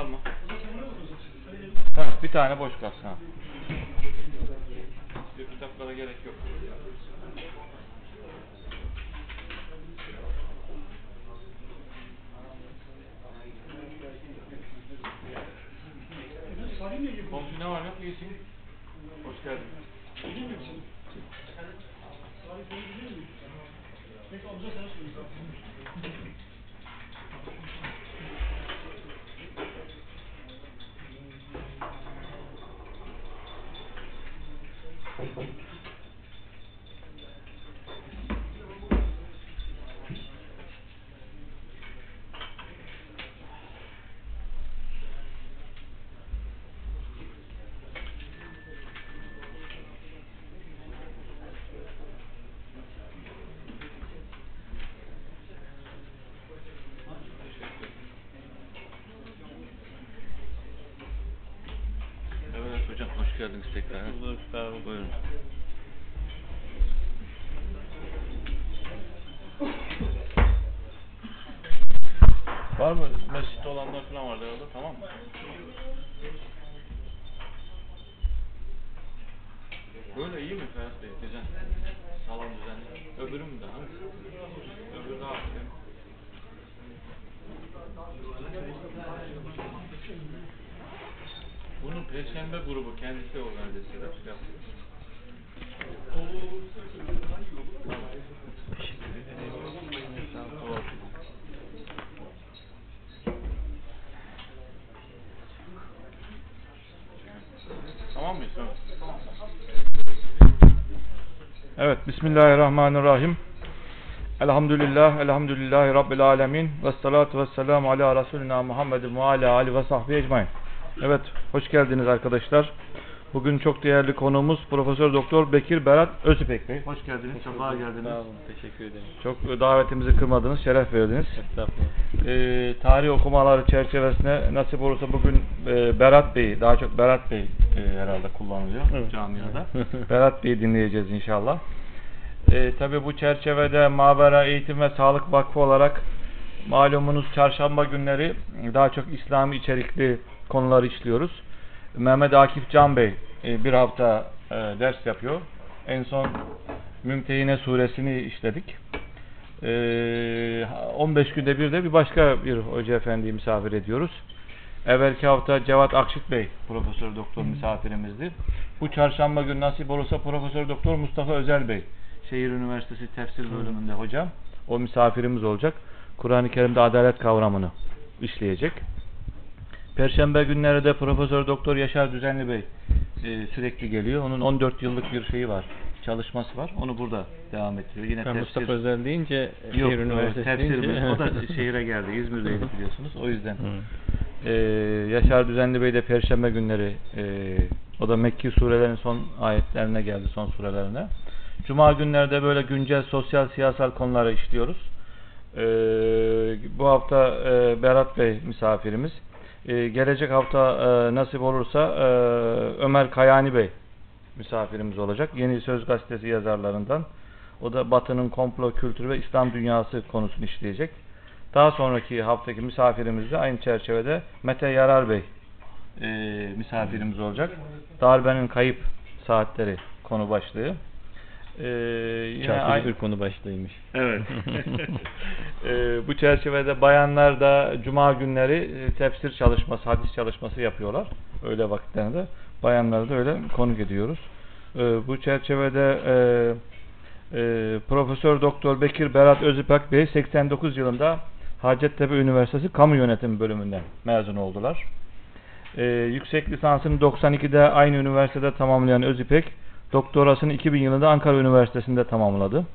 Kalma. Ha, bir tane boş kalsın ha. Bir kitaplara gerek yok. Komşu ne var ne yok iyisin? Hoş geldin. Evet hocam hoş geldiniz tekrar. Buyurun. Var mı? Mescitte olanlar falan vardı herhalde tamam mı? Böyle iyi mi Ferhat Bey? Düzen. Salon düzenli. Öbürü mü daha? Öbürü daha iyi. Bunu Perşembe grubu kendisi organize ediyor. Yapıyor. Tamam. Tamam mıyız? Tamam. Evet, Bismillahirrahmanirrahim. Elhamdülillah, elhamdülillahi Rabbil alemin. Ve salatu ve selamu ala Resulina Muhammedin ve ala ali ve sahbihi ecmain. Evet, hoş geldiniz arkadaşlar. Bugün çok değerli konuğumuz Profesör Doktor Bekir Berat Özüpek Bey. Hoş geldiniz, sefa geldiniz. Sağ olun, teşekkür ederim. Çok davetimizi kırmadınız, şeref verdiniz. Estağfurullah. Ee, tarih okumaları çerçevesinde nasip olursa bugün e, Berat Bey, daha çok Berat Bey e, herhalde kullanılıyor Evet. camiada. Berat Bey'i dinleyeceğiz inşallah. E, Tabi bu çerçevede Mavera Eğitim ve Sağlık Vakfı olarak malumunuz çarşamba günleri daha çok İslami içerikli konuları işliyoruz. Mehmet Akif Can Bey e, bir hafta e, ders yapıyor. En son Mümtehine suresini işledik. Ee, 15 günde bir de bir başka bir hoca efendiyi misafir ediyoruz. Evvelki hafta Cevat Akşit Bey Profesör Doktor misafirimizdi. Bu çarşamba günü nasip olursa Profesör Doktor Mustafa Özel Bey Şehir Üniversitesi Tefsir bölümünde hocam. O misafirimiz olacak. Kur'an-ı Kerim'de adalet kavramını işleyecek. Perşembe günleri de Profesör Doktor Yaşar Düzenli Bey e, sürekli geliyor. Onun 14 yıllık bir şeyi var. Çalışması var. Onu burada devam ettiriyor. Yine Ben tefsir- Mustafa Özel deyince, Yok, Şehir evet, Üniversitesi tefsir deyince... mi? O da şehire geldi. İzmir'deydi biliyorsunuz. O yüzden. Ee, Yaşar Düzenli Bey de Perşembe günleri e, o da Mekki surelerin son ayetlerine geldi, son surelerine. Cuma günlerde böyle güncel sosyal siyasal konuları işliyoruz. Ee, bu hafta e, Berat Bey misafirimiz. Ee, gelecek hafta e, nasip olursa e, Ömer Kayani Bey misafirimiz olacak. Yeni Söz Gazetesi yazarlarından. O da Batı'nın komplo kültürü ve İslam dünyası konusunu işleyecek. Daha sonraki haftaki misafirimiz de aynı çerçevede Mete Yarar Bey e, misafirimiz olacak. Darbenin kayıp saatleri konu başlığı. E, yine Çarpıcı bir konu başlığıymış. Evet. E, bu çerçevede bayanlar da cuma günleri e, tefsir çalışması, hadis çalışması yapıyorlar. Öyle vakitlerinde. Bayanları da öyle konuk ediyoruz. E, bu çerçevede e, e, Profesör Doktor Bekir Berat Özipek Bey 89 yılında Hacettepe Üniversitesi Kamu Yönetimi bölümünden mezun oldular. E, yüksek lisansını 92'de aynı üniversitede tamamlayan Özipek, doktorasını 2000 yılında Ankara Üniversitesi'nde tamamladı.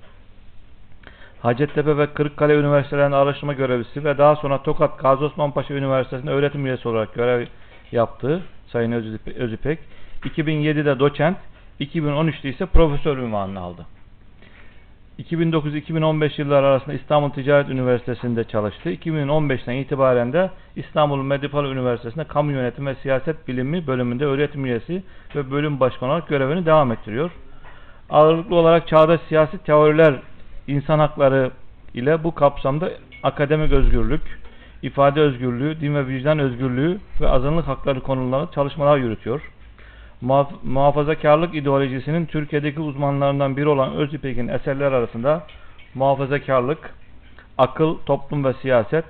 Hacettepe ve Kırıkkale Üniversitelerinde araştırma görevlisi ve daha sonra Tokat Gazi Osman Üniversitesi'nde öğretim üyesi olarak görev yaptı Sayın Özipek. 2007'de doçent, 2013'te ise profesör ünvanını aldı. 2009-2015 yılları arasında İstanbul Ticaret Üniversitesi'nde çalıştı. 2015'ten itibaren de İstanbul Medipal Üniversitesi'nde Kamu Yönetimi ve Siyaset Bilimi bölümünde öğretim üyesi ve bölüm başkanı olarak görevini devam ettiriyor. Ağırlıklı olarak çağdaş siyasi teoriler, insan hakları ile bu kapsamda akademik özgürlük, ifade özgürlüğü, din ve vicdan özgürlüğü ve azınlık hakları konularında çalışmalar yürütüyor. Muhaf- muhafazakarlık ideolojisinin Türkiye'deki uzmanlarından biri olan Özipek'in eserler arasında muhafazakarlık, akıl, toplum ve siyaset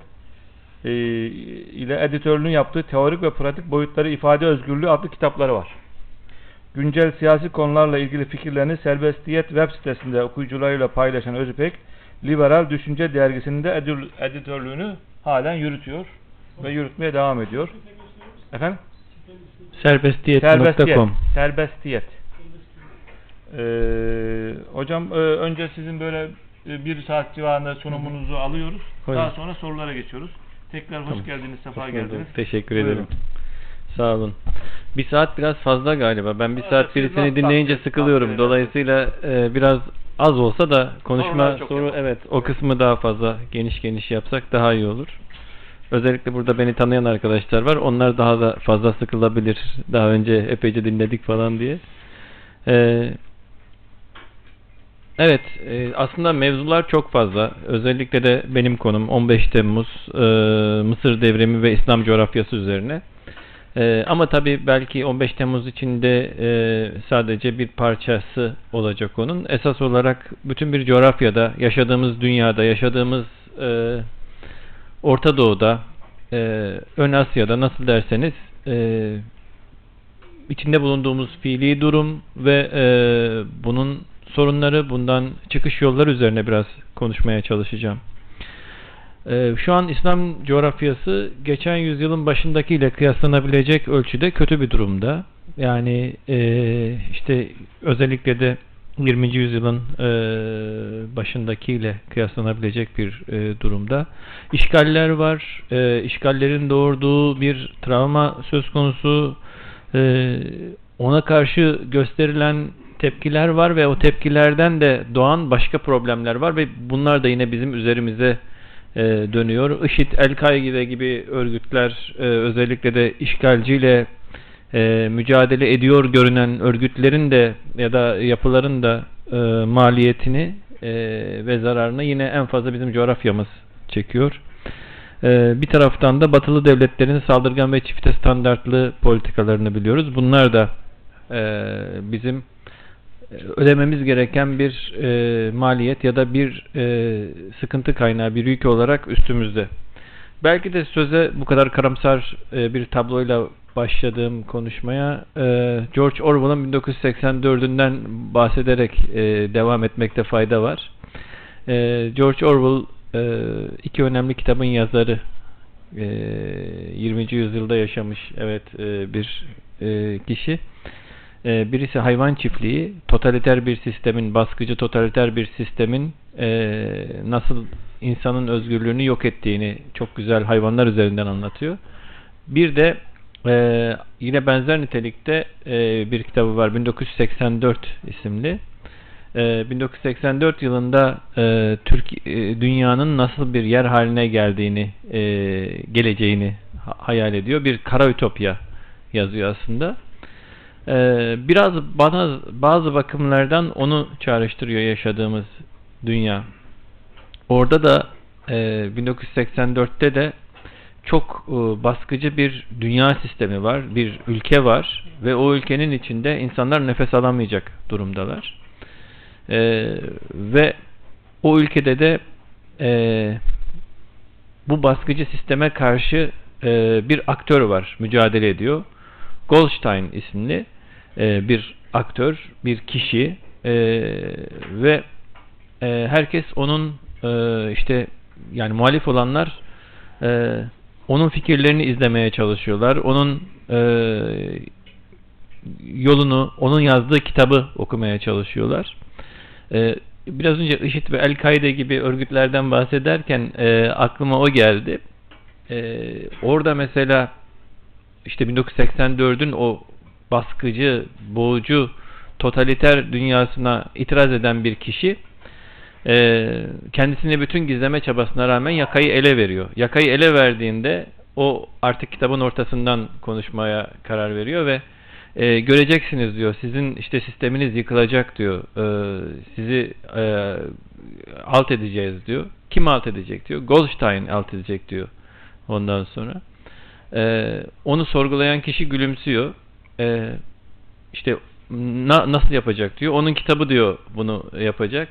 e, ile editörlüğünü yaptığı teorik ve pratik boyutları ifade özgürlüğü adlı kitapları var. Güncel siyasi konularla ilgili fikirlerini Serbestiyet web sitesinde okuyucularıyla paylaşan Özipek, Liberal Düşünce dergisinin de edül- editörlüğünü halen yürütüyor ve yürütmeye devam ediyor. Efendim? Serbestiyet. Serbestiyet.com Serbestiyet. Ee, hocam e, önce sizin böyle e, bir saat civarında sunumunuzu alıyoruz. Buyurun. Daha sonra sorulara geçiyoruz. Tekrar hoş Tamam. geldiniz, sefa Hoş geldiniz. Teşekkür Buyurun. ederim. Sağ olun. Bir saat biraz fazla galiba. Ben bir Evet, saat birisini dinleyince sıkılıyorum. Dolayısıyla e, biraz az olsa da konuşma soru yapalım. evet o kısmı daha fazla geniş geniş yapsak daha iyi olur. Özellikle burada beni tanıyan arkadaşlar var. Onlar daha da fazla sıkılabilir. Daha önce epeyce dinledik falan diye. Ee, evet, e, aslında mevzular çok fazla. Özellikle de benim konum 15 Temmuz, e, Mısır devrimi ve İslam coğrafyası üzerine. E, ama tabii belki 15 Temmuz içinde e, sadece bir parçası olacak onun. Esas olarak bütün bir coğrafyada, yaşadığımız dünyada, yaşadığımız e, Orta Doğu'da, e, Ön Asya'da nasıl derseniz e, içinde bulunduğumuz fiili durum ve e, bunun sorunları, bundan çıkış yolları üzerine biraz konuşmaya çalışacağım. E, şu an İslam coğrafyası geçen yüzyılın başındakiyle kıyaslanabilecek ölçüde kötü bir durumda. Yani e, işte özellikle de 20. yüzyılın e, başındakiyle kıyaslanabilecek bir e, durumda. İşgaller var. E, işgallerin doğurduğu bir travma söz konusu. E, ona karşı gösterilen tepkiler var ve o tepkilerden de doğan başka problemler var ve bunlar da yine bizim üzerimize e, dönüyor. IŞİD, El-Kaide gibi örgütler e, özellikle de işgalciyle e, mücadele ediyor görünen örgütlerin de ya da yapıların da e, maliyetini e, ve zararını yine en fazla bizim coğrafyamız çekiyor. E, bir taraftan da batılı devletlerin saldırgan ve çifte standartlı politikalarını biliyoruz. Bunlar da e, bizim e, ödememiz gereken bir e, maliyet ya da bir e, sıkıntı kaynağı, bir yük olarak üstümüzde. Belki de söze bu kadar karamsar e, bir tabloyla başladığım konuşmaya e, George Orwell'ın 1984'ünden bahsederek e, devam etmekte fayda var. E, George Orwell iki önemli kitabın yazarı. E, 20. yüzyılda yaşamış evet bir kişi. Birisi hayvan çiftliği, totaliter bir sistemin, baskıcı totaliter bir sistemin nasıl insanın özgürlüğünü yok ettiğini çok güzel hayvanlar üzerinden anlatıyor. Bir de e, yine benzer nitelikte e, bir kitabı var 1984 isimli. E, 1984 yılında e, Türk e, dünyanın nasıl bir yer haline geldiğini, e, geleceğini ha- hayal ediyor. Bir kara ütopya yazıyor aslında. Ee, biraz bana bazı bakımlardan onu çağrıştırıyor yaşadığımız dünya. Orada da e, 1984'te de çok e, baskıcı bir dünya sistemi var, bir ülke var ve o ülkenin içinde insanlar nefes alamayacak durumdalar. E, ve o ülkede de e, bu baskıcı sisteme karşı e, bir aktör var, mücadele ediyor. Goldstein isimli e, bir aktör, bir kişi e, ve e, herkes onun e, işte yani muhalif olanlar e, onun fikirlerini izlemeye çalışıyorlar. Onun e, yolunu, onun yazdığı kitabı okumaya çalışıyorlar. E, biraz önce IŞİD ve El-Kaide gibi örgütlerden bahsederken e, aklıma o geldi. E, orada mesela işte 1984'ün o baskıcı, boğucu, totaliter dünyasına itiraz eden bir kişi e, kendisini bütün gizleme çabasına rağmen yakayı ele veriyor. Yakayı ele verdiğinde o artık kitabın ortasından konuşmaya karar veriyor ve e, göreceksiniz diyor. Sizin işte sisteminiz yıkılacak diyor. E, sizi e, alt edeceğiz diyor. Kim alt edecek diyor. Goldstein alt edecek diyor. ondan sonra. E, onu sorgulayan kişi gülümsüyor. E, işte na, nasıl yapacak diyor. Onun kitabı diyor bunu yapacak.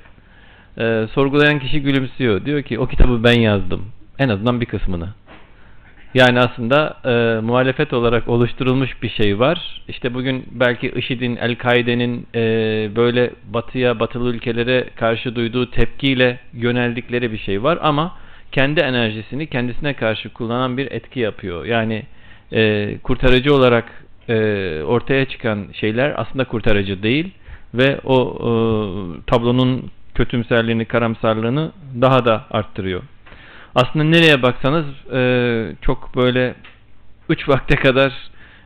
E, sorgulayan kişi gülümsüyor. Diyor ki o kitabı ben yazdım. En azından bir kısmını. Yani aslında e, muhalefet olarak oluşturulmuş bir şey var. İşte bugün belki IŞİD'in, El-Kaide'nin e, böyle batıya, batılı ülkelere karşı duyduğu tepkiyle yöneldikleri bir şey var ama kendi enerjisini kendisine karşı kullanan bir etki yapıyor. Yani e, kurtarıcı olarak e, ortaya çıkan şeyler aslında kurtarıcı değil ve o e, tablonun kötümserliğini, karamsarlığını daha da arttırıyor. Aslında nereye baksanız e, çok böyle üç vakte kadar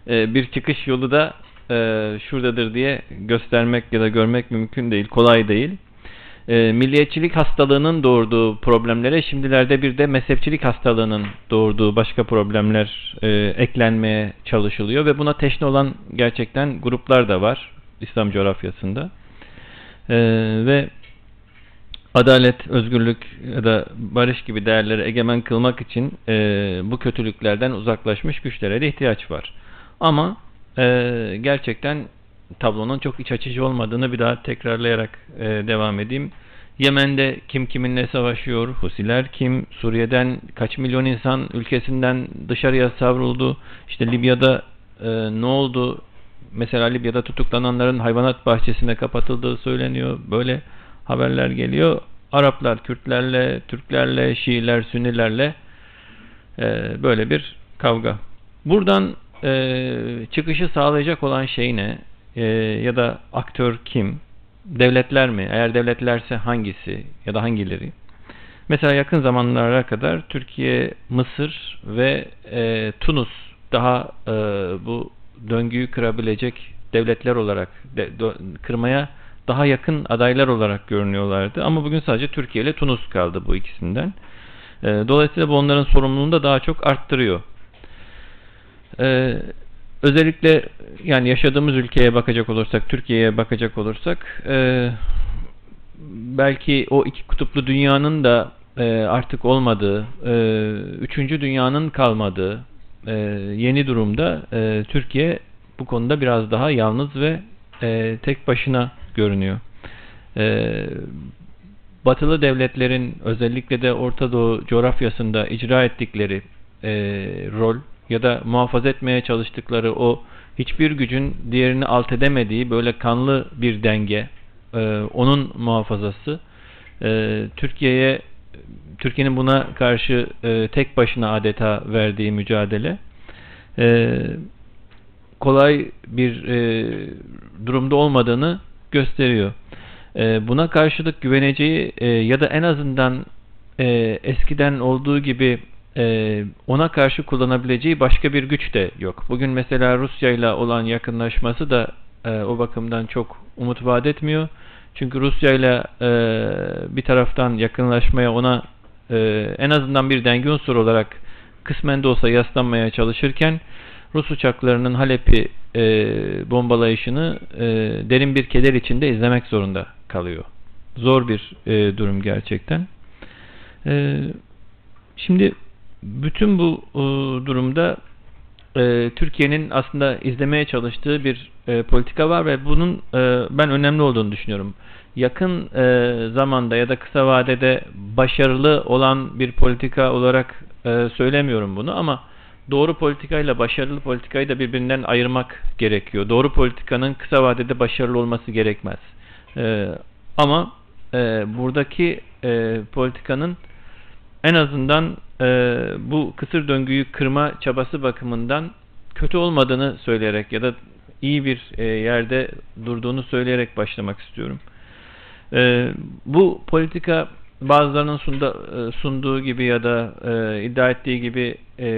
e, bir çıkış yolu da e, şuradadır diye göstermek ya da görmek mümkün değil, kolay değil. E, milliyetçilik hastalığının doğurduğu problemlere şimdilerde bir de mezhepçilik hastalığının doğurduğu başka problemler e, eklenmeye çalışılıyor ve buna teşne olan gerçekten gruplar da var İslam coğrafyasında. E, ve adalet, özgürlük ya da barış gibi değerleri egemen kılmak için e, bu kötülüklerden uzaklaşmış güçlere de ihtiyaç var. Ama e, gerçekten tablonun çok iç açıcı olmadığını bir daha tekrarlayarak e, devam edeyim. Yemen'de kim kiminle savaşıyor, Husiler kim, Suriye'den kaç milyon insan ülkesinden dışarıya savruldu, işte Libya'da e, ne oldu, mesela Libya'da tutuklananların hayvanat bahçesine kapatıldığı söyleniyor, böyle haberler geliyor. Araplar Kürtlerle, Türklerle, Şiiler, Sünnilerle e, böyle bir kavga. Buradan e, çıkışı sağlayacak olan şey ne? E, ya da aktör kim? Devletler mi? Eğer devletlerse hangisi ya da hangileri? Mesela yakın zamanlara kadar Türkiye, Mısır ve e, Tunus daha e, bu döngüyü kırabilecek devletler olarak de, do, kırmaya daha yakın adaylar olarak görünüyorlardı. Ama bugün sadece Türkiye ile Tunus kaldı bu ikisinden. E, dolayısıyla bu onların sorumluluğunu da daha çok arttırıyor. E, özellikle yani yaşadığımız ülkeye bakacak olursak, Türkiye'ye bakacak olursak e, belki o iki kutuplu dünyanın da e, artık olmadığı, e, üçüncü dünyanın kalmadığı yeni durumda Türkiye bu konuda biraz daha yalnız ve tek başına görünüyor. Ee, batılı devletlerin özellikle de Orta Doğu coğrafyasında icra ettikleri e, rol ya da muhafaza etmeye çalıştıkları o hiçbir gücün diğerini alt edemediği böyle kanlı bir denge, e, onun muhafazası e, Türkiye'ye Türkiye'nin buna karşı e, tek başına adeta verdiği mücadele e, kolay bir e, durumda olmadığını gösteriyor. E, buna karşılık güveneceği e, ya da en azından e, eskiden olduğu gibi e, ona karşı kullanabileceği başka bir güç de yok. Bugün mesela Rusya ile olan yakınlaşması da o bakımdan çok umut vaat etmiyor. Çünkü Rusya ile bir taraftan yakınlaşmaya ona en azından bir denge unsuru olarak kısmen de olsa yaslanmaya çalışırken Rus uçaklarının Halep'i e, bombalayışını e, derin bir keder içinde izlemek zorunda kalıyor. Zor bir e, durum gerçekten. E, şimdi bütün bu e, durumda e, Türkiye'nin aslında izlemeye çalıştığı bir e, politika var ve bunun e, ben önemli olduğunu düşünüyorum. Yakın e, zamanda ya da kısa vadede başarılı olan bir politika olarak e, söylemiyorum bunu ama doğru politikayla başarılı politikayı da birbirinden ayırmak gerekiyor. Doğru politikanın kısa vadede başarılı olması gerekmez. Ee, ama e, buradaki e, politikanın en azından e, bu kısır döngüyü kırma çabası bakımından kötü olmadığını söyleyerek ya da iyi bir e, yerde durduğunu söyleyerek başlamak istiyorum. E, bu politika bazılarının sunda, e, sunduğu gibi ya da e, iddia ettiği gibi e,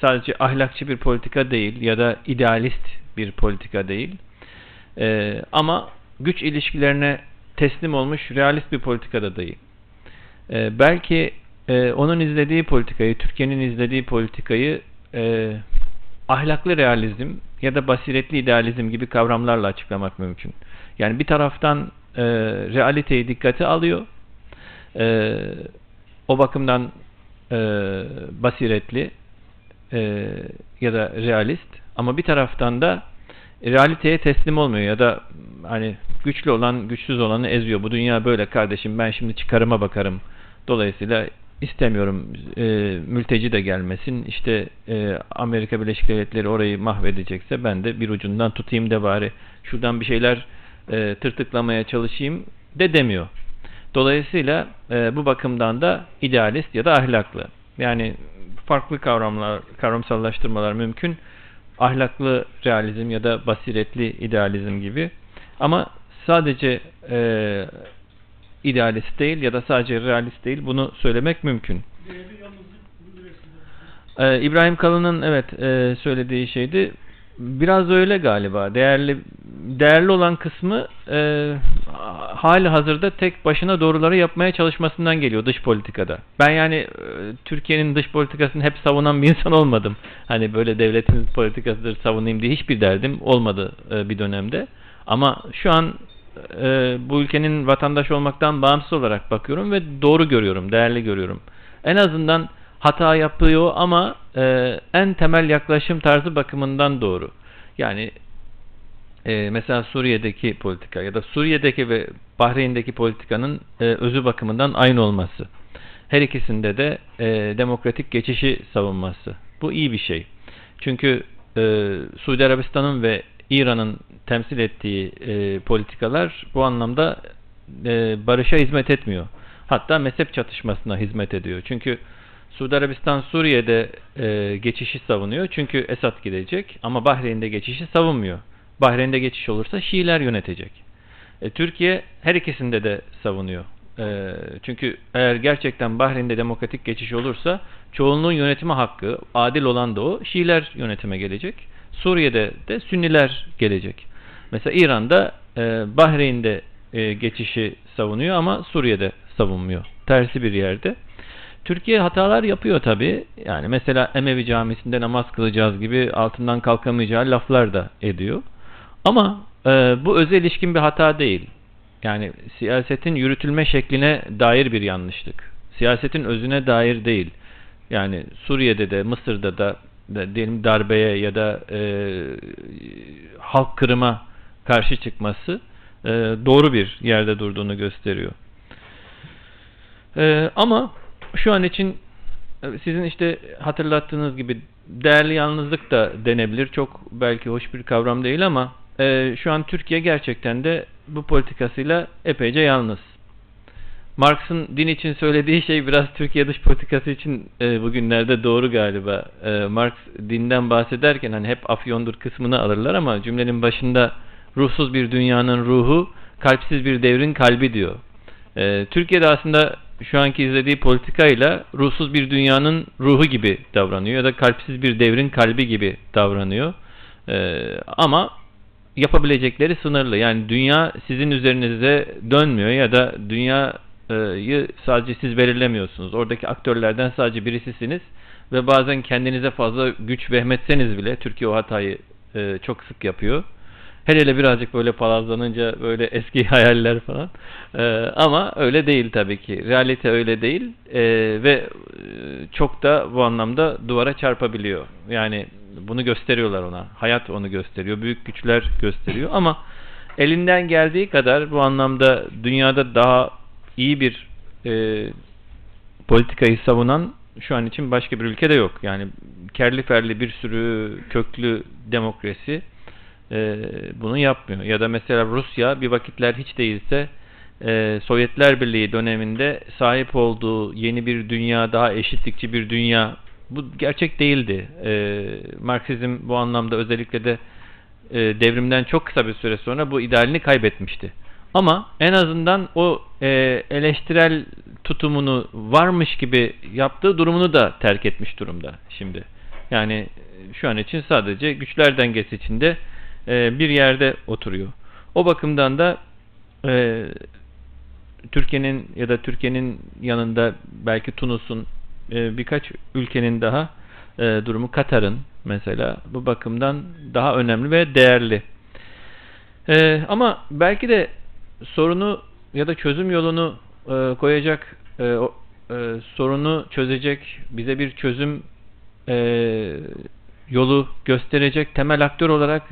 sadece ahlakçı bir politika değil ya da idealist bir politika değil. E, ama güç ilişkilerine teslim olmuş realist bir politika da değil. E, belki e, onun izlediği politikayı, Türkiye'nin izlediği politikayı e, ahlaklı realizm ya da basiretli idealizm gibi kavramlarla açıklamak mümkün. Yani bir taraftan e, realiteyi dikkate alıyor e, o bakımdan e, basiretli e, ya da realist ama bir taraftan da realiteye teslim olmuyor ya da hani güçlü olan güçsüz olanı eziyor. Bu dünya böyle kardeşim ben şimdi çıkarıma bakarım. Dolayısıyla istemiyorum e, mülteci de gelmesin. İşte e, Amerika Birleşik Devletleri orayı mahvedecekse ben de bir ucundan tutayım da bari şuradan bir şeyler e, tırtıklamaya çalışayım de demiyor. Dolayısıyla e, bu bakımdan da idealist ya da ahlaklı. Yani farklı kavramlar, kavramsallaştırmalar mümkün. Ahlaklı realizm ya da basiretli idealizm gibi. Ama sadece e, idealist değil ya da sadece realist değil bunu söylemek mümkün. Ee, İbrahim Kalın'ın evet e, söylediği şeydi. Biraz öyle galiba. Değerli değerli olan kısmı e, hali hazırda tek başına doğruları yapmaya çalışmasından geliyor dış politikada. Ben yani e, Türkiye'nin dış politikasını hep savunan bir insan olmadım. Hani böyle devletin politikasıdır savunayım diye hiçbir derdim olmadı e, bir dönemde. Ama şu an e, bu ülkenin vatandaşı olmaktan bağımsız olarak bakıyorum ve doğru görüyorum, değerli görüyorum. En azından hata yapıyor ama e, en temel yaklaşım tarzı bakımından doğru. Yani e, mesela Suriye'deki politika ya da Suriye'deki ve Bahreyn'deki politikanın e, özü bakımından aynı olması. Her ikisinde de e, demokratik geçişi savunması. Bu iyi bir şey. Çünkü e, Suudi Arabistan'ın ve İran'ın temsil ettiği e, politikalar bu anlamda e, barışa hizmet etmiyor. Hatta mezhep çatışmasına hizmet ediyor. Çünkü Suudi Arabistan Suriye'de e, geçişi savunuyor. Çünkü Esad gidecek ama Bahreyn'de geçişi savunmuyor. Bahreyn'de geçiş olursa Şiiler yönetecek. E, Türkiye her ikisinde de savunuyor. E, çünkü eğer gerçekten Bahreyn'de demokratik geçiş olursa çoğunluğun yönetimi hakkı, adil olan da o, Şiiler yönetime gelecek. Suriye'de de Sünniler gelecek. Mesela İran'da e, Bahreyn'de e, geçişi savunuyor ama Suriye'de savunmuyor. Tersi bir yerde. Türkiye hatalar yapıyor tabi. Yani mesela Emevi camisinde namaz kılacağız gibi altından kalkamayacağı laflar da ediyor. Ama e, bu özel ilişkin bir hata değil. Yani siyasetin yürütülme şekline dair bir yanlışlık. Siyasetin özüne dair değil. Yani Suriye'de de Mısır'da da, da diyelim darbeye ya da e, halk kırıma karşı çıkması e, doğru bir yerde durduğunu gösteriyor. E, ama şu an için e, sizin işte hatırlattığınız gibi değerli yalnızlık da denebilir. Çok belki hoş bir kavram değil ama e, şu an Türkiye gerçekten de bu politikasıyla epeyce yalnız. Marx'ın din için söylediği şey biraz Türkiye dış politikası için e, bugünlerde doğru galiba. E, Marx dinden bahsederken hani hep afyondur kısmını alırlar ama cümlenin başında ruhsuz bir dünyanın ruhu, kalpsiz bir devrin kalbi diyor. E, Türkiye'de aslında şu anki izlediği politikayla ruhsuz bir dünyanın ruhu gibi davranıyor ya da kalpsiz bir devrin kalbi gibi davranıyor. E, ama yapabilecekleri sınırlı. Yani dünya sizin üzerinize dönmüyor ya da dünyayı sadece siz belirlemiyorsunuz. Oradaki aktörlerden sadece birisisiniz ve bazen kendinize fazla güç vehmetseniz bile Türkiye o hatayı e, çok sık yapıyor. Hele hele birazcık böyle palazlanınca böyle eski hayaller falan. Ee, ama öyle değil tabii ki. Realite öyle değil ee, ve çok da bu anlamda duvara çarpabiliyor. Yani bunu gösteriyorlar ona. Hayat onu gösteriyor. Büyük güçler gösteriyor ama elinden geldiği kadar bu anlamda dünyada daha iyi bir e, politikayı savunan şu an için başka bir ülkede yok. Yani kerli ferli bir sürü köklü demokrasi e, bunu yapmıyor. Ya da mesela Rusya bir vakitler hiç değilse e, Sovyetler Birliği döneminde sahip olduğu yeni bir dünya, daha eşitlikçi bir dünya bu gerçek değildi. E, Marksizm bu anlamda özellikle de e, devrimden çok kısa bir süre sonra bu idealini kaybetmişti. Ama en azından o e, eleştirel tutumunu varmış gibi yaptığı durumunu da terk etmiş durumda şimdi. Yani şu an için sadece güçler dengesi içinde e, bir yerde oturuyor. O bakımdan da e, Türkiye'nin ya da Türkiye'nin yanında belki Tunus'un e, birkaç ülkenin daha e, durumu Katar'ın mesela bu bakımdan daha önemli ve değerli. E, ama belki de sorunu ya da çözüm yolunu e, koyacak e, e, sorunu çözecek, bize bir çözüm e, yolu gösterecek temel aktör olarak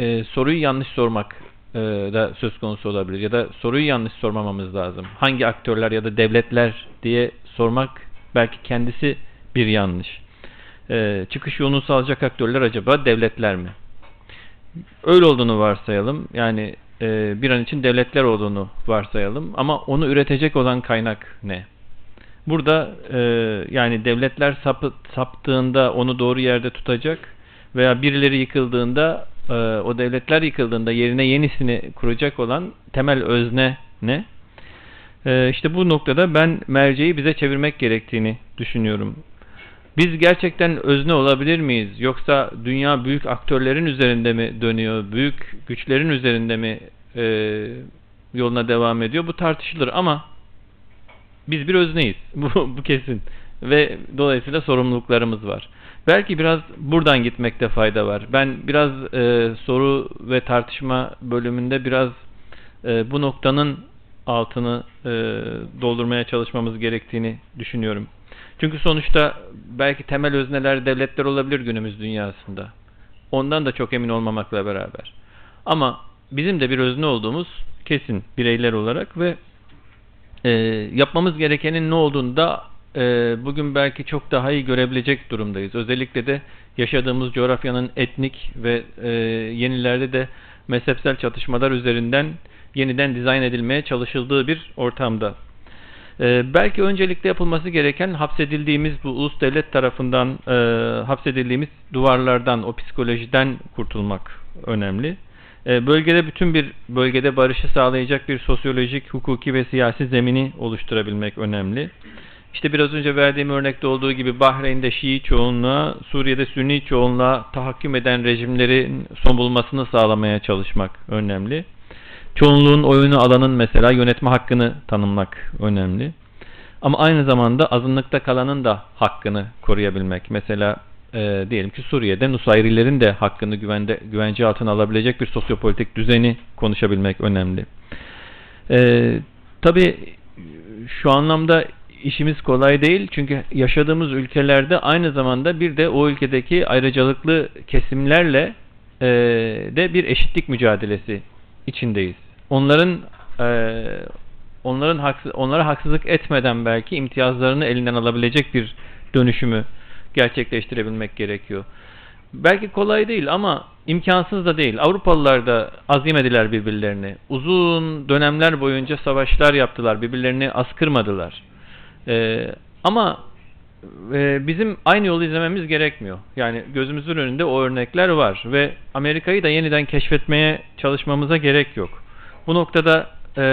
e, soruyu yanlış sormak e, da söz konusu olabilir. Ya da soruyu yanlış sormamamız lazım. Hangi aktörler ya da devletler diye sormak belki kendisi bir yanlış. E, çıkış yolunu sağlayacak aktörler acaba devletler mi? Öyle olduğunu varsayalım. Yani e, bir an için devletler olduğunu varsayalım. Ama onu üretecek olan kaynak ne? Burada e, yani devletler sapı, saptığında onu doğru yerde tutacak veya birileri yıkıldığında e, o devletler yıkıldığında yerine yenisini kuracak olan temel özne ne? E, işte bu noktada ben merceği bize çevirmek gerektiğini düşünüyorum. Biz gerçekten özne olabilir miyiz? Yoksa dünya büyük aktörlerin üzerinde mi dönüyor? Büyük güçlerin üzerinde mi e, yoluna devam ediyor? Bu tartışılır ama biz bir özneyiz. Bu, bu kesin. Ve dolayısıyla sorumluluklarımız var. Belki biraz buradan gitmekte fayda var. Ben biraz e, soru ve tartışma bölümünde biraz e, bu noktanın altını e, doldurmaya çalışmamız gerektiğini düşünüyorum. Çünkü sonuçta belki temel özneler devletler olabilir günümüz dünyasında. Ondan da çok emin olmamakla beraber. Ama bizim de bir özne olduğumuz kesin bireyler olarak ve e, yapmamız gerekenin ne olduğunu da e, bugün belki çok daha iyi görebilecek durumdayız. Özellikle de yaşadığımız coğrafyanın etnik ve e, yenilerde de mezhepsel çatışmalar üzerinden yeniden dizayn edilmeye çalışıldığı bir ortamda. Ee, belki öncelikle yapılması gereken hapsedildiğimiz bu ulus devlet tarafından e, hapsedildiğimiz duvarlardan, o psikolojiden kurtulmak önemli. E, bölgede bütün bir bölgede barışı sağlayacak bir sosyolojik, hukuki ve siyasi zemini oluşturabilmek önemli. İşte biraz önce verdiğim örnekte olduğu gibi Bahreyn'de Şii çoğunluğa, Suriye'de Sünni çoğunluğa tahakküm eden rejimlerin son bulmasını sağlamaya çalışmak önemli. Çoğunluğun oyunu alanın mesela yönetme hakkını tanımlamak önemli. Ama aynı zamanda azınlıkta kalanın da hakkını koruyabilmek. Mesela e, diyelim ki Suriye'de Nusayrilerin de hakkını güvende, güvence altına alabilecek bir sosyopolitik düzeni konuşabilmek önemli. E, Tabi şu anlamda işimiz kolay değil. Çünkü yaşadığımız ülkelerde aynı zamanda bir de o ülkedeki ayrıcalıklı kesimlerle e, de bir eşitlik mücadelesi içindeyiz. Onların e, onların haksız, onlara haksızlık etmeden belki imtiyazlarını elinden alabilecek bir dönüşümü gerçekleştirebilmek gerekiyor. Belki kolay değil ama imkansız da değil. Avrupalılar da azimediler birbirlerini. Uzun dönemler boyunca savaşlar yaptılar. Birbirlerini askırmadılar. Ee, ama e, bizim aynı yolu izlememiz gerekmiyor. Yani gözümüzün önünde o örnekler var ve Amerika'yı da yeniden keşfetmeye çalışmamıza gerek yok. Bu noktada e,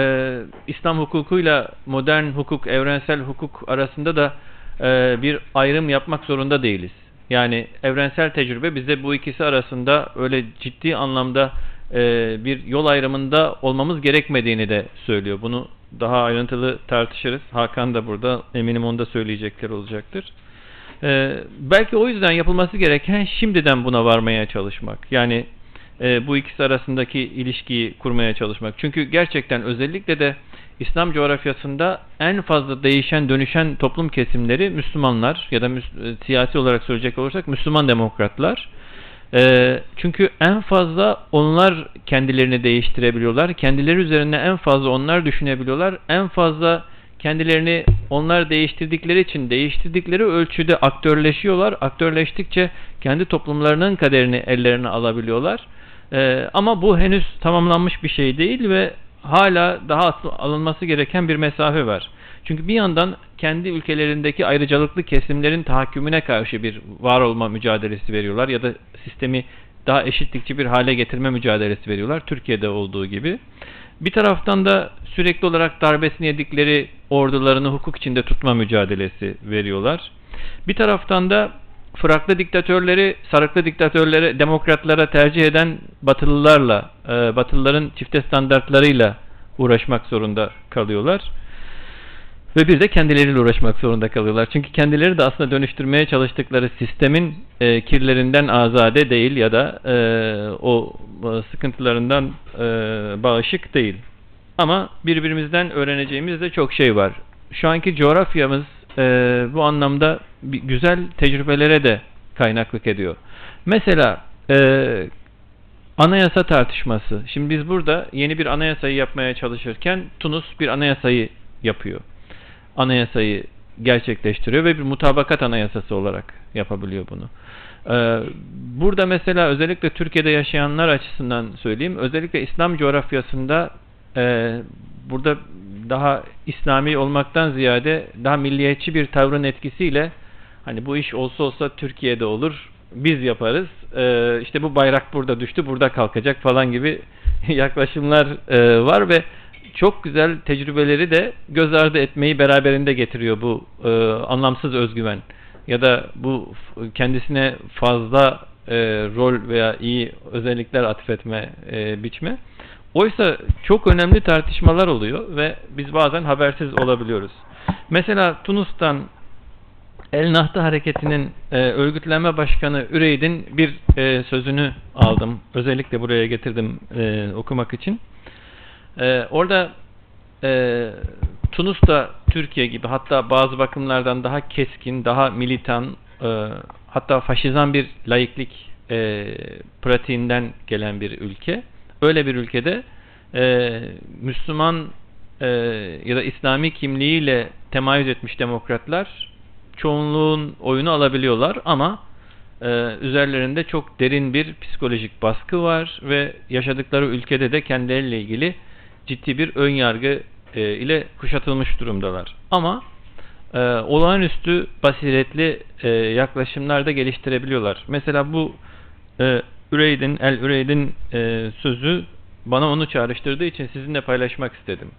İslam hukukuyla modern hukuk, evrensel hukuk arasında da e, bir ayrım yapmak zorunda değiliz. Yani evrensel tecrübe bize bu ikisi arasında öyle ciddi anlamda e, bir yol ayrımında olmamız gerekmediğini de söylüyor. Bunu daha ayrıntılı tartışırız. Hakan da burada eminim onda söyleyecekler olacaktır. E, belki o yüzden yapılması gereken şimdiden buna varmaya çalışmak. Yani e, bu ikisi arasındaki ilişkiyi kurmaya çalışmak. Çünkü gerçekten özellikle de İslam coğrafyasında en fazla değişen, dönüşen toplum kesimleri Müslümanlar ya da müs e, siyasi olarak söyleyecek olursak Müslüman demokratlar. E, çünkü en fazla onlar kendilerini değiştirebiliyorlar. Kendileri üzerine en fazla onlar düşünebiliyorlar. En fazla kendilerini onlar değiştirdikleri için değiştirdikleri ölçüde aktörleşiyorlar. Aktörleştikçe kendi toplumlarının kaderini ellerine alabiliyorlar. Ee, ama bu henüz tamamlanmış bir şey değil ve hala daha alınması gereken bir mesafe var. Çünkü bir yandan kendi ülkelerindeki ayrıcalıklı kesimlerin tahakkümüne karşı bir var olma mücadelesi veriyorlar ya da sistemi daha eşitlikçi bir hale getirme mücadelesi veriyorlar. Türkiye'de olduğu gibi. Bir taraftan da sürekli olarak darbesini yedikleri ordularını hukuk içinde tutma mücadelesi veriyorlar. Bir taraftan da fıraklı diktatörleri, sarıklı diktatörleri, demokratlara tercih eden batılılarla, e, batılıların çifte standartlarıyla uğraşmak zorunda kalıyorlar. Ve bir de kendileriyle uğraşmak zorunda kalıyorlar. Çünkü kendileri de aslında dönüştürmeye çalıştıkları sistemin e, kirlerinden azade değil ya da e, o sıkıntılarından e, bağışık değil. Ama birbirimizden öğreneceğimiz de çok şey var. şu anki coğrafyamız e, bu anlamda güzel tecrübelere de kaynaklık ediyor. Mesela e, anayasa tartışması. Şimdi biz burada yeni bir anayasayı yapmaya çalışırken Tunus bir anayasayı yapıyor. Anayasayı gerçekleştiriyor ve bir mutabakat anayasası olarak yapabiliyor bunu. Ee, burada mesela özellikle Türkiye'de yaşayanlar açısından söyleyeyim. Özellikle İslam coğrafyasında e, burada daha İslami olmaktan ziyade daha milliyetçi bir tavrın etkisiyle hani bu iş olsa olsa Türkiye'de olur biz yaparız e, işte bu bayrak burada düştü burada kalkacak falan gibi yaklaşımlar e, var ve çok güzel tecrübeleri de göz ardı etmeyi beraberinde getiriyor bu e, anlamsız özgüven ya da bu kendisine fazla e, rol veya iyi özellikler atfetme e, biçme. Oysa çok önemli tartışmalar oluyor ve biz bazen habersiz olabiliyoruz. Mesela Tunus'tan El Nahda Hareketi'nin e, örgütlenme başkanı Üreyd'in bir e, sözünü aldım. Özellikle buraya getirdim e, okumak için. E, orada e, Tunus da Türkiye gibi hatta bazı bakımlardan daha keskin, daha militan, e, hatta faşizan bir laiklik e, pratiğinden gelen bir ülke. Öyle bir ülkede e, Müslüman e, ya da İslami kimliğiyle temayüz etmiş demokratlar çoğunluğun oyunu alabiliyorlar ama e, üzerlerinde çok derin bir psikolojik baskı var ve yaşadıkları ülkede de kendileriyle ilgili ciddi bir ön yargı e, ile kuşatılmış durumdalar. Ama e, olağanüstü basiretli e, yaklaşımlar da geliştirebiliyorlar. Mesela bu e, Üreydin, El Üreydin e, sözü bana onu çağrıştırdığı için sizinle paylaşmak istedim.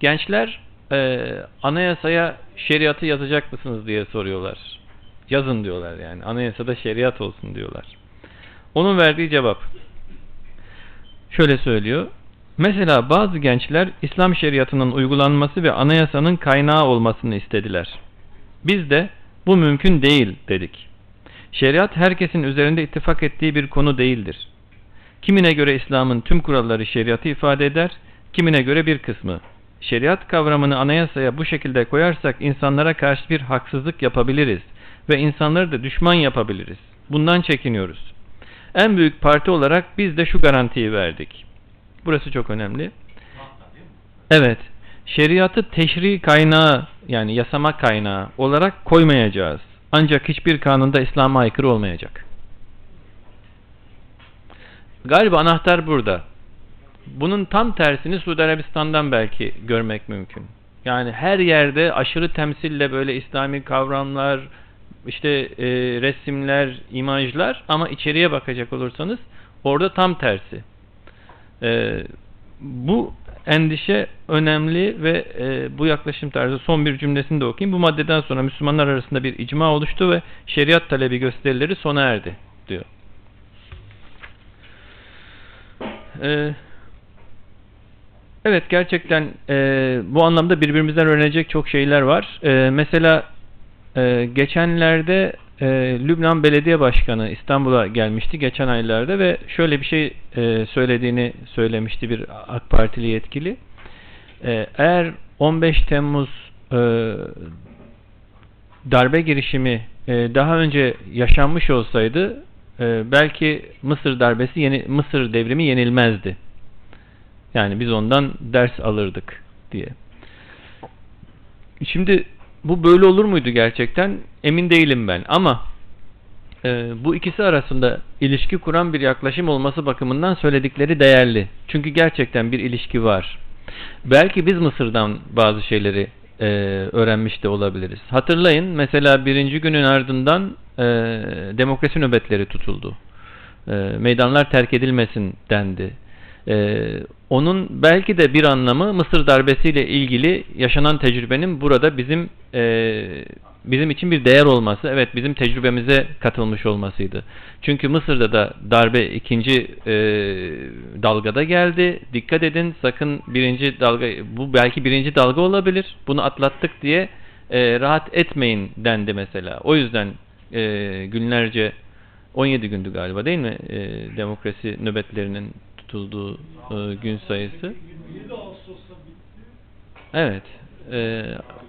Gençler e, anayasaya şeriatı yazacak mısınız diye soruyorlar. Yazın diyorlar yani. Anayasada şeriat olsun diyorlar. Onun verdiği cevap şöyle söylüyor. Mesela bazı gençler İslam şeriatının uygulanması ve anayasanın kaynağı olmasını istediler. Biz de bu mümkün değil dedik. Şeriat herkesin üzerinde ittifak ettiği bir konu değildir. Kimine göre İslam'ın tüm kuralları şeriatı ifade eder, kimine göre bir kısmı. Şeriat kavramını anayasaya bu şekilde koyarsak insanlara karşı bir haksızlık yapabiliriz ve insanları da düşman yapabiliriz. Bundan çekiniyoruz. En büyük parti olarak biz de şu garantiyi verdik. Burası çok önemli. Evet. Şeriatı teşri kaynağı yani yasama kaynağı olarak koymayacağız. Ancak hiçbir kanunda İslam'a aykırı olmayacak. Galiba anahtar burada. Bunun tam tersini Suudi Arabistan'dan belki görmek mümkün. Yani her yerde aşırı temsille böyle İslami kavramlar, işte e, resimler, imajlar ama içeriye bakacak olursanız orada tam tersi. E, bu endişe önemli ve e, bu yaklaşım tarzı son bir cümlesini de okuyayım. Bu maddeden sonra Müslümanlar arasında bir icma oluştu ve şeriat talebi gösterileri sona erdi diyor. E, evet gerçekten e, bu anlamda birbirimizden öğrenecek çok şeyler var. E, mesela e, geçenlerde e, Lübnan Belediye Başkanı İstanbul'a gelmişti geçen aylarda ve şöyle bir şey e, söylediğini söylemişti bir AK Partili yetkili. E, eğer 15 Temmuz e, darbe girişimi e, daha önce yaşanmış olsaydı e, belki Mısır darbesi yeni Mısır devrimi yenilmezdi. Yani biz ondan ders alırdık diye. Şimdi bu böyle olur muydu gerçekten? Emin değilim ben. Ama e, bu ikisi arasında ilişki kuran bir yaklaşım olması bakımından söyledikleri değerli. Çünkü gerçekten bir ilişki var. Belki biz Mısır'dan bazı şeyleri e, öğrenmiş de olabiliriz. Hatırlayın mesela birinci günün ardından e, demokrasi nöbetleri tutuldu. E, meydanlar terk edilmesin dendi. Ee, onun belki de bir anlamı Mısır darbesiyle ilgili yaşanan tecrübenin burada bizim e, bizim için bir değer olması, evet bizim tecrübemize katılmış olmasıydı. Çünkü Mısır'da da darbe ikinci e, dalgada geldi. Dikkat edin sakın birinci dalga, bu belki birinci dalga olabilir. Bunu atlattık diye e, rahat etmeyin dendi mesela. O yüzden e, günlerce 17 gündü galiba değil mi? E, demokrasi nöbetlerinin tutulduğu e, gün sayısı. Evet. e,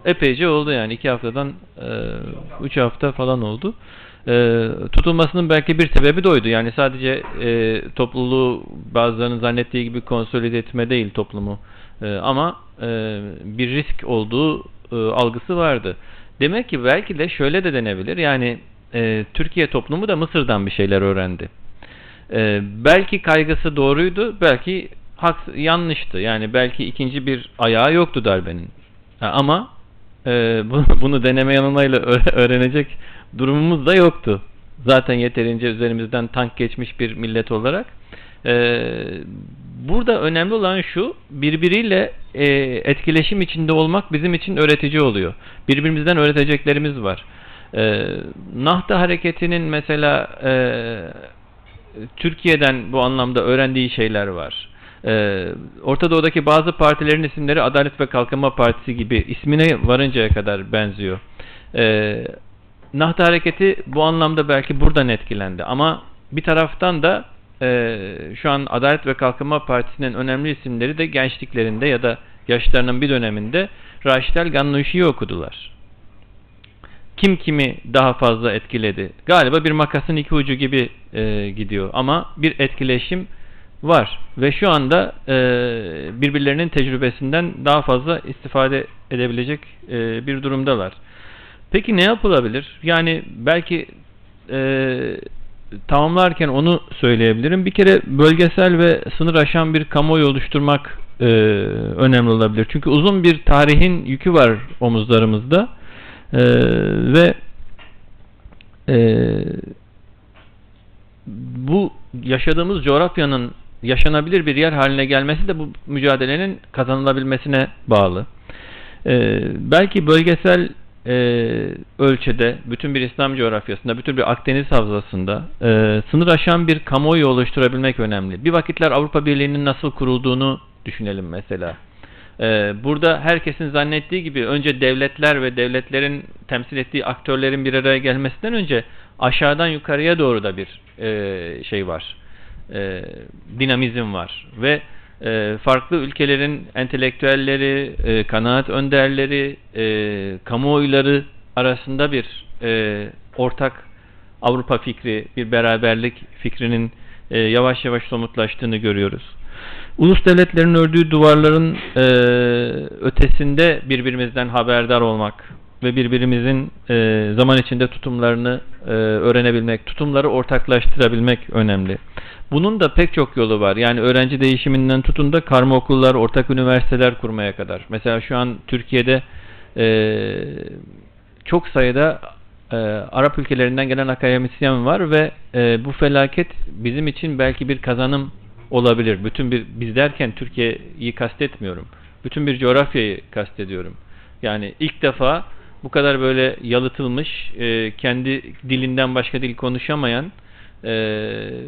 epeyce oldu yani iki haftadan e, üç hafta falan oldu. E, tutulmasının belki bir sebebi de oydu. Yani sadece e, topluluğu bazılarının zannettiği gibi konsolide etme değil toplumu. E, ama e, bir risk olduğu e, algısı vardı. Demek ki belki de şöyle de denebilir. Yani e, Türkiye toplumu da Mısır'dan bir şeyler öğrendi. E, belki kaygısı doğruydu, belki hak yanlıştı. Yani belki ikinci bir ayağı yoktu darbenin. Ha, ama e, bunu, bunu deneme yanılmayla öğrenecek durumumuz da yoktu. Zaten yeterince üzerimizden tank geçmiş bir millet olarak. E, burada önemli olan şu, birbiriyle e, etkileşim içinde olmak bizim için öğretici oluyor. Birbirimizden öğreteceklerimiz var. E, Nahda hareketinin mesela e, Türkiye'den bu anlamda öğrendiği şeyler var. Ee, Orta Doğu'daki bazı partilerin isimleri Adalet ve Kalkınma Partisi gibi ismine varıncaya kadar benziyor. Ee, Nahda Hareketi bu anlamda belki buradan etkilendi ama bir taraftan da e, şu an Adalet ve Kalkınma Partisi'nin önemli isimleri de gençliklerinde ya da yaşlarının bir döneminde Raşidel Gannuşi'yi okudular. Kim kimi daha fazla etkiledi? Galiba bir makasın iki ucu gibi e, gidiyor ama bir etkileşim var ve şu anda e, birbirlerinin tecrübesinden daha fazla istifade edebilecek e, bir durumdalar. Peki ne yapılabilir? Yani belki e, tamamlarken onu söyleyebilirim. Bir kere bölgesel ve sınır aşan bir kamuoyu oluşturmak e, önemli olabilir. Çünkü uzun bir tarihin yükü var omuzlarımızda e, ve e, bu yaşadığımız coğrafyanın yaşanabilir bir yer haline gelmesi de bu mücadelenin kazanılabilmesine bağlı. Ee, belki bölgesel e, ölçüde, bütün bir İslam coğrafyasında, bütün bir Akdeniz havzasında e, sınır aşan bir kamuoyu oluşturabilmek önemli. Bir vakitler Avrupa Birliği'nin nasıl kurulduğunu düşünelim mesela. Ee, burada herkesin zannettiği gibi önce devletler ve devletlerin temsil ettiği aktörlerin bir araya gelmesinden önce aşağıdan yukarıya doğru da bir e, şey var e, dinamizm var ve e, farklı ülkelerin entelektüelleri, kanaat önderleri, kamuoyları arasında bir ortak Avrupa fikri, bir beraberlik fikrinin yavaş yavaş somutlaştığını görüyoruz. Ulus devletlerin ördüğü duvarların e, ötesinde birbirimizden haberdar olmak ve birbirimizin e, zaman içinde tutumlarını e, öğrenebilmek, tutumları ortaklaştırabilmek önemli. Bunun da pek çok yolu var. Yani öğrenci değişiminden tutun da karma okullar, ortak üniversiteler kurmaya kadar. Mesela şu an Türkiye'de e, çok sayıda e, Arap ülkelerinden gelen akademisyen var ve e, bu felaket bizim için belki bir kazanım olabilir. Bütün bir biz derken Türkiye'yi kastetmiyorum. Bütün bir coğrafyayı kastediyorum. Yani ilk defa bu kadar böyle yalıtılmış, e, kendi dilinden başka dil konuşamayan e,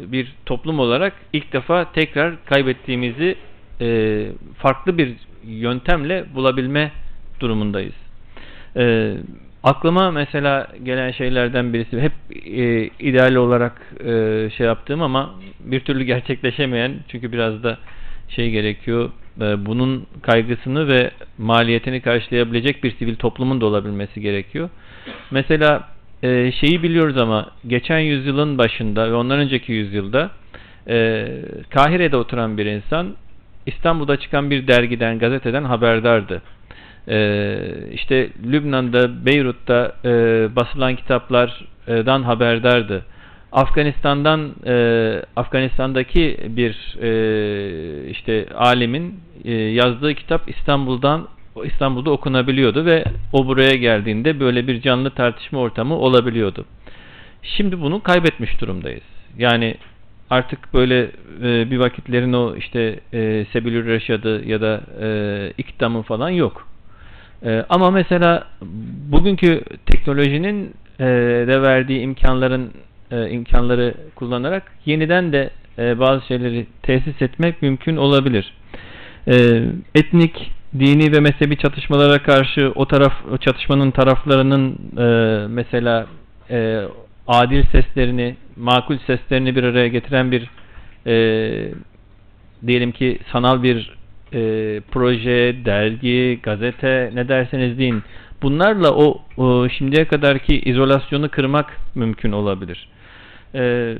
bir toplum olarak ilk defa tekrar kaybettiğimizi e, farklı bir yöntemle bulabilme durumundayız. E, aklıma mesela gelen şeylerden birisi hep e, ideal olarak e, şey yaptığım ama bir türlü gerçekleşemeyen çünkü biraz da şey gerekiyor e, bunun kaygısını ve maliyetini karşılayabilecek bir sivil toplumun da olabilmesi gerekiyor. Mesela e, şeyi biliyoruz ama geçen yüzyılın başında ve ondan önceki yüzyılda e, Kahire'de oturan bir insan İstanbul'da çıkan bir dergiden, gazeteden haberdardı. E, işte Lübnan'da, Beyrut'ta e, basılan kitaplardan haberdardı. Afganistan'dan e, Afganistan'daki bir e, işte alimin e, yazdığı kitap İstanbul'dan İstanbul'da okunabiliyordu ve o buraya geldiğinde böyle bir canlı tartışma ortamı olabiliyordu. Şimdi bunu kaybetmiş durumdayız. Yani artık böyle e, bir vakitlerin o işte e, Sebilür Reşad'ı ya da e, İktam'ı falan yok. E, ama mesela bugünkü teknolojinin e, de verdiği imkanların e, imkanları kullanarak yeniden de e, bazı şeyleri tesis etmek mümkün olabilir. E, etnik dini ve mezhebi çatışmalara karşı o taraf o çatışmanın taraflarının e, mesela e, adil seslerini, makul seslerini bir araya getiren bir e, diyelim ki sanal bir e, proje, dergi, gazete ne derseniz deyin. Bunlarla o, o şimdiye kadarki izolasyonu kırmak mümkün olabilir. E,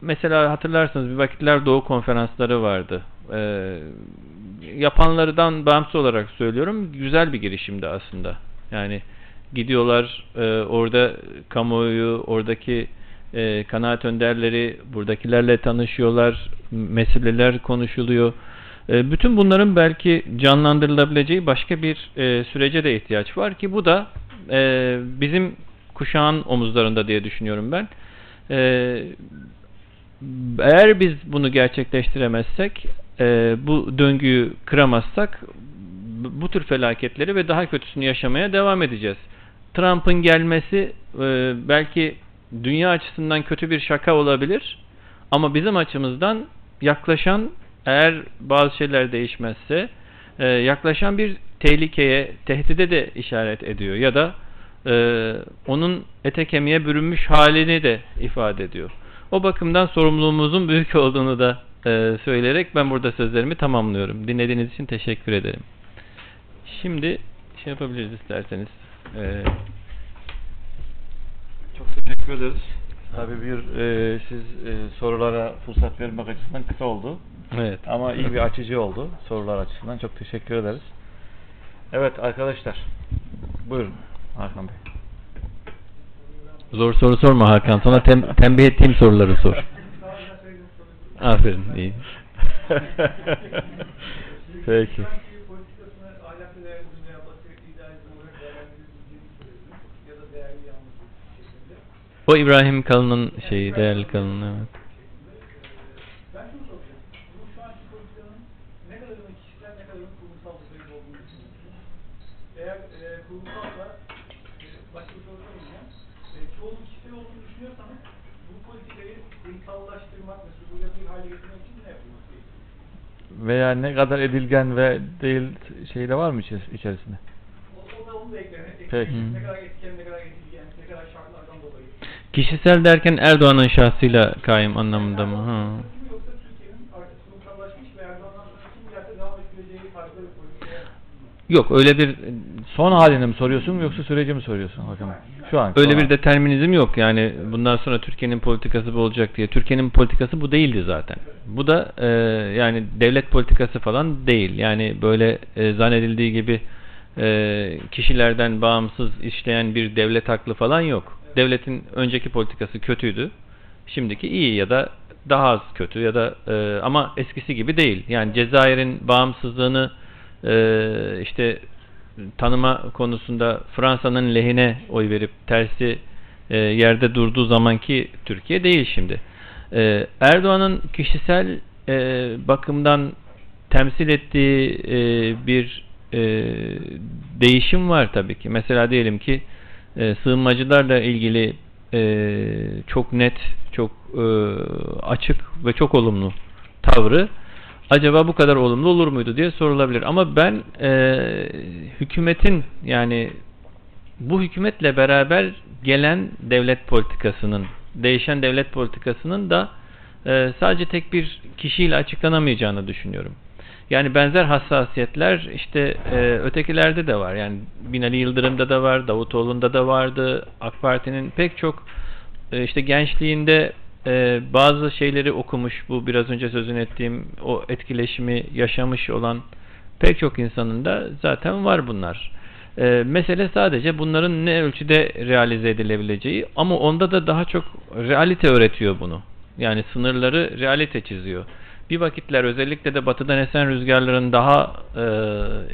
mesela hatırlarsanız bir vakitler Doğu konferansları vardı. E, yapanlardan bağımsız olarak söylüyorum. Güzel bir girişimdi aslında. Yani gidiyorlar e, orada kamuoyu, oradaki e, kanaat önderleri buradakilerle tanışıyorlar, meseleler konuşuluyor. E, bütün bunların belki canlandırılabileceği başka bir e, sürece de ihtiyaç var ki bu da e, bizim kuşağın omuzlarında diye düşünüyorum ben. Eğer biz bunu gerçekleştiremezsek, bu döngüyü kıramazsak bu tür felaketleri ve daha kötüsünü yaşamaya devam edeceğiz. Trump'ın gelmesi belki dünya açısından kötü bir şaka olabilir ama bizim açımızdan yaklaşan eğer bazı şeyler değişmezse e, yaklaşan bir tehlikeye, tehdide de işaret ediyor ya da e, onun ete kemiğe bürünmüş halini de ifade ediyor. O bakımdan sorumluluğumuzun büyük olduğunu da e, söyleyerek ben burada sözlerimi tamamlıyorum. Dinlediğiniz için teşekkür ederim. Şimdi şey yapabiliriz isterseniz. E, Çok teşekkür ederiz. Tabii bir e, siz e, sorulara fırsat vermek açısından kısa oldu. evet. Ama iyi bir açıcı oldu sorular açısından. Çok teşekkür ederiz. Evet arkadaşlar. Buyurun Hakan Bey. Zor soru sorma Hakan. Sana tem- tembih ettiğim soruları sor. Aferin. iyi. Peki. Sürdürülebilir hale getirmek için ne yapılması gerekiyor? Veya ne kadar edilgen ve değil şey de var mı içeris- içerisinde? O, o da onu da eklemek. Peki. Ne kadar etken, ne kadar edilgen, ne kadar dolayı. Kişisel derken Erdoğan'ın şahsıyla kaim anlamında mı? Ha. Yok öyle bir Son halini mi soruyorsun yoksa süreci mi soruyorsun Bey? Şu an. öyle bir determinizm yok. Yani bundan sonra Türkiye'nin politikası bu olacak diye. Türkiye'nin politikası bu değildi zaten. Bu da e, yani devlet politikası falan değil. Yani böyle e, zannedildiği gibi e, kişilerden bağımsız işleyen bir devlet haklı falan yok. Devletin önceki politikası kötüydü. Şimdiki iyi ya da daha az kötü ya da e, ama eskisi gibi değil. Yani Cezayir'in bağımsızlığını e, işte tanıma konusunda Fransa'nın lehine oy verip tersi e, yerde durduğu zamanki Türkiye değil şimdi. E, Erdoğan'ın kişisel e, bakımdan temsil ettiği e, bir e, değişim var tabii ki. Mesela diyelim ki e, sığınmacılarla ilgili e, çok net, çok e, açık ve çok olumlu tavrı acaba bu kadar olumlu olur muydu diye sorulabilir. Ama ben e, hükümetin yani bu hükümetle beraber gelen devlet politikasının, değişen devlet politikasının da e, sadece tek bir kişiyle açıklanamayacağını düşünüyorum. Yani benzer hassasiyetler işte e, ötekilerde de var. Yani Binali Yıldırım'da da var, Davutoğlu'nda da vardı. AK Parti'nin pek çok e, işte gençliğinde e, bazı şeyleri okumuş, bu biraz önce sözünü ettiğim o etkileşimi yaşamış olan pek çok insanın da zaten var bunlar. E, mesele sadece bunların ne ölçüde realize edilebileceği ama onda da daha çok realite öğretiyor bunu. Yani sınırları realite çiziyor. Bir vakitler özellikle de batıdan esen rüzgarların daha e,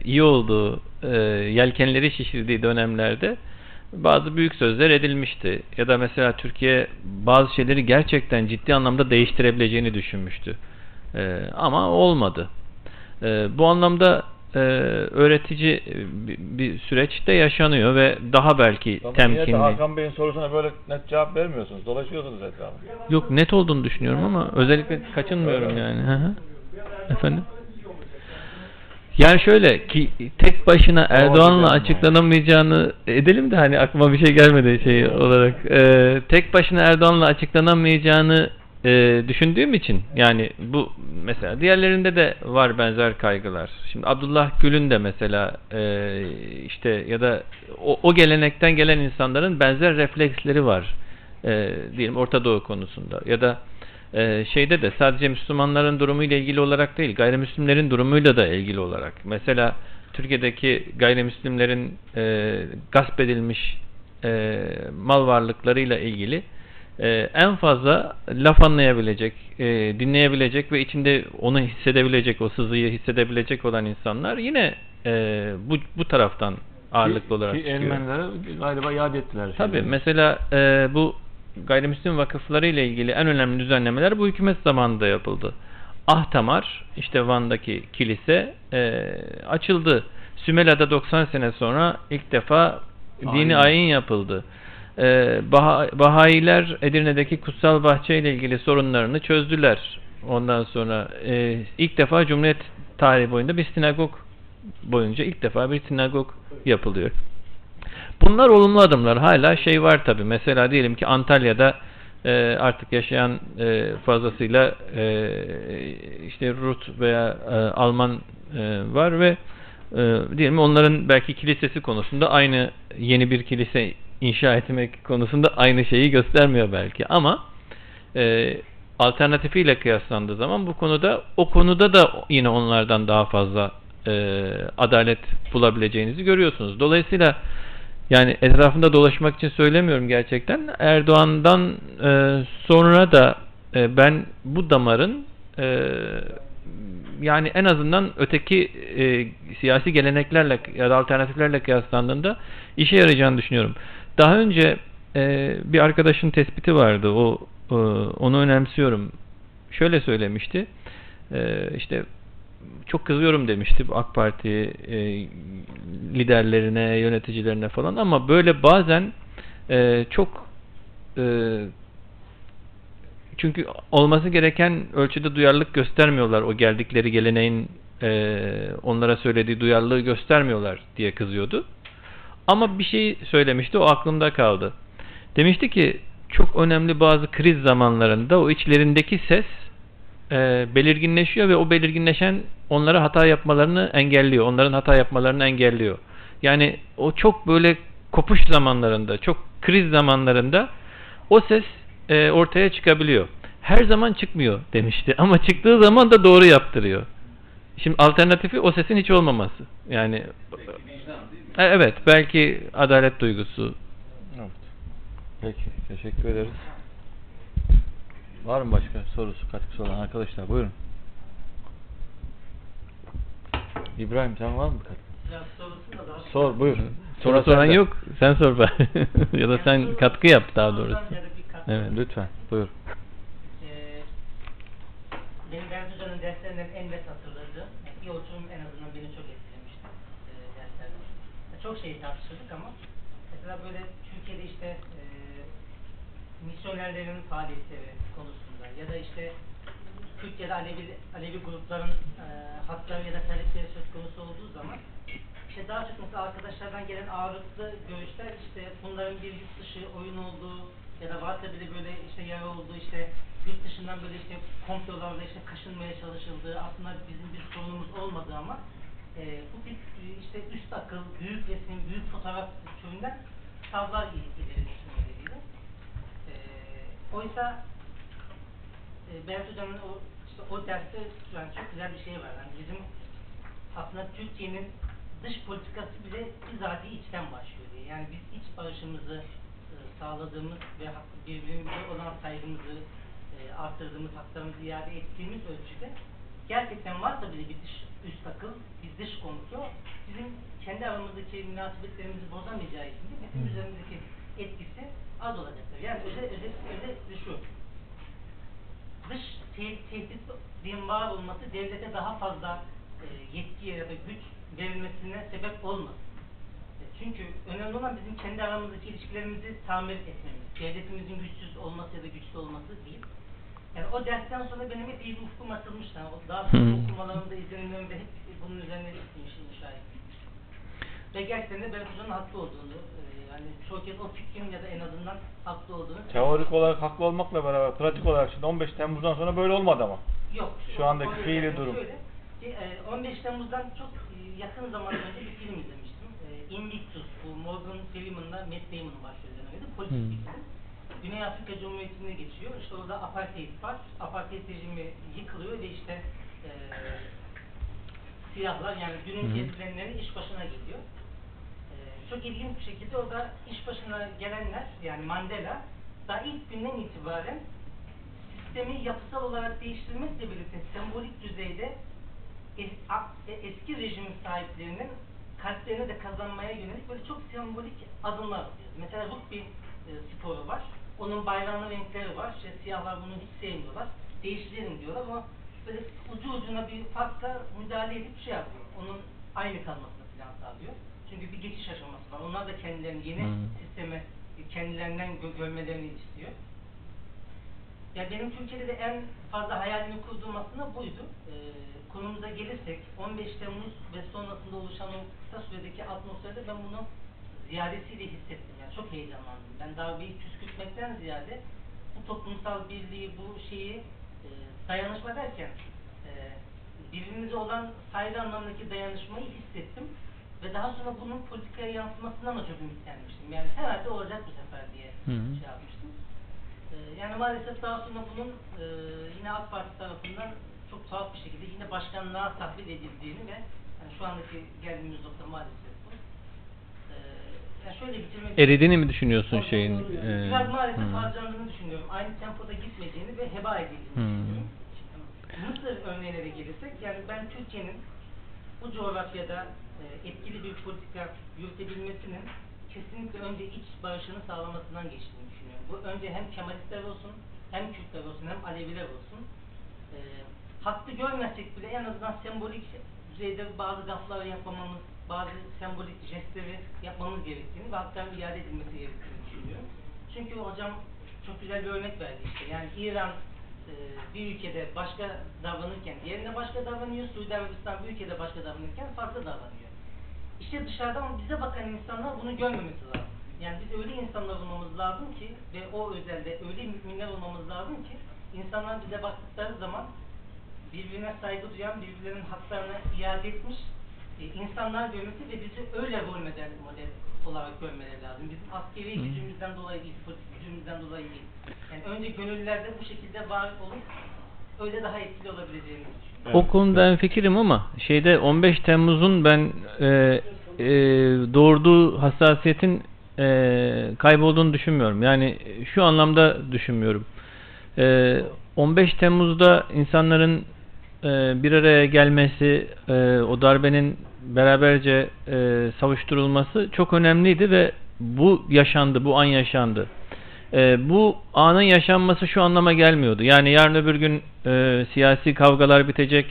iyi olduğu, e, yelkenleri şişirdiği dönemlerde bazı büyük sözler edilmişti. Ya da mesela Türkiye bazı şeyleri gerçekten ciddi anlamda değiştirebileceğini düşünmüştü. E, ama olmadı. E, bu anlamda e, öğretici bir, bir süreç de yaşanıyor ve daha belki de temkinli. Hakan Bey'in sorusuna böyle net cevap vermiyorsunuz? Dolaşıyorsunuz etrafı. Yok net olduğunu düşünüyorum ama özellikle kaçınmıyorum yani. Hı hı. Efendim? Yani şöyle ki tek başına Erdoğan'la açıklanamayacağını edelim de hani aklıma bir şey gelmedi şey olarak. Ee, tek başına Erdoğan'la açıklanamayacağını e, düşündüğüm için yani bu mesela diğerlerinde de var benzer kaygılar. Şimdi Abdullah Gül'ün de mesela e, işte ya da o, o gelenekten gelen insanların benzer refleksleri var. E, diyelim Orta Doğu konusunda ya da e, şeyde de sadece Müslümanların durumuyla ilgili olarak değil gayrimüslimlerin durumuyla da ilgili olarak. Mesela Türkiye'deki gayrimüslimlerin e, gasp edilmiş e, mal varlıklarıyla ilgili e, en fazla laf anlayabilecek, e, dinleyebilecek ve içinde onu hissedebilecek, o sızıyı hissedebilecek olan insanlar yine e, bu bu taraftan ağırlıklı olarak ki çıkıyor. Ermenilere galiba iade ettiler. Tabii şeyleri. mesela e, bu gayrimüslim vakıfları ile ilgili en önemli düzenlemeler bu hükümet zamanında yapıldı. Ahtamar işte Van'daki kilise e, açıldı. Sümela'da 90 sene sonra ilk defa dini Ayin. ayin yapıldı. E, Baha, Bahayiler Edirne'deki kutsal bahçe ile ilgili sorunlarını çözdüler. Ondan sonra e, ilk defa Cumhuriyet tarihi boyunca bir sinagog boyunca ilk defa bir sinagog yapılıyor. Bunlar olumlu adımlar. Hala şey var tabi. Mesela diyelim ki Antalya'da e, artık yaşayan e, fazlasıyla e, işte Rut veya e, Alman e, var ve e, diyelim onların belki kilisesi konusunda aynı yeni bir kilise inşa etmek konusunda aynı şeyi göstermiyor belki ama e, alternatifiyle kıyaslandığı zaman bu konuda o konuda da yine onlardan daha fazla e, adalet bulabileceğinizi görüyorsunuz. Dolayısıyla yani etrafında dolaşmak için söylemiyorum gerçekten. Erdoğan'dan e, sonra da e, ben bu damarın e, yani en azından öteki e, siyasi geleneklerle ya da alternatiflerle kıyaslandığında işe yarayacağını düşünüyorum. Daha önce e, bir arkadaşın tespiti vardı. O e, onu önemsiyorum. Şöyle söylemişti. E, işte çok kızıyorum demişti AK Parti e, liderlerine, yöneticilerine falan ama böyle bazen e, çok e, çünkü olması gereken ölçüde duyarlılık göstermiyorlar. O geldikleri geleneğin e, onlara söylediği duyarlılığı göstermiyorlar diye kızıyordu. Ama bir şey söylemişti, o aklımda kaldı. Demişti ki çok önemli bazı kriz zamanlarında o içlerindeki ses e, belirginleşiyor ve o belirginleşen onlara hata yapmalarını engelliyor. Onların hata yapmalarını engelliyor. Yani o çok böyle kopuş zamanlarında, çok kriz zamanlarında o ses e, ortaya çıkabiliyor. Her zaman çıkmıyor demişti ama çıktığı zaman da doğru yaptırıyor. Şimdi alternatifi o sesin hiç olmaması. Yani E, evet belki adalet duygusu. Evet. Peki. Teşekkür ederiz. Var mı başka sorusu, katkısı olan arkadaşlar? Buyurun. İbrahim sen var mı katkı? Sor buyur. Soru soran yok. Sen sor be. ya da sen katkı yap daha doğrusu. Evet. Lütfen buyur. Ee, benim Berdi Hoca'nın derslerinden en net hatırladığım, yani bir oturum en azından beni çok etkilemişti e, derslerde. Ya Çok şeyi tartışırdık ama mesela böyle Türkiye'de işte e, misyonerlerin faaliyetleri konusunda ya da işte Kürt ya da Alevi, Alevi grupların e, hakları ya da talepleri söz konusu olduğu zaman işte daha çok mesela arkadaşlardan gelen ağırlıklı görüşler işte bunların bir yurt dışı oyun olduğu ya da varsa bile böyle işte yara olduğu işte yurt dışından böyle işte komplolarla işte kaşınmaya çalışıldığı aslında bizim bir sorunumuz olmadığı ama e, bu e, işte üst akıl, büyük resim, büyük fotoğraf türünden tavlar ileri düşünmeleriyle. E, oysa e, Berat Hocam'ın o, işte o derste yani çok güzel bir şey var. Yani bizim aslında Türkiye'nin dış politikası bile bizatihi içten başlıyor diye. Yani biz iç barışımızı e, sağladığımız ve birbirimize olan saygımızı e, arttırdığımız, haklarımızı iade ettiğimiz ölçüde gerçekten varsa bile bir dış üst akıl, bir dış kontrol bizim kendi aramızdaki münasebetlerimizi bozamayacağı için de bizim üzerimizdeki etkisi az olacaktır. Yani özet, özet, özetle şu, dış te- tehditin var olması devlete daha fazla e, yetki ya da güç verilmesine sebep olmasın. E, Çünkü önemli olan bizim kendi aramızdaki ilişkilerimizi tamir etmemiz. Devletimizin güçsüz olması ya da güçlü olması değil. Yani o dersten sonra benim hep iyi bir ufkum açılmıştı. Yani o daha sonra Hmm. okumalarımda, izlenimlerimde hep bunun üzerine gitmişim şahit. Ve gerçekten de Berat Hoca'nın haklı olduğunu, e, yani çoğu kez o fikrin ya da en azından haklı olduğunu Teorik olarak haklı olmakla beraber pratik olarak şimdi 15 Temmuz'dan sonra böyle olmadı ama. Yok. Şu andaki fiili geldim. durum. Şöyle, ki, e, 15 Temmuz'dan çok yakın zaman önce bir film izlemiştim. E, Invictus, bu Morgan Freeman'la Matt Damon'un başrol üzerine Polis Hmm. bir film. Güney Afrika Cumhuriyeti'nde geçiyor. İşte orada apartheid var. Apartheid rejimi yıkılıyor ve işte e, siyahlar yani günün gezilenleri iş başına geliyor. E, çok ilginç bir şekilde orada iş başına gelenler yani Mandela daha ilk günden itibaren sistemi yapısal olarak değiştirmekle birlikte sembolik düzeyde es- a- e- eski rejim sahiplerinin kalplerini de kazanmaya yönelik böyle çok sembolik adımlar atıyor. Mesela rugby e, sporu var. Onun bayrağının renkleri var. İşte siyahlar bunu hiç sevmiyorlar. Değiştirelim diyorlar ama böyle ucu ucuna bir farkla müdahale edip şey yapıyor. Onun aynı kalmasını falan sağlıyor. Çünkü bir geçiş aşaması var. Onlar da kendilerini yeni Hmm. sisteme kendilerinden gö- görmelerini istiyor. Ya benim Türkiye'de de en fazla hayalini kurduğum aslında buydu. Ee, konumuza gelirsek 15 Temmuz ve sonrasında oluşan o kısa süredeki atmosferde ben bunu ziyadesiyle hissettim. Yani çok heyecanlandım. Ben darbeyi püskürtmekten ziyade bu toplumsal birliği, bu şeyi e, dayanışma derken e, birbirimize olan saygı anlamındaki dayanışmayı hissettim. Ve daha sonra bunun politikaya yansımasından da çok ümitlenmiştim. Yani herhalde olacak bu sefer diye Hı hı. şey yapmıştım. Ee, yani maalesef daha sonra bunun e, yine AK Parti tarafından çok tuhaf bir şekilde yine başkanlığa tahvil edildiğini ve yani şu andaki geldiğimiz nokta maalesef bu. Ee, yani şöyle bitirmek Eridiğini mi düşünüyorsun şeyin? e, Biraz maalesef hı. harcandığını düşünüyorum. Aynı tempoda gitmediğini ve heba edildiğini Hı. düşünüyorum. Mısır örneğine de gelirsek, yani ben Türkiye'nin bu coğrafyada e, etkili bir politika yürütebilmesinin kesinlikle önce iç barışını sağlamasından geçtiğini düşünüyorum. Bu önce hem Kemalistler olsun, hem Kürtler olsun, hem Aleviler olsun. E, haklı görmesek bile en azından sembolik düzeyde bazı gaflar yapmamamız, bazı sembolik jestleri yapmamız gerektiğini ve hakların iade edilmesi gerektiğini düşünüyorum. Çünkü hocam çok güzel bir örnek verdi işte. Yani İran e, bir ülkede başka davranırken diğerine başka davranıyor. Suudi Arabistan bir ülkede başka davranırken farklı davranıyor. İşte dışarıdan bize bakan insanlar bunu görmemesi lazım. Yani biz öyle insanlar olmamız lazım ki ve o özelde öyle müminler olmamız lazım ki insanlar bize baktıkları zaman birbirine saygı duyan, birbirlerinin haklarını iade etmiş e, insanlar görmesi ve bizi öyle rol model, model olarak görmeleri lazım. Bizim askeri Hı. gücümüzden dolayı değil, politik gücümüzden dolayı değil. Yani önce gönüllerde bu şekilde var olup öyle daha etkili olabileceğini düşünüyorum. O konuda en fikrim ama şeyde 15 Temmuz'un ben e, e, doğurduğu hassasiyetin e, kaybolduğunu düşünmüyorum. Yani şu anlamda düşünmüyorum. E, 15 Temmuz'da insanların bir araya gelmesi, e, o darbenin beraberce e, savuşturulması çok önemliydi ve bu yaşandı, bu an yaşandı. E, bu anın yaşanması şu anlama gelmiyordu. Yani yarın öbür gün e, siyasi kavgalar bitecek,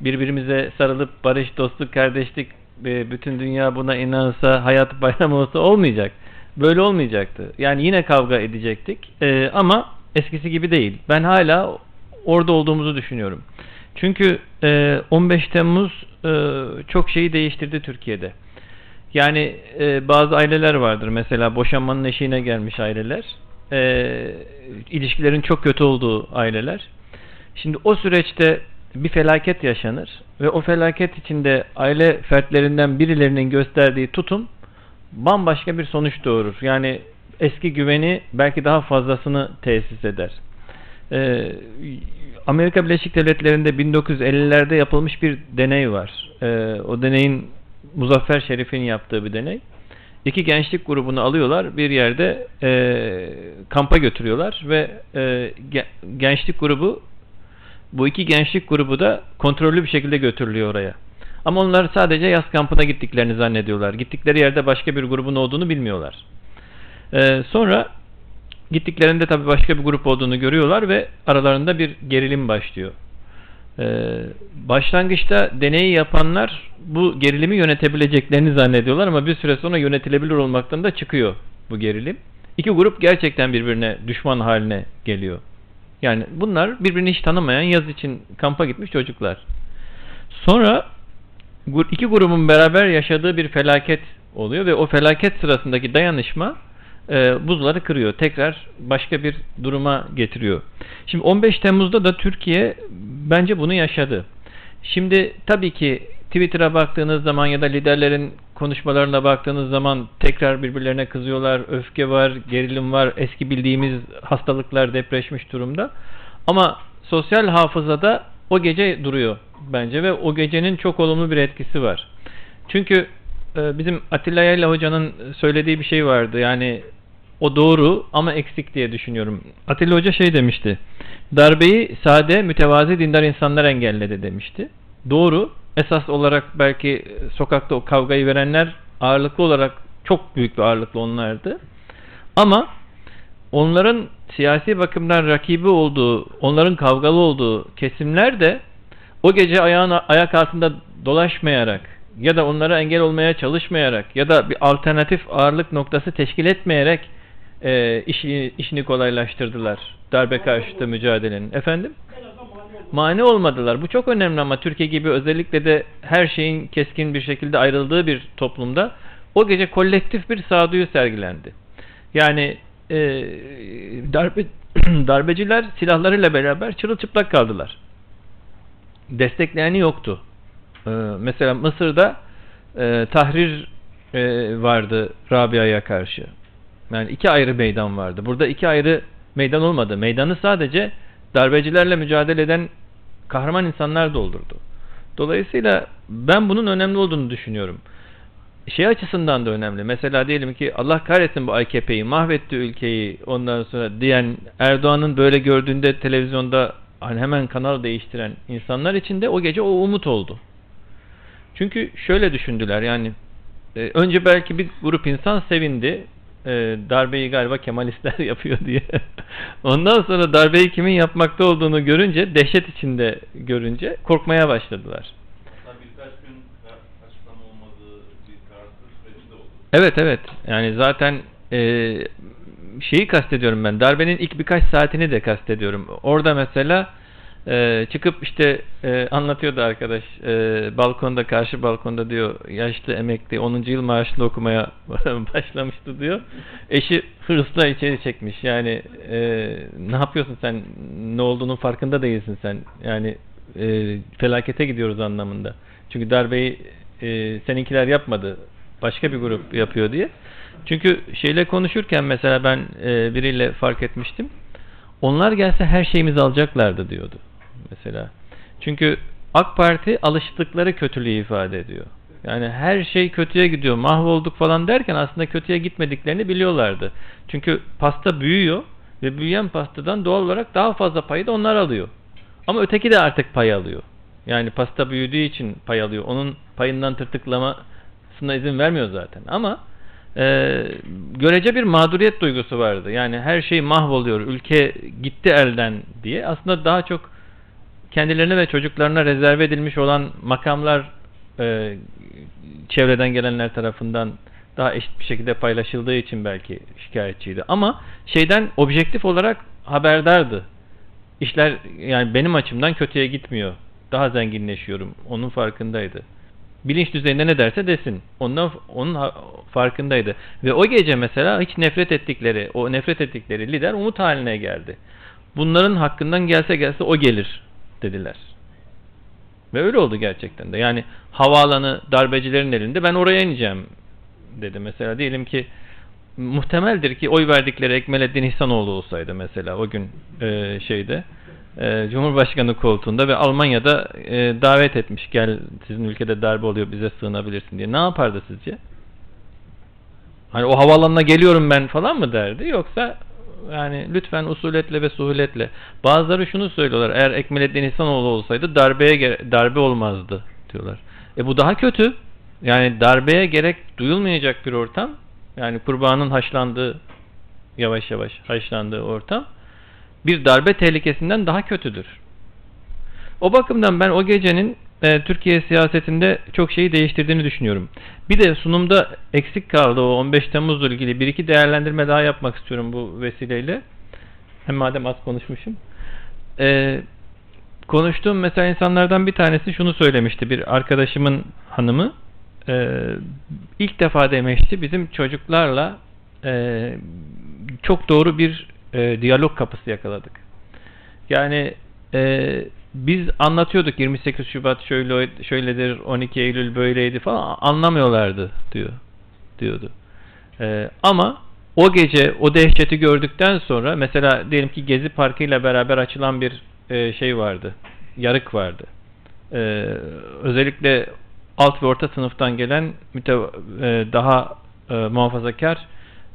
birbirimize sarılıp barış, dostluk, kardeşlik, e, bütün dünya buna inansa, hayat bayramı olsa olmayacak. Böyle olmayacaktı. Yani yine kavga edecektik E, ama eskisi gibi değil. Ben hala orada olduğumuzu düşünüyorum. Çünkü e, 15 Temmuz e, çok şeyi değiştirdi Türkiye'de. Yani e, bazı aileler vardır mesela boşanmanın eşiğine gelmiş aileler. E, ilişkilerin çok kötü olduğu aileler. Şimdi o süreçte bir felaket yaşanır ve o felaket içinde aile fertlerinden birilerinin gösterdiği tutum bambaşka bir sonuç doğurur. Yani eski güveni belki daha fazlasını tesis eder. Ee, Amerika Birleşik Devletleri'nde 1950'lerde yapılmış bir deney var. Ee, o deneyin Muzaffer Şerif'in yaptığı bir deney. İki gençlik grubunu alıyorlar bir yerde e, kampa götürüyorlar ve e, ge- gençlik grubu bu iki gençlik grubu da kontrollü bir şekilde götürülüyor oraya. Ama onlar sadece yaz kampına gittiklerini zannediyorlar. Gittikleri yerde başka bir grubun olduğunu bilmiyorlar. Ee, sonra gittiklerinde tabii başka bir grup olduğunu görüyorlar ve aralarında bir gerilim başlıyor. Ee, başlangıçta deneyi yapanlar bu gerilimi yönetebileceklerini zannediyorlar ama bir süre sonra yönetilebilir olmaktan da çıkıyor bu gerilim. İki grup gerçekten birbirine düşman haline geliyor. Yani bunlar birbirini hiç tanımayan yaz için kampa gitmiş çocuklar. Sonra iki grubun beraber yaşadığı bir felaket oluyor ve o felaket sırasındaki dayanışma e, buzları kırıyor. Tekrar başka bir duruma getiriyor. Şimdi 15 Temmuz'da da Türkiye bence bunu yaşadı. Şimdi tabii ki Twitter'a baktığınız zaman ya da liderlerin konuşmalarına baktığınız zaman tekrar birbirlerine kızıyorlar, öfke var, gerilim var, eski bildiğimiz hastalıklar depreşmiş durumda. Ama sosyal hafızada o gece duruyor bence ve o gecenin çok olumlu bir etkisi var. Çünkü e, bizim Atilla Yayla Hoca'nın söylediği bir şey vardı. Yani o doğru ama eksik diye düşünüyorum. Atilla Hoca şey demişti. Darbeyi sade, mütevazi dindar insanlar engelledi demişti. Doğru. Esas olarak belki sokakta o kavgayı verenler ağırlıklı olarak çok büyük bir ağırlıklı onlardı. Ama onların siyasi bakımdan rakibi olduğu, onların kavgalı olduğu kesimler de o gece ayağın ayak altında dolaşmayarak ya da onlara engel olmaya çalışmayarak ya da bir alternatif ağırlık noktası teşkil etmeyerek e, işini, işini kolaylaştırdılar. Darbe karşıtı mücadelenin. Efendim? Mani olmadılar. Bu çok önemli ama Türkiye gibi özellikle de her şeyin keskin bir şekilde ayrıldığı bir toplumda o gece kolektif bir sağduyu sergilendi. Yani e, darbe, darbeciler silahlarıyla beraber çırılçıplak kaldılar. Destekleyeni yoktu. E, mesela Mısır'da e, tahrir e, vardı Rabia'ya karşı. Yani iki ayrı meydan vardı. Burada iki ayrı meydan olmadı. Meydanı sadece darbecilerle mücadele eden kahraman insanlar doldurdu. Dolayısıyla ben bunun önemli olduğunu düşünüyorum. Şey açısından da önemli. Mesela diyelim ki Allah kahretsin bu AKP'yi mahvetti ülkeyi ondan sonra diyen Erdoğan'ın böyle gördüğünde televizyonda hani hemen kanal değiştiren insanlar için de o gece o umut oldu. Çünkü şöyle düşündüler yani e, önce belki bir grup insan sevindi e, darbeyi galiba Kemalistler yapıyor diye. Ondan sonra darbeyi kimin yapmakta olduğunu görünce, dehşet içinde görünce korkmaya başladılar. Hatta birkaç gün açıklama olmadığı bir kararsız süreci de oldu. Evet evet. Yani zaten e, şeyi kastediyorum ben. Darbenin ilk birkaç saatini de kastediyorum. Orada mesela e, çıkıp işte e, anlatıyordu arkadaş e, balkonda karşı balkonda diyor yaşlı emekli 10. yıl maaşlı okumaya başlamıştı diyor. Eşi hırsla içeri çekmiş. Yani e, ne yapıyorsun sen? Ne olduğunun farkında değilsin sen. Yani e, felakete gidiyoruz anlamında. Çünkü darbeyi e, seninkiler yapmadı. Başka bir grup yapıyor diye. Çünkü şeyle konuşurken mesela ben e, biriyle fark etmiştim. Onlar gelse her şeyimizi alacaklardı diyordu mesela. Çünkü AK Parti alıştıkları kötülüğü ifade ediyor. Yani her şey kötüye gidiyor, mahvolduk falan derken aslında kötüye gitmediklerini biliyorlardı. Çünkü pasta büyüyor ve büyüyen pastadan doğal olarak daha fazla payı da onlar alıyor. Ama öteki de artık pay alıyor. Yani pasta büyüdüğü için pay alıyor. Onun payından tırtıklamasına izin vermiyor zaten. Ama e, görece bir mağduriyet duygusu vardı. Yani her şey mahvoluyor, ülke gitti elden diye. Aslında daha çok kendilerine ve çocuklarına rezerve edilmiş olan makamlar e, çevreden gelenler tarafından daha eşit bir şekilde paylaşıldığı için belki şikayetçiydi. Ama şeyden objektif olarak haberdardı. İşler yani benim açımdan kötüye gitmiyor. Daha zenginleşiyorum. Onun farkındaydı. Bilinç düzeyinde ne derse desin. Ondan onun farkındaydı. Ve o gece mesela hiç nefret ettikleri, o nefret ettikleri lider umut haline geldi. Bunların hakkından gelse gelse o gelir dediler. Ve öyle oldu gerçekten de. Yani havaalanı darbecilerin elinde ben oraya ineceğim dedi. Mesela diyelim ki muhtemeldir ki oy verdikleri Ekmelettin İhsanoğlu olsaydı mesela o gün e, şeyde e, Cumhurbaşkanı koltuğunda ve Almanya'da e, davet etmiş gel sizin ülkede darbe oluyor bize sığınabilirsin diye. Ne yapardı sizce? Hani o havaalanına geliyorum ben falan mı derdi yoksa yani lütfen usuletle ve suhuletle. Bazıları şunu söylüyorlar. Eğer Ekmelettin İhsanoğlu olsaydı darbeye darbe olmazdı diyorlar. E bu daha kötü. Yani darbeye gerek duyulmayacak bir ortam. Yani kurbanın haşlandığı yavaş yavaş haşlandığı ortam bir darbe tehlikesinden daha kötüdür. O bakımdan ben o gecenin e, Türkiye siyasetinde çok şeyi değiştirdiğini düşünüyorum. Bir de sunumda eksik kaldı o 15 Temmuz'la ilgili bir iki değerlendirme daha yapmak istiyorum bu vesileyle. Hem madem az konuşmuşum. E, konuştuğum mesela insanlardan bir tanesi şunu söylemişti. Bir arkadaşımın hanımı e, ilk defa demişti bizim çocuklarla e, çok doğru bir e, diyalog kapısı yakaladık. Yani e, biz anlatıyorduk 28 Şubat şöyle şöyledir, 12 Eylül böyleydi falan anlamıyorlardı diyor diyordu. E, ama o gece o dehşeti gördükten sonra mesela diyelim ki Gezi Parkı ile beraber açılan bir e, şey vardı. Yarık vardı. E, özellikle alt ve orta sınıftan gelen müte, e, daha e, muhafazakar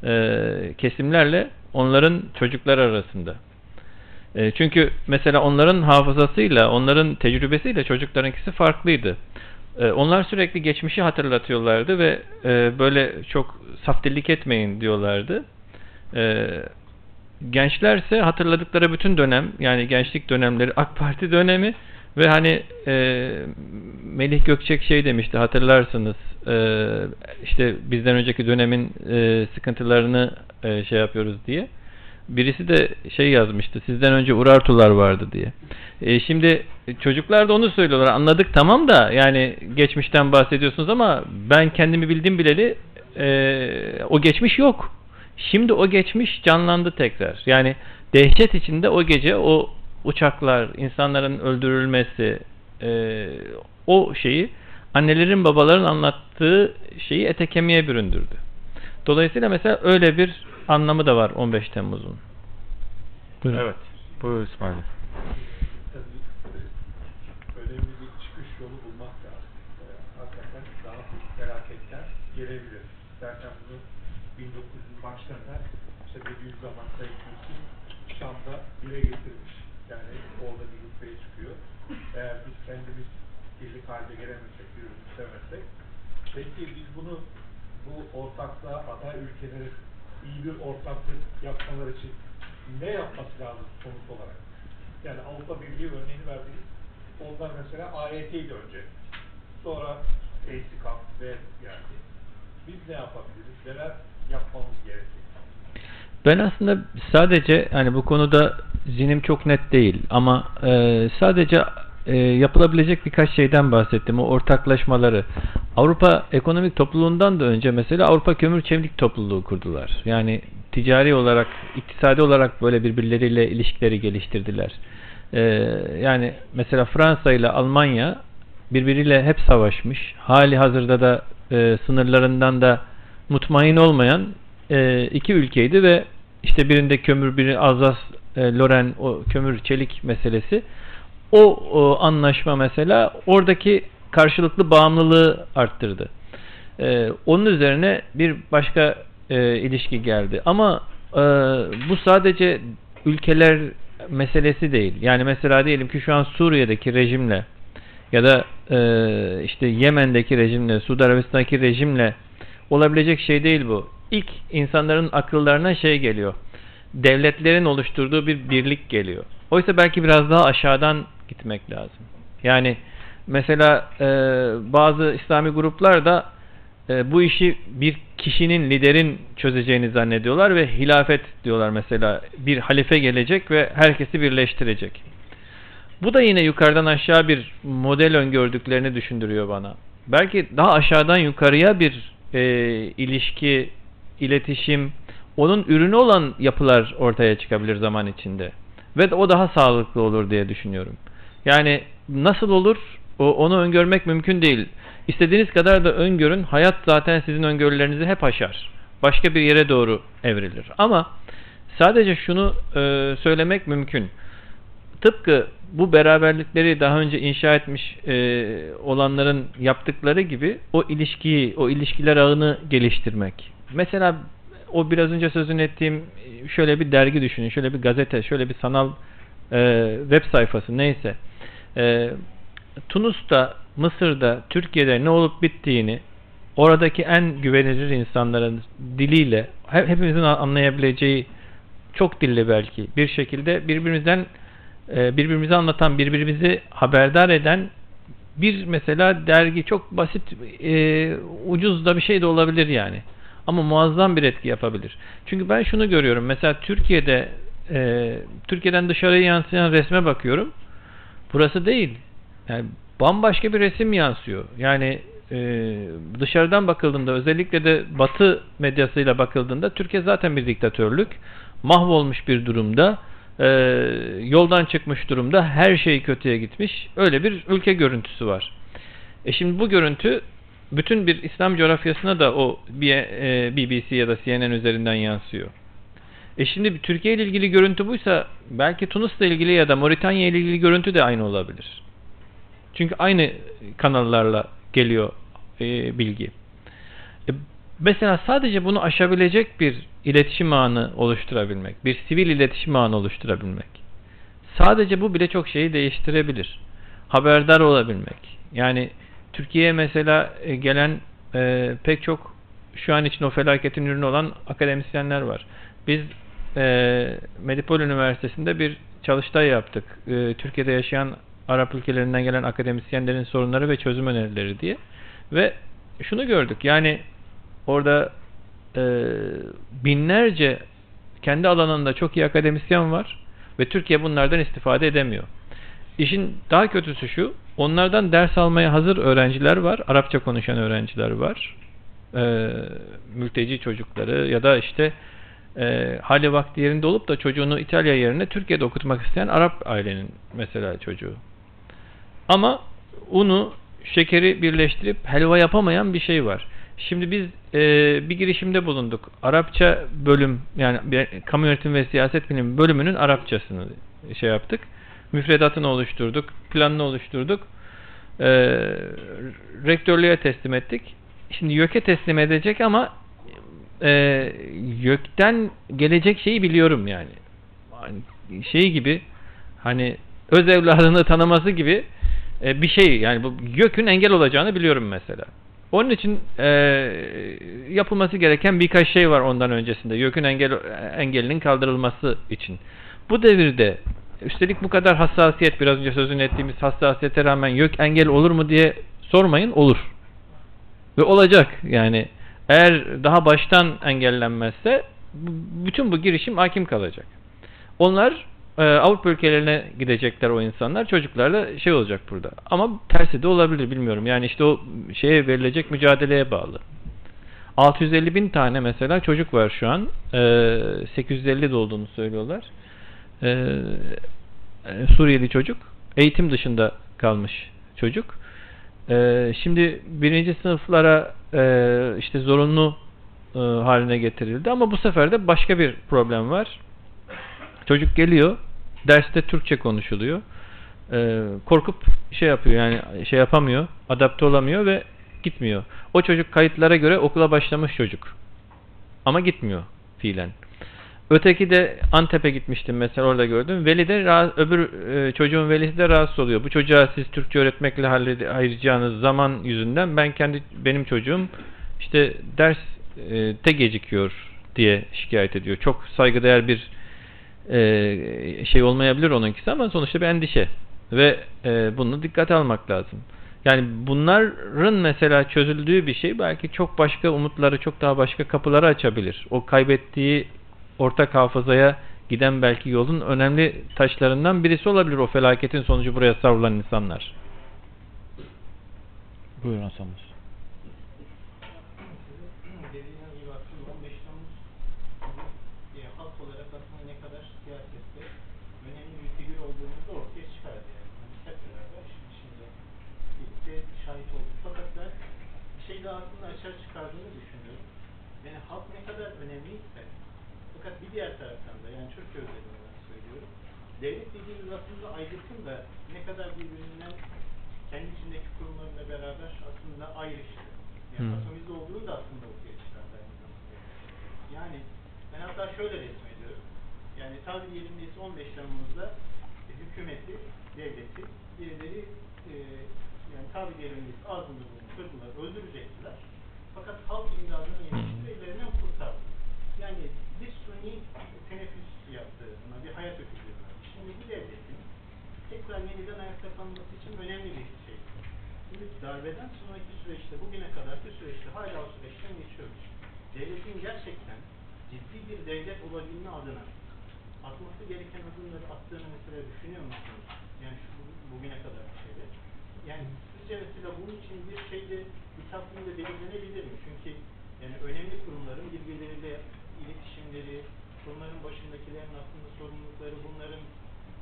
e, kesimlerle onların çocuklar arasında. E, çünkü mesela onların hafızasıyla, onların tecrübesiyle çocuklarınkisi farklıydı. E, onlar sürekli geçmişi hatırlatıyorlardı ve e, böyle çok saftillik etmeyin diyorlardı. E, gençlerse hatırladıkları bütün dönem, yani gençlik dönemleri AK Parti dönemi ve hani e, Melih Gökçek şey demişti hatırlarsınız e, işte bizden önceki dönemin e, sıkıntılarını e, şey yapıyoruz diye. Birisi de şey yazmıştı sizden önce Urartular vardı diye. E, şimdi çocuklar da onu söylüyorlar anladık tamam da yani geçmişten bahsediyorsunuz ama ben kendimi bildim bileli e, o geçmiş yok. Şimdi o geçmiş canlandı tekrar. Yani dehşet içinde o gece o uçaklar, insanların öldürülmesi, e, o şeyi annelerin babaların anlattığı şeyi ete kemiğe büründürdü. Dolayısıyla mesela öyle bir anlamı da var 15 Temmuz'un. Buyurun. Evet. Buyur İsmail. Önemli bir çıkış yolu bulmak lazım. E, hakikaten daha büyük felaketler gelebilir. Zaten bunu 1900 başlarında işte Bediüzzaman Said Nursi Şam'da dile getirmiş. Yani orada bir rütbeye çıkıyor. Eğer biz kendimiz birlik halde gelemezsek, birbirimizi sevmezsek peki biz bunu bu ortaklığa aday ülkelerin iyi bir ortaklık yapmaları için ne yapması lazım sonuç olarak? Yani Avrupa Birliği örneğini verdiniz. Onlar mesela AYT'ydi önce. Sonra ESİKAP ve geldi. Biz ne yapabiliriz? Neler yapmamız gerekir? Ben aslında sadece hani bu konuda zinim çok net değil ama e, sadece e, yapılabilecek birkaç şeyden bahsettim. O ortaklaşmaları. Avrupa Ekonomik Topluluğundan da önce mesela Avrupa Kömür Çelik Topluluğu kurdular. Yani ticari olarak, iktisadi olarak böyle birbirleriyle ilişkileri geliştirdiler. E, yani mesela Fransa ile Almanya birbiriyle hep savaşmış. Hali hazırda da e, sınırlarından da mutmain olmayan e, iki ülkeydi ve işte birinde kömür, biri Alzas, e, Loren o kömür çelik meselesi. O, o anlaşma mesela oradaki karşılıklı bağımlılığı arttırdı. E, onun üzerine bir başka e, ilişki geldi. Ama e, bu sadece ülkeler meselesi değil. Yani mesela diyelim ki şu an Suriye'deki rejimle ya da e, işte Yemen'deki rejimle, Suudi Arabistan'daki rejimle olabilecek şey değil bu. İlk insanların akıllarına şey geliyor. Devletlerin oluşturduğu bir birlik geliyor. Oysa belki biraz daha aşağıdan gitmek lazım. Yani mesela e, bazı İslami gruplar da e, bu işi bir kişinin, liderin çözeceğini zannediyorlar ve hilafet diyorlar mesela. Bir halife gelecek ve herkesi birleştirecek. Bu da yine yukarıdan aşağı bir model öngördüklerini düşündürüyor bana. Belki daha aşağıdan yukarıya bir e, ilişki, iletişim, onun ürünü olan yapılar ortaya çıkabilir zaman içinde. Ve o daha sağlıklı olur diye düşünüyorum. Yani nasıl olur onu öngörmek mümkün değil. İstediğiniz kadar da öngörün. Hayat zaten sizin öngörülerinizi hep aşar. Başka bir yere doğru evrilir. Ama sadece şunu e, söylemek mümkün. Tıpkı bu beraberlikleri daha önce inşa etmiş e, olanların yaptıkları gibi o ilişkiyi, o ilişkiler ağını geliştirmek. Mesela o biraz önce sözünü ettiğim şöyle bir dergi düşünün, şöyle bir gazete, şöyle bir sanal e, web sayfası neyse. E, Tunus'ta, Mısır'da, Türkiye'de ne olup bittiğini oradaki en güvenilir insanların diliyle hepimizin anlayabileceği çok dilli belki bir şekilde birbirimizden e, birbirimizi anlatan, birbirimizi haberdar eden bir mesela dergi çok basit, e, ucuz da bir şey de olabilir yani. Ama muazzam bir etki yapabilir. Çünkü ben şunu görüyorum. Mesela Türkiye'de e, Türkiye'den dışarıya yansıyan resme bakıyorum. Burası değil. Yani bambaşka bir resim yansıyor. Yani e, dışarıdan bakıldığında özellikle de Batı medyasıyla bakıldığında Türkiye zaten bir diktatörlük. Mahvolmuş bir durumda. e, yoldan çıkmış durumda. Her şey kötüye gitmiş. Öyle bir ülke görüntüsü var. E şimdi bu görüntü bütün bir İslam coğrafyasına da o B- e, BBC ya da CNN üzerinden yansıyor. E şimdi Türkiye ile ilgili görüntü buysa belki Tunus'la ilgili ya da Moritanya ile ilgili görüntü de aynı olabilir. Çünkü aynı kanallarla geliyor e, bilgi. E, mesela sadece bunu aşabilecek bir iletişim ağını oluşturabilmek, bir sivil iletişim ağını oluşturabilmek. Sadece bu bile çok şeyi değiştirebilir. Haberdar olabilmek. Yani Türkiye'ye mesela e, gelen e, pek çok şu an için o felaketin ürünü olan akademisyenler var. Biz e, Medipol Üniversitesi'nde bir çalıştay yaptık. E, Türkiye'de yaşayan Arap ülkelerinden gelen akademisyenlerin sorunları ve çözüm önerileri diye. Ve şunu gördük. Yani orada e, binlerce kendi alanında çok iyi akademisyen var ve Türkiye bunlardan istifade edemiyor. İşin daha kötüsü şu, onlardan ders almaya hazır öğrenciler var, Arapça konuşan öğrenciler var, e, mülteci çocukları ya da işte e, hali vakti yerinde olup da çocuğunu İtalya yerine Türkiye'de okutmak isteyen Arap ailenin mesela çocuğu. Ama unu, şekeri birleştirip helva yapamayan bir şey var. Şimdi biz e, bir girişimde bulunduk. Arapça bölüm yani kamu yönetim ve siyaset bilimi bölümünün Arapçasını şey yaptık. Müfredatını oluşturduk, planını oluşturduk. E, rektörlüğe teslim ettik. Şimdi YÖK'e teslim edecek ama e, YÖK'ten gelecek şeyi biliyorum yani. Hani şey gibi hani öz evladını tanıması gibi e, bir şey yani bu YÖK'ün engel olacağını biliyorum mesela. Onun için e, yapılması gereken birkaç şey var ondan öncesinde. YÖK'ün engel, engelinin kaldırılması için. Bu devirde üstelik bu kadar hassasiyet biraz önce sözünü ettiğimiz hassasiyete rağmen YÖK engel olur mu diye sormayın olur. Ve olacak yani eğer daha baştan engellenmezse bütün bu girişim hakim kalacak. Onlar e, Avrupa ülkelerine gidecekler o insanlar. Çocuklar da şey olacak burada. Ama tersi de olabilir bilmiyorum. Yani işte o şeye verilecek mücadeleye bağlı. 650 bin tane mesela çocuk var şu an. E, 850 de olduğunu söylüyorlar. E, Suriyeli çocuk. Eğitim dışında kalmış çocuk. E, şimdi birinci sınıflara e, işte zorunlu e, haline getirildi. Ama bu sefer de başka bir problem var. Çocuk geliyor, derste Türkçe konuşuluyor. Ee, korkup şey yapıyor yani şey yapamıyor, adapte olamıyor ve gitmiyor. O çocuk kayıtlara göre okula başlamış çocuk. Ama gitmiyor fiilen. Öteki de Antep'e gitmiştim mesela orada gördüm. Veli de öbür e, çocuğun velisi de rahatsız oluyor. Bu çocuğa siz Türkçe öğretmekle hallede- ayıracağınız zaman yüzünden ben kendi benim çocuğum işte ders te gecikiyor diye şikayet ediyor. Çok saygıdeğer bir e, şey olmayabilir onunkisi ama sonuçta bir endişe ve e, bunu dikkate almak lazım. Yani bunların mesela çözüldüğü bir şey belki çok başka umutları, çok daha başka kapıları açabilir. O kaybettiği ortak hafızaya giden belki yolun önemli taşlarından birisi olabilir o felaketin sonucu buraya savrulan insanlar. Buyurun Hasan Bey. dediğine diğer taraftan da yani Türkiye üzerinden söylüyorum. Devlet dediğimiz aslında aygıtın da ne kadar birbirinden kendi içindeki kurumlarıyla beraber aslında ayrıştı. Yani Hmm. atomizde olduğunu da aslında ortaya zamanda. Yani ben hatta şöyle resmediyorum. Yani tabiri yerindeyse 15 Temmuz'da e, hükümeti, devleti birileri e, yani tabiri yerindeyse ağzında bulunan kırdılar, öldürecektiler. Fakat halk imdadına yetişti ve ellerinden kurtardı. Yani bir suni teneffüs yaptı buna, bir hayat verdi. Şimdi bir devletin tekrar yeniden ayakta kalması için önemli bir şey. Şimdi darbeden sonraki süreçte, bugüne kadarki süreçte hala o süreçten geçiyoruz. Devletin gerçekten ciddi bir devlet olabilme adına atması gereken adımları attığını mesela düşünüyor musunuz? Yani şu bugüne kadar şeyde. Yani siz sizce mesela bunun için bir şeyde bir takvimde belirlenebilir mi? Çünkü yani önemli kurumların birbirleriyle iletişimleri, kurumların başındakilerin aslında sorumlulukları, bunların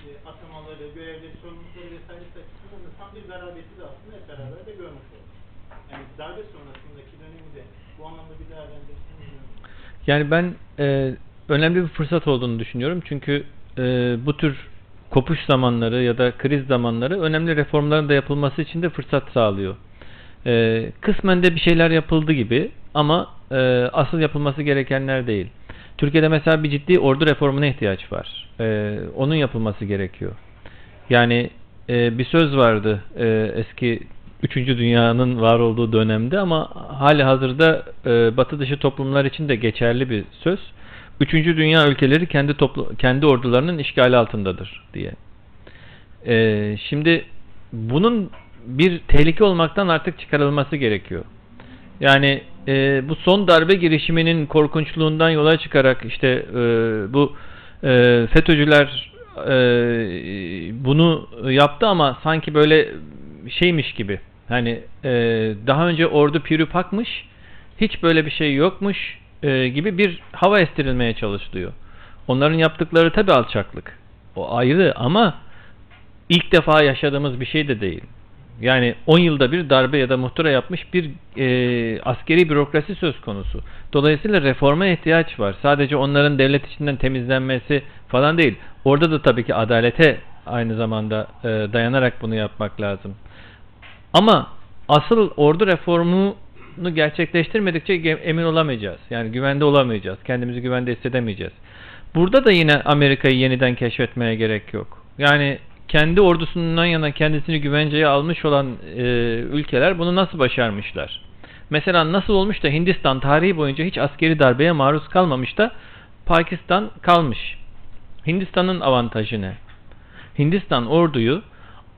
e, atamaları, görevleri, sorumlulukları vesairesi açısından da tam bir garabeti de aslında hep beraber de görmüş olduk. Yani darbe sonrasındaki dönemi de bu anlamda bir değerlendirirseniz ne olur? Yani ben e, önemli bir fırsat olduğunu düşünüyorum. Çünkü e, bu tür kopuş zamanları ya da kriz zamanları önemli reformların da yapılması için de fırsat sağlıyor. E, kısmen de bir şeyler yapıldı gibi ama e, asıl yapılması gerekenler değil. Türkiye'de mesela bir ciddi ordu reformuna ihtiyaç var. E, onun yapılması gerekiyor. Yani e, bir söz vardı e, eski 3. dünyanın var olduğu dönemde ama hali hazırda e, batı dışı toplumlar için de geçerli bir söz. 3. dünya ülkeleri kendi toplu, kendi ordularının işgali altındadır diye. E, şimdi bunun bir tehlike olmaktan artık çıkarılması gerekiyor. Yani e, bu son darbe girişiminin korkunçluğundan yola çıkarak işte e, bu e, FETÖ'cüler e, bunu yaptı ama sanki böyle şeymiş gibi. Hani e, daha önce ordu pürüpakmış, hiç böyle bir şey yokmuş e, gibi bir hava estirilmeye çalışılıyor. Onların yaptıkları tabi alçaklık. O ayrı ama ilk defa yaşadığımız bir şey de değil. Yani 10 yılda bir darbe ya da muhtıra yapmış bir e, askeri bürokrasi söz konusu. Dolayısıyla reforma ihtiyaç var. Sadece onların devlet içinden temizlenmesi falan değil. Orada da tabii ki adalete aynı zamanda e, dayanarak bunu yapmak lazım. Ama asıl ordu reformunu gerçekleştirmedikçe emin olamayacağız. Yani güvende olamayacağız. Kendimizi güvende hissedemeyeceğiz. Burada da yine Amerika'yı yeniden keşfetmeye gerek yok. Yani kendi ordusundan yana kendisini güvenceye almış olan e, ülkeler bunu nasıl başarmışlar? Mesela nasıl olmuş da Hindistan tarihi boyunca hiç askeri darbeye maruz kalmamış da Pakistan kalmış. Hindistan'ın avantajı ne? Hindistan orduyu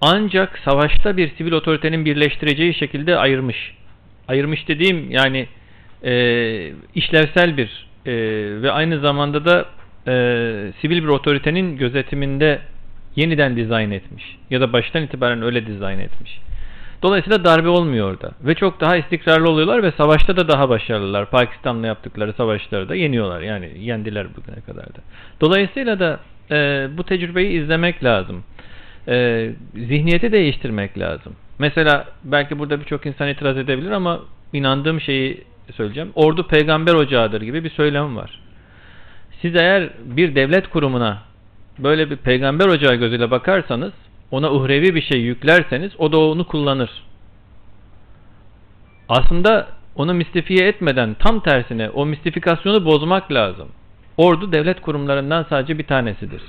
ancak savaşta bir sivil otoritenin birleştireceği şekilde ayırmış. Ayırmış dediğim yani e, işlevsel bir e, ve aynı zamanda da e, sivil bir otoritenin gözetiminde yeniden dizayn etmiş. Ya da baştan itibaren öyle dizayn etmiş. Dolayısıyla darbe olmuyor orada. Ve çok daha istikrarlı oluyorlar ve savaşta da daha başarılılar. Pakistan'la yaptıkları savaşları da yeniyorlar. Yani yendiler bugüne kadar da. Dolayısıyla da e, bu tecrübeyi izlemek lazım. E, zihniyeti değiştirmek lazım. Mesela belki burada birçok insan itiraz edebilir ama inandığım şeyi söyleyeceğim. Ordu peygamber ocağıdır gibi bir söylem var. Siz eğer bir devlet kurumuna böyle bir peygamber ocağı gözüyle bakarsanız ona uhrevi bir şey yüklerseniz o da onu kullanır. Aslında onu mistifiye etmeden tam tersine o mistifikasyonu bozmak lazım. Ordu devlet kurumlarından sadece bir tanesidir.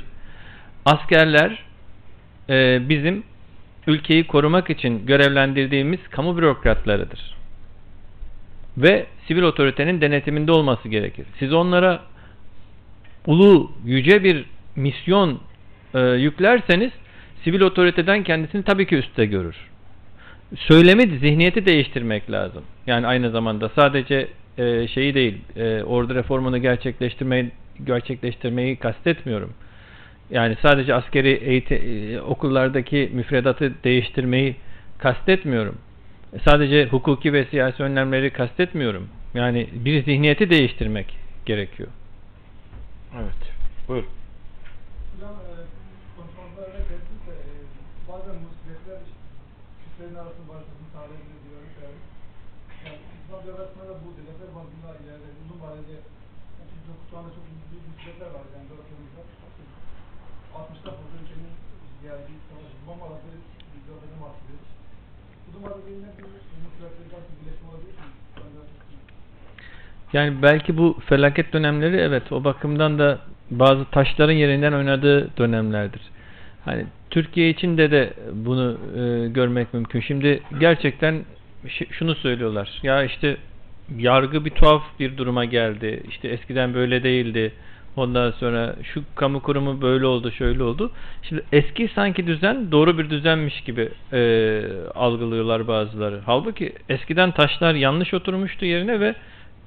Askerler e, bizim ülkeyi korumak için görevlendirdiğimiz kamu bürokratlarıdır. Ve sivil otoritenin denetiminde olması gerekir. Siz onlara ulu, yüce bir misyon e, yüklerseniz sivil otoriteden kendisini tabii ki üstte görür. Söylemi, zihniyeti değiştirmek lazım. Yani aynı zamanda sadece e, şeyi değil, e, ordu reformunu gerçekleştirmeyi gerçekleştirmeyi kastetmiyorum. Yani sadece askeri eğitim, e, okullardaki müfredatı değiştirmeyi kastetmiyorum. Sadece hukuki ve siyasi önlemleri kastetmiyorum. Yani bir zihniyeti değiştirmek gerekiyor. Evet. Buyur. Hocam e, konuşmanızda örnek verdiniz de e, bazen musibetler kütlerin arasında başlasını sağlayabilir diyor örnek verdik. Yani İslam coğrafyasında da bu devletler bazında ileride uzun vadede yani çok, şu anda çok büyük musibetler var yani coğrafyamızda. 60'ta fazla ülkenin geldiği savaş, bombaları bir coğrafyadan bahsediyoruz. Uzun vadede yine bu musibetleri karşı birleşme olabilir mi? Ben de- Yani belki bu felaket dönemleri evet o bakımdan da bazı taşların yerinden oynadığı dönemlerdir. Hani Türkiye içinde de bunu e, görmek mümkün. Şimdi gerçekten şunu söylüyorlar. Ya işte yargı bir tuhaf bir duruma geldi. İşte eskiden böyle değildi. Ondan sonra şu kamu kurumu böyle oldu, şöyle oldu. Şimdi eski sanki düzen doğru bir düzenmiş gibi e, algılıyorlar bazıları. Halbuki eskiden taşlar yanlış oturmuştu yerine ve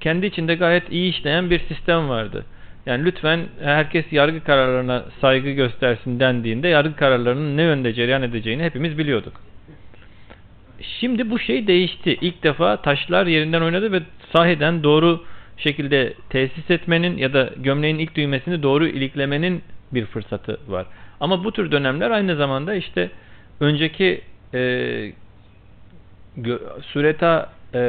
kendi içinde gayet iyi işleyen bir sistem vardı. Yani lütfen herkes yargı kararlarına saygı göstersin dendiğinde yargı kararlarının ne yönde cereyan edeceğini hepimiz biliyorduk. şimdi bu şey değişti. İlk defa taşlar yerinden oynadı ve sahiden doğru şekilde tesis etmenin ya da gömleğin ilk düğmesini doğru iliklemenin bir fırsatı var. Ama bu tür dönemler aynı zamanda işte önceki e, sureta e,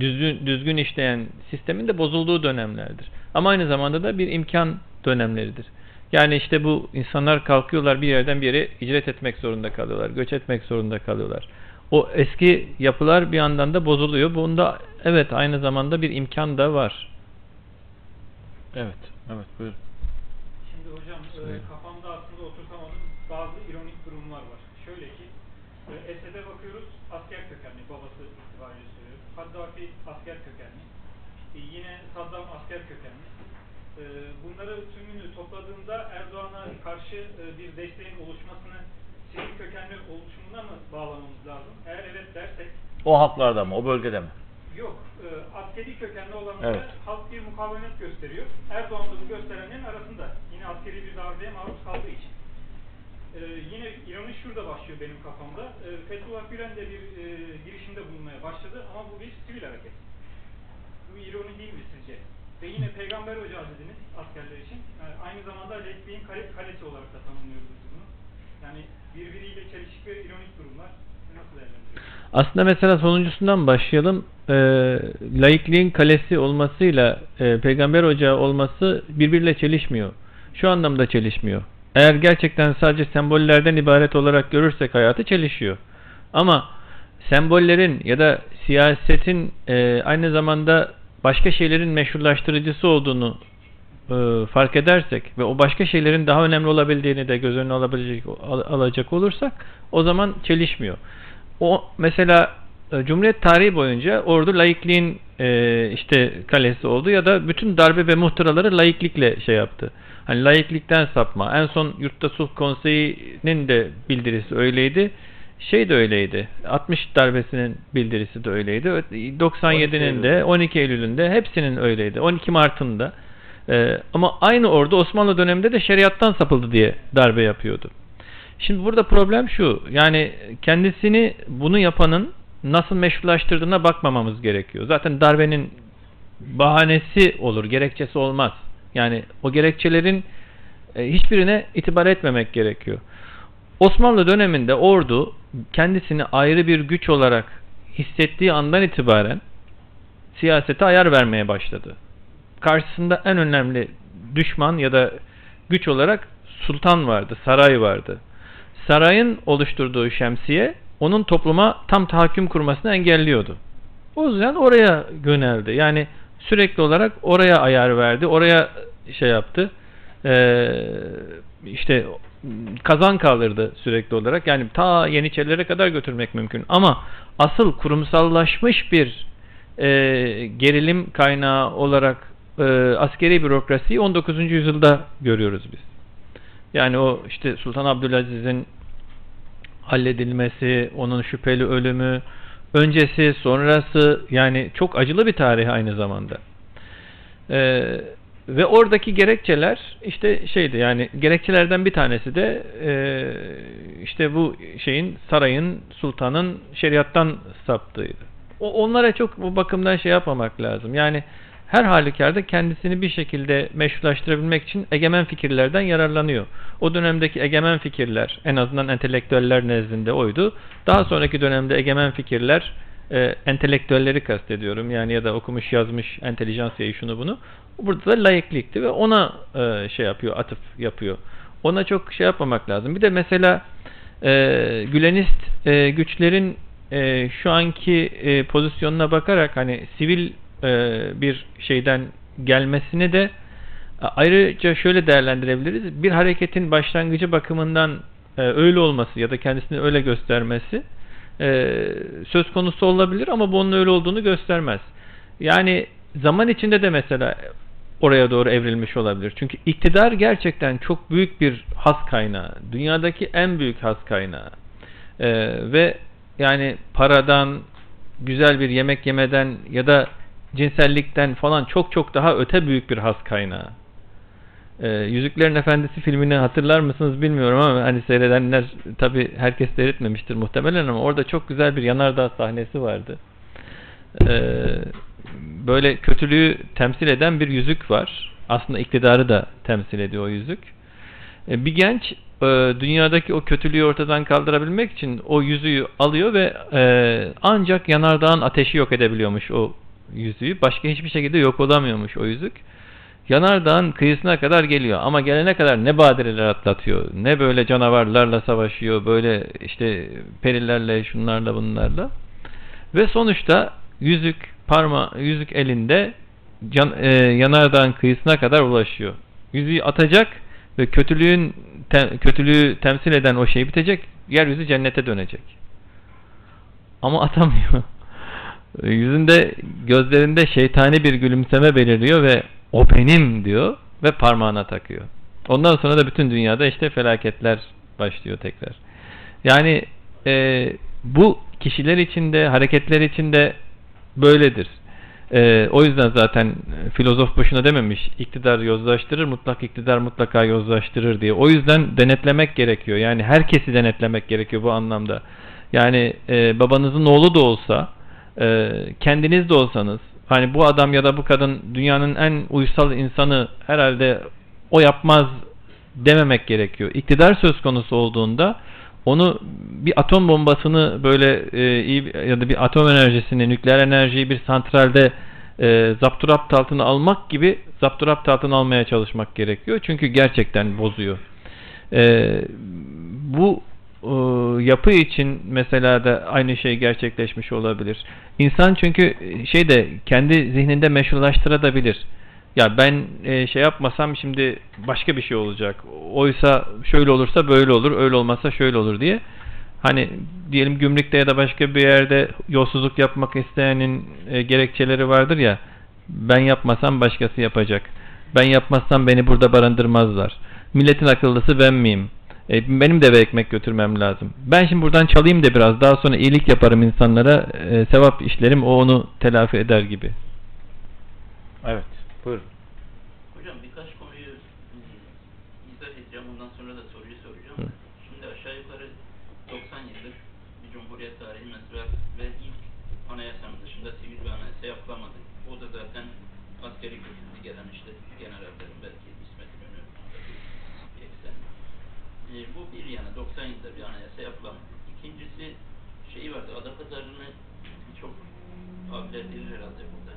düzgün, düzgün işleyen sistemin de bozulduğu dönemlerdir. Ama aynı zamanda da bir imkan dönemleridir. Yani işte bu insanlar kalkıyorlar bir yerden bir yere icret etmek zorunda kalıyorlar. Göç etmek zorunda kalıyorlar. O eski yapılar bir yandan da bozuluyor. Bunda evet aynı zamanda bir imkan da var. Evet. Evet buyurun. Şimdi hocam e, Söyle. kafamda aslında oturtamadığım bazı ironik durumlar var. Şöyle ki e, Esed'e bakıyoruz asker kökenli babası itibariyle söylüyorum. Kaddafi asker kökenli. E, yine Saddam asker kökenli. E, bunları tümünü topladığında Erdoğan'a karşı e, bir desteğin oluşmasını sivil kökenli oluşumuna mı bağlamamız lazım? Eğer evet dersek O halklarda mı? O bölgede mi? Yok, e, askeri kökenli olanlara Evet. halk bir mukavemet gösteriyor. Erdoğan da bu gösterenlerin arasında. Yine askeri bir darbeye maruz kaldığı için. E, yine ironi şurada başlıyor benim kafamda. E, Fethullah Gülen de bir e, girişimde bulunmaya başladı ama bu bir sivil hareket. Bu ironi değil mi sizce? Ve yine Peygamber Ocağı dediniz askerler için. E, aynı zamanda kale, kalesi olarak da tanımlıyoruz bunu. Yani birbiriyle çelişik ve ironik durumlar. Nasıl değerlendiriyorsunuz? Aslında mesela sonuncusundan başlayalım. Ee, laikliğin kalesi olmasıyla e, peygamber ocağı olması birbiriyle çelişmiyor. Şu anlamda çelişmiyor. Eğer gerçekten sadece sembollerden ibaret olarak görürsek hayatı çelişiyor. Ama sembollerin ya da siyasetin e, aynı zamanda başka şeylerin meşrulaştırıcısı olduğunu e, fark edersek ve o başka şeylerin daha önemli olabildiğini de göz önüne alabilecek, al- alacak olursak o zaman çelişmiyor. O mesela e, Cumhuriyet tarihi boyunca ordu laikliğin e, işte kalesi oldu ya da bütün darbe ve muhtıraları laiklikle şey yaptı. Hani laiklikten sapma. En son Yurtta Sulh Konseyi'nin de bildirisi öyleydi. Şey de öyleydi. 60 darbesinin bildirisi de öyleydi. 97'nin de 12 Eylül'ünde hepsinin öyleydi. 12 Mart'ında. Ee, ama aynı ordu Osmanlı döneminde de şeriattan sapıldı diye darbe yapıyordu. Şimdi burada problem şu. Yani kendisini bunu yapanın nasıl meşrulaştırdığına bakmamamız gerekiyor. Zaten darbenin bahanesi olur, gerekçesi olmaz. Yani o gerekçelerin e, hiçbirine itibar etmemek gerekiyor. Osmanlı döneminde ordu kendisini ayrı bir güç olarak hissettiği andan itibaren siyasete ayar vermeye başladı. Karşısında en önemli düşman ya da güç olarak sultan vardı, saray vardı. Sarayın oluşturduğu şemsiye onun topluma tam tahakküm kurmasını engelliyordu. O yüzden oraya yöneldi. Yani sürekli olarak oraya ayar verdi, oraya şey yaptı. Ee, işte kazan kaldırdı sürekli olarak. Yani ta Yeniçerilere kadar götürmek mümkün. Ama asıl kurumsallaşmış bir e, gerilim kaynağı olarak e, askeri bürokrasiyi 19. yüzyılda görüyoruz biz. Yani o işte Sultan Abdülaziz'in halledilmesi, onun şüpheli ölümü, öncesi, sonrası yani çok acılı bir tarih aynı zamanda. Ee, ve oradaki gerekçeler işte şeydi yani gerekçelerden bir tanesi de e, işte bu şeyin sarayın sultanın şeriattan saptığıydı. O, onlara çok bu bakımdan şey yapmamak lazım. Yani her halükarda kendisini bir şekilde meşrulaştırabilmek için egemen fikirlerden yararlanıyor. O dönemdeki egemen fikirler en azından entelektüeller nezdinde oydu. Daha sonraki dönemde egemen fikirler e, entelektüelleri kastediyorum. Yani ya da okumuş yazmış entelijansiyayı şunu bunu. Burada da layıklıktı ve ona e, şey yapıyor, atıf yapıyor. Ona çok şey yapmamak lazım. Bir de mesela e, Gülenist e, güçlerin e, şu anki e, pozisyonuna bakarak hani sivil e, bir şeyden gelmesini de ayrıca şöyle değerlendirebiliriz. Bir hareketin başlangıcı bakımından e, öyle olması ya da kendisini öyle göstermesi e, söz konusu olabilir ama bu onun öyle olduğunu göstermez. Yani zaman içinde de mesela oraya doğru evrilmiş olabilir. Çünkü iktidar gerçekten çok büyük bir has kaynağı. Dünyadaki en büyük has kaynağı. E, ve yani paradan, güzel bir yemek yemeden ya da cinsellikten falan çok çok daha öte büyük bir has kaynağı. Ee, Yüzüklerin Efendisi filmini hatırlar mısınız bilmiyorum ama hani seyredenler tabi herkes seyretmemiştir muhtemelen ama orada çok güzel bir yanardağ sahnesi vardı. Ee, böyle kötülüğü temsil eden bir yüzük var. Aslında iktidarı da temsil ediyor o yüzük. Ee, bir genç e, dünyadaki o kötülüğü ortadan kaldırabilmek için o yüzüğü alıyor ve e, ancak yanardağın ateşi yok edebiliyormuş o yüzüğü. Başka hiçbir şekilde yok olamıyormuş o yüzük. Yanardağın kıyısına kadar geliyor ama gelene kadar ne badireler atlatıyor, ne böyle canavarlarla savaşıyor, böyle işte perilerle, şunlarla bunlarla. Ve sonuçta yüzük parma yüzük elinde can, e, yanardağın kıyısına kadar ulaşıyor. Yüzüğü atacak ve kötülüğün te, kötülüğü temsil eden o şey bitecek. Yeryüzü cennete dönecek. Ama atamıyor. Yüzünde gözlerinde şeytani bir gülümseme beliriyor ve o benim diyor ve parmağına takıyor. Ondan sonra da bütün dünyada işte felaketler başlıyor tekrar. Yani e, bu kişiler içinde, hareketler içinde böyledir. E, o yüzden zaten filozof boşuna dememiş iktidar yozlaştırır, mutlak iktidar mutlaka yozlaştırır diye. O yüzden denetlemek gerekiyor. Yani herkesi denetlemek gerekiyor bu anlamda. Yani e, babanızın oğlu da olsa, e, kendiniz de olsanız, hani bu adam ya da bu kadın dünyanın en uysal insanı herhalde o yapmaz dememek gerekiyor. İktidar söz konusu olduğunda onu bir atom bombasını böyle e, iyi ya da bir atom enerjisini, nükleer enerjiyi bir santralde e, zapturapt altına almak gibi zapturapt altına almaya çalışmak gerekiyor. Çünkü gerçekten bozuyor. E, bu yapı için mesela da aynı şey gerçekleşmiş olabilir. İnsan çünkü şey de kendi zihninde meşrulaştırabilir. Ya ben e, şey yapmasam şimdi başka bir şey olacak. Oysa şöyle olursa böyle olur, öyle olmazsa şöyle olur diye. Hani diyelim gümrükte ya da başka bir yerde yolsuzluk yapmak isteyenin e, gerekçeleri vardır ya. Ben yapmasam başkası yapacak. Ben yapmazsam beni burada barındırmazlar. Milletin akıllısı ben miyim? E, benim de eve ekmek götürmem lazım. Ben şimdi buradan çalayım da biraz daha sonra iyilik yaparım insanlara. E, sevap işlerim o onu telafi eder gibi. Evet. Buyurun. Hocam birkaç konuyu e, izah edeceğim. Ondan sonra da soruyu soracağım. Hı. Şimdi aşağı yukarı 90 yıllık bir cumhuriyet tarihi mesela ve ilk anayasanın dışında sivil bir anayasa yapılamadı. O da zaten askeri kökenli gelen işte generallerin belki İsmet İnönü bir eksen. E, bu bir yana 90 yılda bir anayasa yapılamadı. İkincisi şeyi vardı. Adapazarı'nı çok abiler bilir herhalde burada.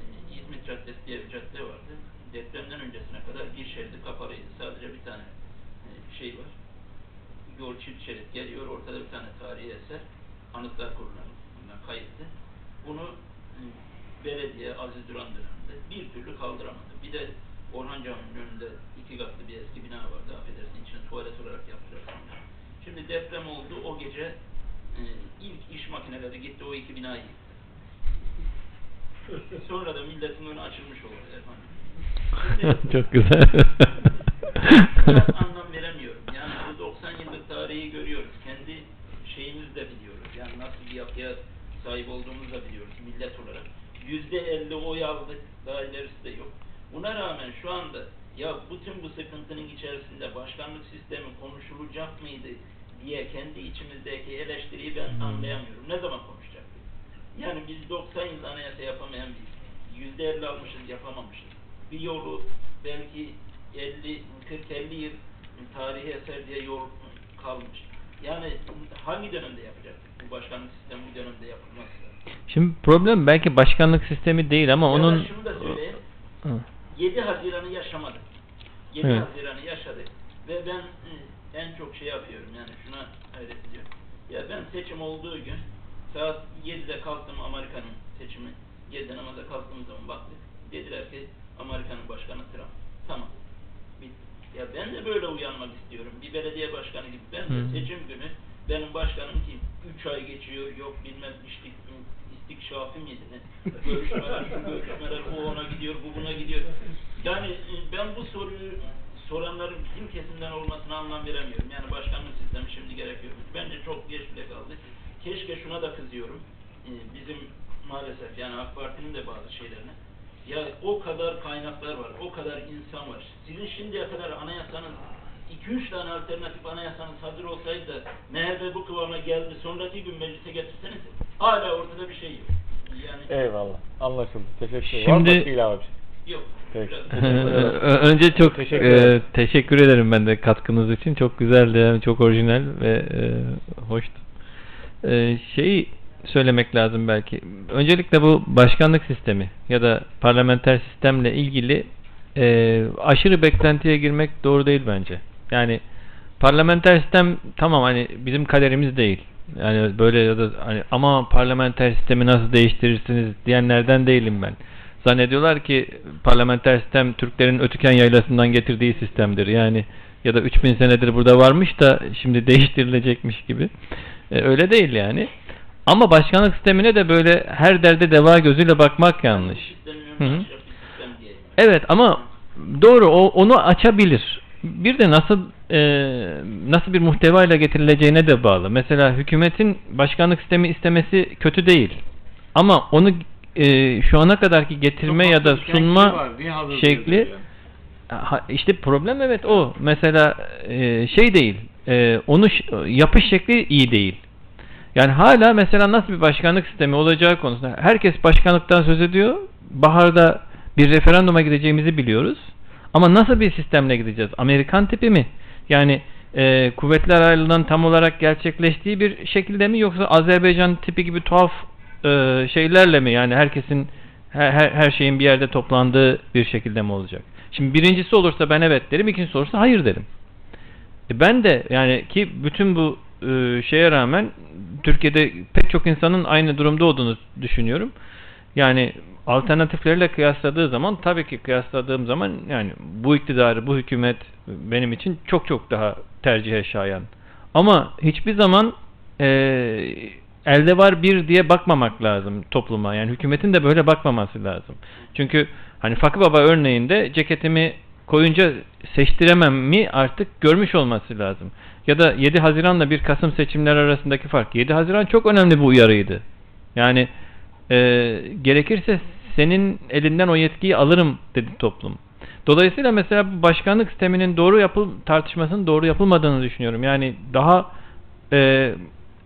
E, İzmit Caddesi diye bir cadde vardı. Depremden öncesine kadar bir şeridi kapalıydı. Sadece bir tane e, şey var. Yol çift şerit geliyor. Ortada bir tane tarihi eser. Anıtlar Kurulu'na kayıtlı. Bunu e, belediye Aziz Duran döneminde bir türlü kaldıramadı. Bir de Orhan Camii'nin önünde iki katlı bir eski bina vardı. Affedersin içine tuvalet olarak yaptılar. Şimdi deprem oldu. O gece e, ilk iş makineleri gitti o iki binayı yıktı. Sonra da milletin önü açılmış oldu efendim. Çok güzel. anlam veremiyorum. Yani bu 90 yıllık tarihi görüyoruz. Kendi şeyimizi de biliyoruz. Yani nasıl bir yapıya sahip olduğumuzu da biliyoruz millet olarak. Yüzde elli oy aldık. Daha ilerisi de yok. Buna rağmen şu anda ya bütün bu sıkıntının içerisinde başkanlık sistemi konuşulacak mıydı diye kendi içimizdeki eleştiriyi ben anlayamıyorum. Ne zaman konuşacaktık? Yani biz 90 yıl anayasa yapamayan biz. Yüzde elli almışız yapamamışız. Bir yolu belki 50, 40-50 yıl tarihi eser diye yol kalmış. Yani hangi dönemde yapacaktık? Bu başkanlık sistemi bu dönemde yapılmazsa. Şimdi problem belki başkanlık sistemi değil ama Ya onun şunu da söyleyeyim. Hı. 7 Haziran'ı yaşamadık. 7 Evet. Haziran'ı yaşadık. Ve ben e, en çok şey yapıyorum yani şuna hayret ediyorum. Ya ben seçim olduğu gün saat 7'de kalktım Amerika'nın seçimi. 7'de namaza kalktığım zaman baktık. Dediler ki Amerika'nın başkanı Trump. Tamam. Bitti. Ya ben de böyle uyanmak istiyorum. Bir belediye başkanı gibi. Ben de seçim günü benim başkanım kim? 3 ay geçiyor. Yok bilmem istik, istikşafi miydi ne? Görüşmeler, şu görüşmeler, o ona gidiyor, bu buna gidiyor. Yani e, ben bu soruyu soranların bizim kesimden olmasına anlam veremiyorum. Yani başkanlık sistemi şimdi gerekiyor. Bence çok geç bile kaldı. Keşke şuna da kızıyorum. E, Bizim maalesef yani AK Parti'nin de bazı şeylerine. Ya o kadar kaynaklar var, o kadar insan var. Sizin şimdiye kadar anayasanın 2-3 tane alternatif anayasanız hazır olsaydı da MHP bu kıvama geldi, sonraki gün meclise getirseniz hala ortada bir şey yok. Yani Eyvallah. Anlaşıldı. Teşekkür ederim. Şimdi- Var mı ilave bir şey? yok. Peki. Ö- Önce çok Teşekkür e, ederim. teşekkür ederim ben de katkınız için. Çok güzeldi, yani çok orijinal ve e, hoştu. E, şeyi söylemek lazım belki. Öncelikle bu başkanlık sistemi ya da parlamenter sistemle ilgili e, aşırı beklentiye girmek doğru değil bence. Yani parlamenter sistem tamam hani bizim kaderimiz değil. Yani böyle ya da hani ama parlamenter sistemi nasıl değiştirirsiniz diyenlerden değilim ben. Zannediyorlar ki parlamenter sistem Türklerin Ötüken Yaylası'ndan getirdiği sistemdir. Yani ya da 3000 senedir burada varmış da şimdi değiştirilecekmiş gibi. E, öyle değil yani. Ama başkanlık sistemine de böyle her derde deva gözüyle bakmak yanlış. Hı hı. Evet ama doğru o onu açabilir. Bir de nasıl e, nasıl bir muhtevayla getirileceğine de bağlı. Mesela hükümetin başkanlık sistemi istemesi kötü değil. Ama onu e, şu ana kadarki getirme ya da sunma şekli ha, işte problem evet o. Mesela e, şey değil. E, onu yapış şekli iyi değil. Yani hala mesela nasıl bir başkanlık sistemi olacağı konusunda herkes başkanlıktan söz ediyor. Baharda bir referanduma gideceğimizi biliyoruz. Ama nasıl bir sistemle gideceğiz? Amerikan tipi mi? Yani e, kuvvetler ayrılığının tam olarak gerçekleştiği bir şekilde mi yoksa Azerbaycan tipi gibi tuhaf e, şeylerle mi? Yani herkesin her, her, her şeyin bir yerde toplandığı bir şekilde mi olacak? Şimdi birincisi olursa ben evet derim, ikincisi olursa hayır derim. E ben de yani ki bütün bu e, şeye rağmen Türkiye'de pek çok insanın aynı durumda olduğunu düşünüyorum. Yani alternatiflerle kıyasladığı zaman tabii ki kıyasladığım zaman yani bu iktidarı, bu hükümet benim için çok çok daha tercihe şayan. Ama hiçbir zaman e, elde var bir diye bakmamak lazım topluma. Yani hükümetin de böyle bakmaması lazım. Çünkü hani Fakı Baba örneğinde ceketimi koyunca seçtiremem mi artık görmüş olması lazım. Ya da 7 Haziran'la 1 Kasım seçimler arasındaki fark. 7 Haziran çok önemli bir uyarıydı. Yani e, gerekirse senin elinden o yetkiyi alırım dedi toplum. Dolayısıyla mesela bu başkanlık sisteminin doğru yapıl tartışmasının doğru yapılmadığını düşünüyorum. Yani daha e,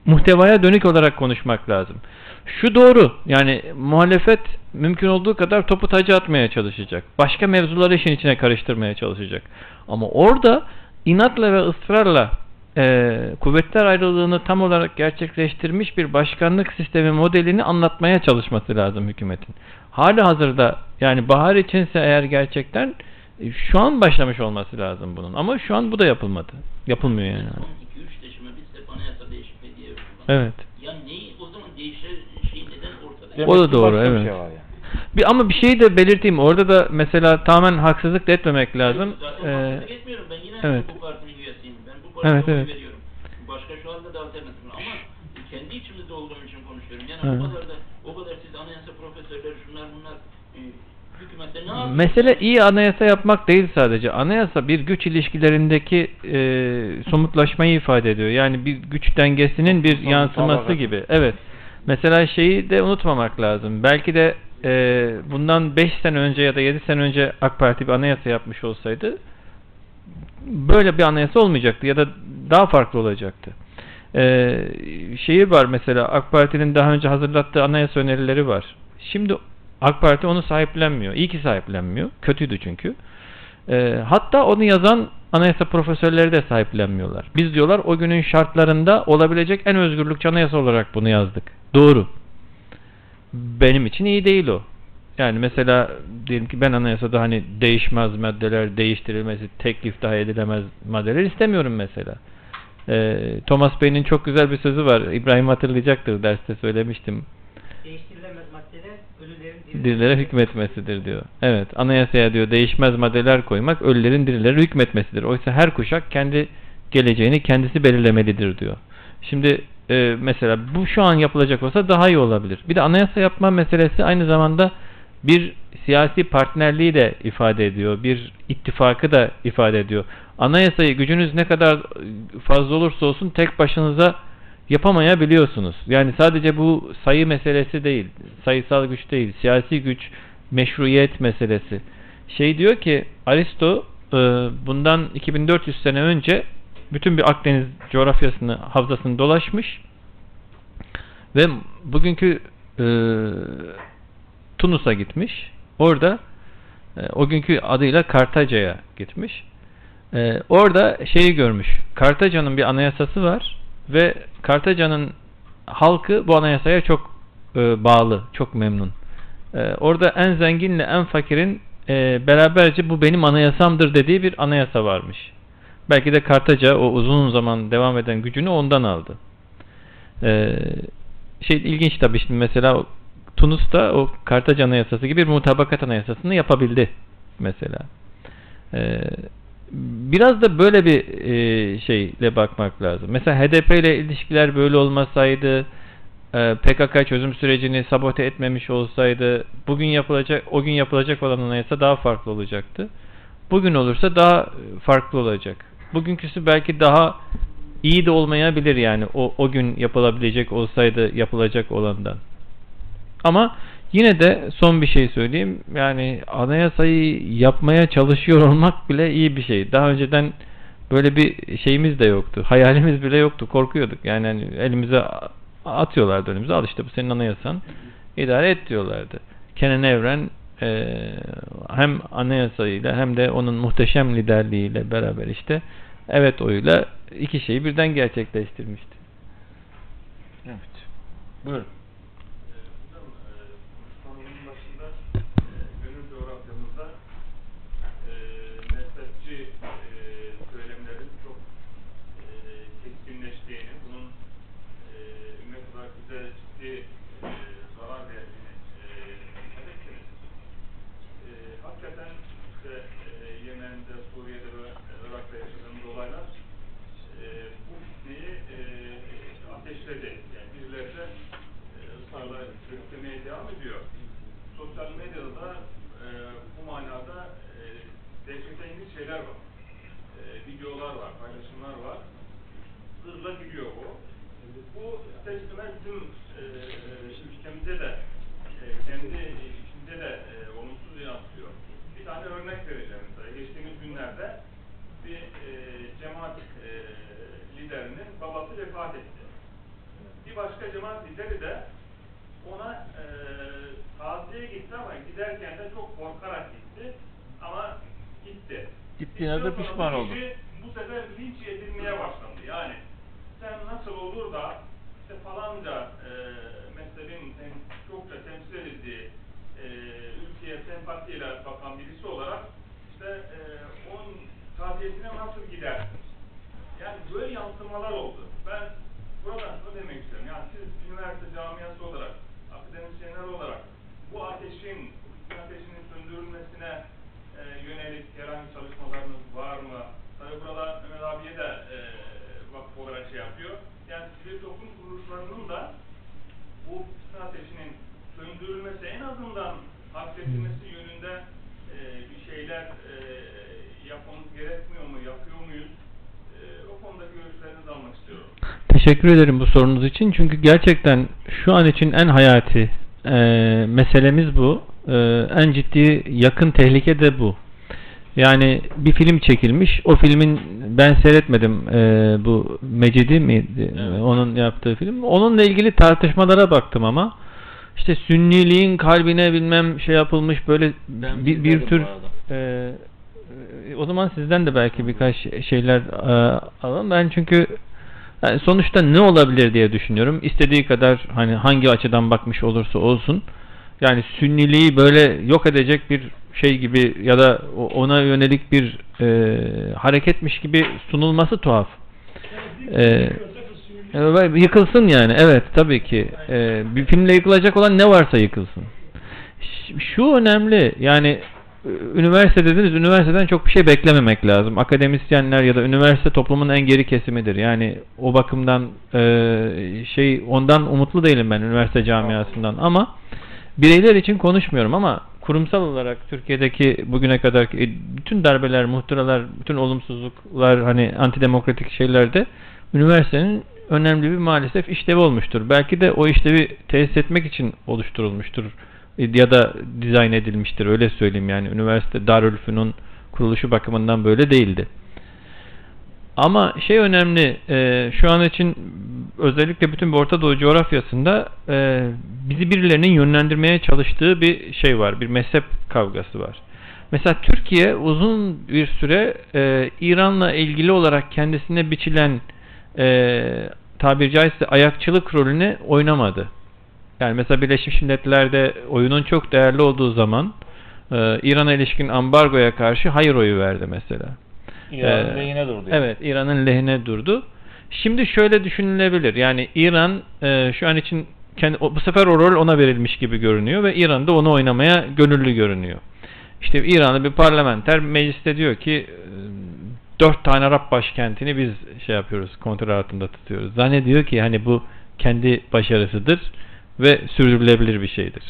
muhtevaya dönük olarak konuşmak lazım. Şu doğru yani muhalefet mümkün olduğu kadar topu tacı atmaya çalışacak. Başka mevzuları işin içine karıştırmaya çalışacak. Ama orada inatla ve ısrarla e, kuvvetler ayrılığını tam olarak gerçekleştirmiş bir başkanlık sistemi modelini anlatmaya çalışması lazım hükümetin. Hali hazırda yani bahar içinse eğer gerçekten e, şu an başlamış olması lazım bunun. Ama şu an bu da yapılmadı. Yapılmıyor yani. Son 2-3 seçime biz anayasa değişikliği diye kullanıyoruz. Evet. Ya neyi Demek O da doğru, başka bir evet. şey var yani. Bir, ama bir şeyi de belirteyim. Orada da mesela tamamen haksızlık da etmemek lazım. Zaten Ee, haksızlık etmiyorum. Ben yine evet. bu partinin üyesiyim. Ben bu partiye Evet, evet. veriyorum. Başka şu anda da alternatif var. ama kendi içimizde olduğum için konuşuyorum. Yani Evet. o kadar da o kadar siz anayasa profesörleri şunlar bunlar e? Mesele iyi anayasa yapmak değil sadece. Anayasa bir güç ilişkilerindeki e, somutlaşmayı ifade ediyor. Yani bir güç dengesinin bir yansıması gibi. Evet. Mesela şeyi de unutmamak lazım. Belki de e, bundan 5 sene önce ya da 7 sene önce AK Parti bir anayasa yapmış olsaydı böyle bir anayasa olmayacaktı ya da daha farklı olacaktı. Ee, şeyi var mesela AK Parti'nin daha önce hazırlattığı anayasa önerileri var. Şimdi AK Parti onu sahiplenmiyor. İyi ki sahiplenmiyor. Kötüydü çünkü. Ee, hatta onu yazan anayasa profesörleri de sahiplenmiyorlar. Biz diyorlar o günün şartlarında olabilecek en özgürlükçü anayasa olarak bunu yazdık. Doğru. Benim için iyi değil o. Yani mesela diyelim ki ben anayasada hani değişmez maddeler değiştirilmesi, teklif daha edilemez maddeler istemiyorum mesela. Ee, Thomas Paine çok güzel bir sözü var. İbrahim hatırlayacaktır derste söylemiştim. Değiştirilemez maddeler Dirilere hükmetmesidir diyor. Evet, anayasaya diyor değişmez maddeler koymak ölülerin dirilere hükmetmesidir. Oysa her kuşak kendi geleceğini kendisi belirlemelidir diyor. Şimdi e, mesela bu şu an yapılacak olsa daha iyi olabilir. Bir de anayasa yapma meselesi aynı zamanda bir siyasi partnerliği de ifade ediyor. Bir ittifakı da ifade ediyor. Anayasayı gücünüz ne kadar fazla olursa olsun tek başınıza yapamayabiliyorsunuz. Yani sadece bu sayı meselesi değil. Sayısal güç değil. Siyasi güç meşruiyet meselesi. Şey diyor ki Aristo e, bundan 2400 sene önce bütün bir Akdeniz coğrafyasını, havzasını dolaşmış ve bugünkü e, Tunus'a gitmiş. Orada e, o günkü adıyla Kartaca'ya gitmiş. Orada şeyi görmüş. Kartaca'nın bir anayasası var ve Kartaca'nın halkı bu anayasaya çok e, bağlı, çok memnun. E, orada en zenginle en fakirin e, beraberce bu benim anayasamdır dediği bir anayasa varmış. Belki de Kartaca o uzun zaman devam eden gücünü ondan aldı. E, şey ilginç tabii şimdi mesela Tunus'ta o Kartaca Anayasası gibi bir mutabakat anayasasını yapabildi mesela. Ee, biraz da böyle bir e, şeyle bakmak lazım. Mesela HDP ile ilişkiler böyle olmasaydı, e, PKK çözüm sürecini sabote etmemiş olsaydı, bugün yapılacak, o gün yapılacak olan anayasa daha farklı olacaktı. Bugün olursa daha farklı olacak. Bugünküsü belki daha iyi de olmayabilir yani o, o gün yapılabilecek olsaydı yapılacak olandan. Ama yine de son bir şey söyleyeyim. Yani anayasayı yapmaya çalışıyor olmak bile iyi bir şey. Daha önceden böyle bir şeyimiz de yoktu. Hayalimiz bile yoktu. Korkuyorduk. Yani hani elimize atıyorlardı önümüze. Al işte bu senin anayasan. idare et diyorlardı. Kenan Evren e, hem anayasayla hem de onun muhteşem liderliğiyle beraber işte evet oyuyla iki şeyi birden gerçekleştirmişti. Evet. Buyurun. Hocam, e, konuşmanın başında e, gönül coğrafyamızda e, mezhepçi e, söylemlerin çok e, keskinleştiğini, bunun e, ümmet olarak bize ciddi e, zarar verdiğini e, ifade ettiniz. E, hakikaten işte e, Yemen'de, Suriye'de ve Irak'ta yaşadığımız olaylar e, bu fitneyi e, ateşledi. Yani birileri de e, ısrarla sürüklemeye devam ediyor. Sosyal medyada da e, bu manada e, dehşete inici şeyler var. E, videolar var, paylaşımlar var. Hızla gidiyor bu. Bu ister istemez bizim e, ülkemize de e, kendi içinde de e, olumsuz yansıyor. Bir tane örnek vereceğim mesela. Geçtiğimiz günlerde bir e, cemaat e, liderinin babası vefat etti. Bir başka cemaat lideri de ona e, taziye gitti ama giderken de çok korkarak gitti. Ama gitti. Gittiğine de pişman oldu. Bu sefer linç edilmeye başlandı. Yani sen nasıl olur da işte falanca e, mezhebin tem, çokça temsil edildiği e, ülkeye sempatiyle bakan birisi olarak işte e, onun taziyesine nasıl gidersin? Yani böyle yansımalar oldu. Ben buradan şunu demek istiyorum. Yani siz üniversite camiası olarak, akademisyenler olarak bu ateşin, bu ateşinin söndürülmesine yönelik herhangi çalışmalarınız var mı? Tabii burada Mehmet abiye de e, vakıf olarak şey yapıyor. Yani sivil toplum kuruluşlarının da bu fitne ateşinin söndürülmesi en azından hafifletilmesi yönünde e, bir şeyler e, yapmamız gerekmiyor mu, yapıyor muyuz? E, o konudaki görüşlerinizi almak istiyorum. Teşekkür ederim bu sorunuz için. Çünkü gerçekten şu an için en hayati e, meselemiz bu. E, en ciddi yakın tehlike de bu. Yani bir film çekilmiş. O filmin ben seyretmedim e, bu Mecidi miydi? Evet. Onun yaptığı film. Onunla ilgili tartışmalara baktım ama işte sünniliğin kalbine bilmem şey yapılmış böyle Ben bir, bir tür e, e, o zaman sizden de belki birkaç şeyler e, alalım. Ben çünkü yani sonuçta ne olabilir diye düşünüyorum. İstediği kadar hani hangi açıdan bakmış olursa olsun. Yani sünniliği böyle yok edecek bir şey gibi ya da ona yönelik bir e, hareketmiş gibi sunulması tuhaf. E, e, yıkılsın yani. Evet tabii ki. E, bir filmle yıkılacak olan ne varsa yıkılsın. Şu önemli. Yani üniversite dediniz. Üniversiteden çok bir şey beklememek lazım. Akademisyenler ya da üniversite toplumun en geri kesimidir. Yani o bakımdan e, şey ondan umutlu değilim ben üniversite camiasından ama bireyler için konuşmuyorum ama kurumsal olarak Türkiye'deki bugüne kadar bütün darbeler, muhtıralar, bütün olumsuzluklar hani antidemokratik şeylerde üniversitenin önemli bir maalesef işlevi olmuştur. Belki de o işlevi tesis etmek için oluşturulmuştur ya da dizayn edilmiştir öyle söyleyeyim yani üniversite Darülfünun kuruluşu bakımından böyle değildi. Ama şey önemli, e, şu an için özellikle bütün bir Orta Doğu coğrafyasında e, bizi birilerinin yönlendirmeye çalıştığı bir şey var, bir mezhep kavgası var. Mesela Türkiye uzun bir süre e, İran'la ilgili olarak kendisine biçilen e, tabiri caizse ayakçılık rolünü oynamadı. Yani mesela Birleşmiş Milletler'de oyunun çok değerli olduğu zaman e, İran'a ilişkin ambargoya karşı hayır oyu verdi mesela. İran'ın Ee, lehine durdu. Evet, İran'ın lehine durdu. Şimdi şöyle düşünülebilir. Yani İran e, şu an için kendi, bu sefer o rol ona verilmiş gibi görünüyor ve İran da onu oynamaya gönüllü görünüyor. İşte İran'da bir parlamenter mecliste diyor ki e, dört tane Arap başkentini biz şey yapıyoruz, kontrol altında tutuyoruz. Zannediyor ki hani bu kendi başarısıdır ve sürdürülebilir bir şeydir.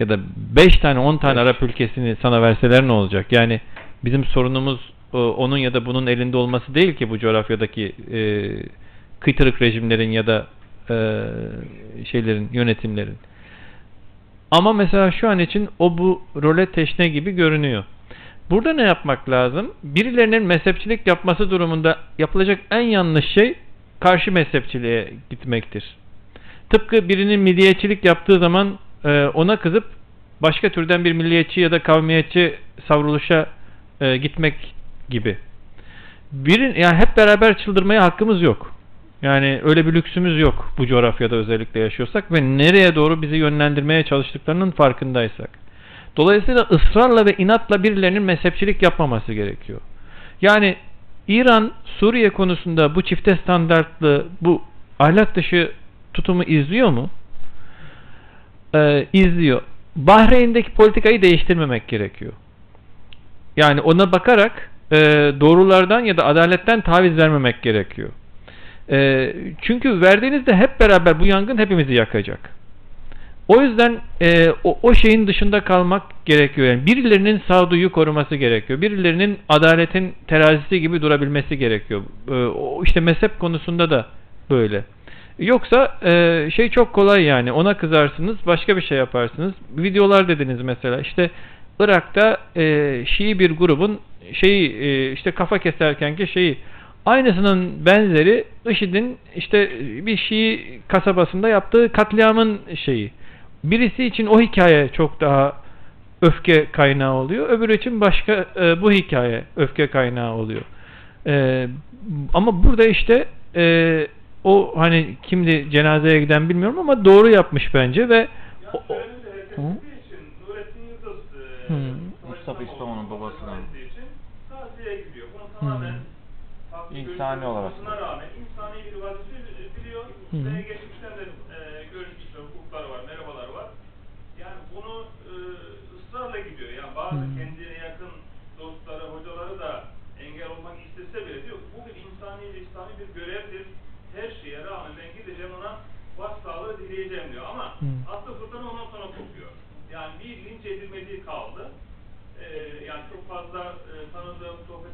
Ya da 5 tane 10 tane Arap ülkesini sana verseler ne olacak? Yani bizim sorunumuz onun ya da bunun elinde olması değil ki bu coğrafyadaki e, kıytırık rejimlerin ya da e, şeylerin, yönetimlerin. Ama mesela şu an için o bu role teşne gibi görünüyor. Burada ne yapmak lazım? Birilerinin mezhepçilik yapması durumunda yapılacak en yanlış şey karşı mezhepçiliğe gitmektir. Tıpkı birinin milliyetçilik yaptığı zaman e, ona kızıp başka türden bir milliyetçi ya da kavmiyetçi savruluşa e, gitmek gibi. Birin yani hep beraber çıldırmaya hakkımız yok. Yani öyle bir lüksümüz yok bu coğrafyada özellikle yaşıyorsak ve nereye doğru bizi yönlendirmeye çalıştıklarının farkındaysak. Dolayısıyla ısrarla ve inatla birilerinin mezhepçilik yapmaması gerekiyor. Yani İran Suriye konusunda bu çifte standartlı bu ahlak dışı tutumu izliyor mu? Ee, izliyor. Bahreyn'deki politikayı değiştirmemek gerekiyor. Yani ona bakarak e, doğrulardan ya da adaletten taviz vermemek gerekiyor. E, çünkü verdiğinizde hep beraber bu yangın hepimizi yakacak. O yüzden e, o, o şeyin dışında kalmak gerekiyor. Yani birilerinin sağduyu koruması gerekiyor. Birilerinin adaletin terazisi gibi durabilmesi gerekiyor. E, o işte mezhep konusunda da böyle. Yoksa e, şey çok kolay yani. Ona kızarsınız, başka bir şey yaparsınız. Videolar dediniz mesela. İşte Irak'ta e, Şii bir grubun şeyi e, işte kafa keserkenki şeyi aynısının benzeri IŞİD'in işte bir Şii kasabasında yaptığı katliamın şeyi. Birisi için o hikaye çok daha öfke kaynağı oluyor. Öbürü için başka e, bu hikaye öfke kaynağı oluyor. E, ama burada işte e, o hani kimdi cenazeye giden bilmiyorum ama doğru yapmış bence ve Ya o- o- için Nurettin Yıldız e, Hı. Mustafa İslamoğlu'nun babasına. ettiği için taziyeye gidiyor. Bunu tamamen farklı İnsani olarak. rağmen insani bir vazife biliyor. Hı. Ve geçmişten de e, görüşmüşler, hukukları var, merhabaları var. Yani bunu e, ısrarla gidiyor. Yani bazı Hı. kendine yakın dostları, hocaları da engel olmak istese bile diyor bu bir insani ve İslami bir görevdir. Her şeye rağmen ben gideceğim ona başsağlığı dileyeceğim diyor. Ama Hı. aslı fırtına ondan sonra kopuyor. Yani bir linç edilmediği kaldı. Ee, yani çok fazla e, tanıdığım, sohbetine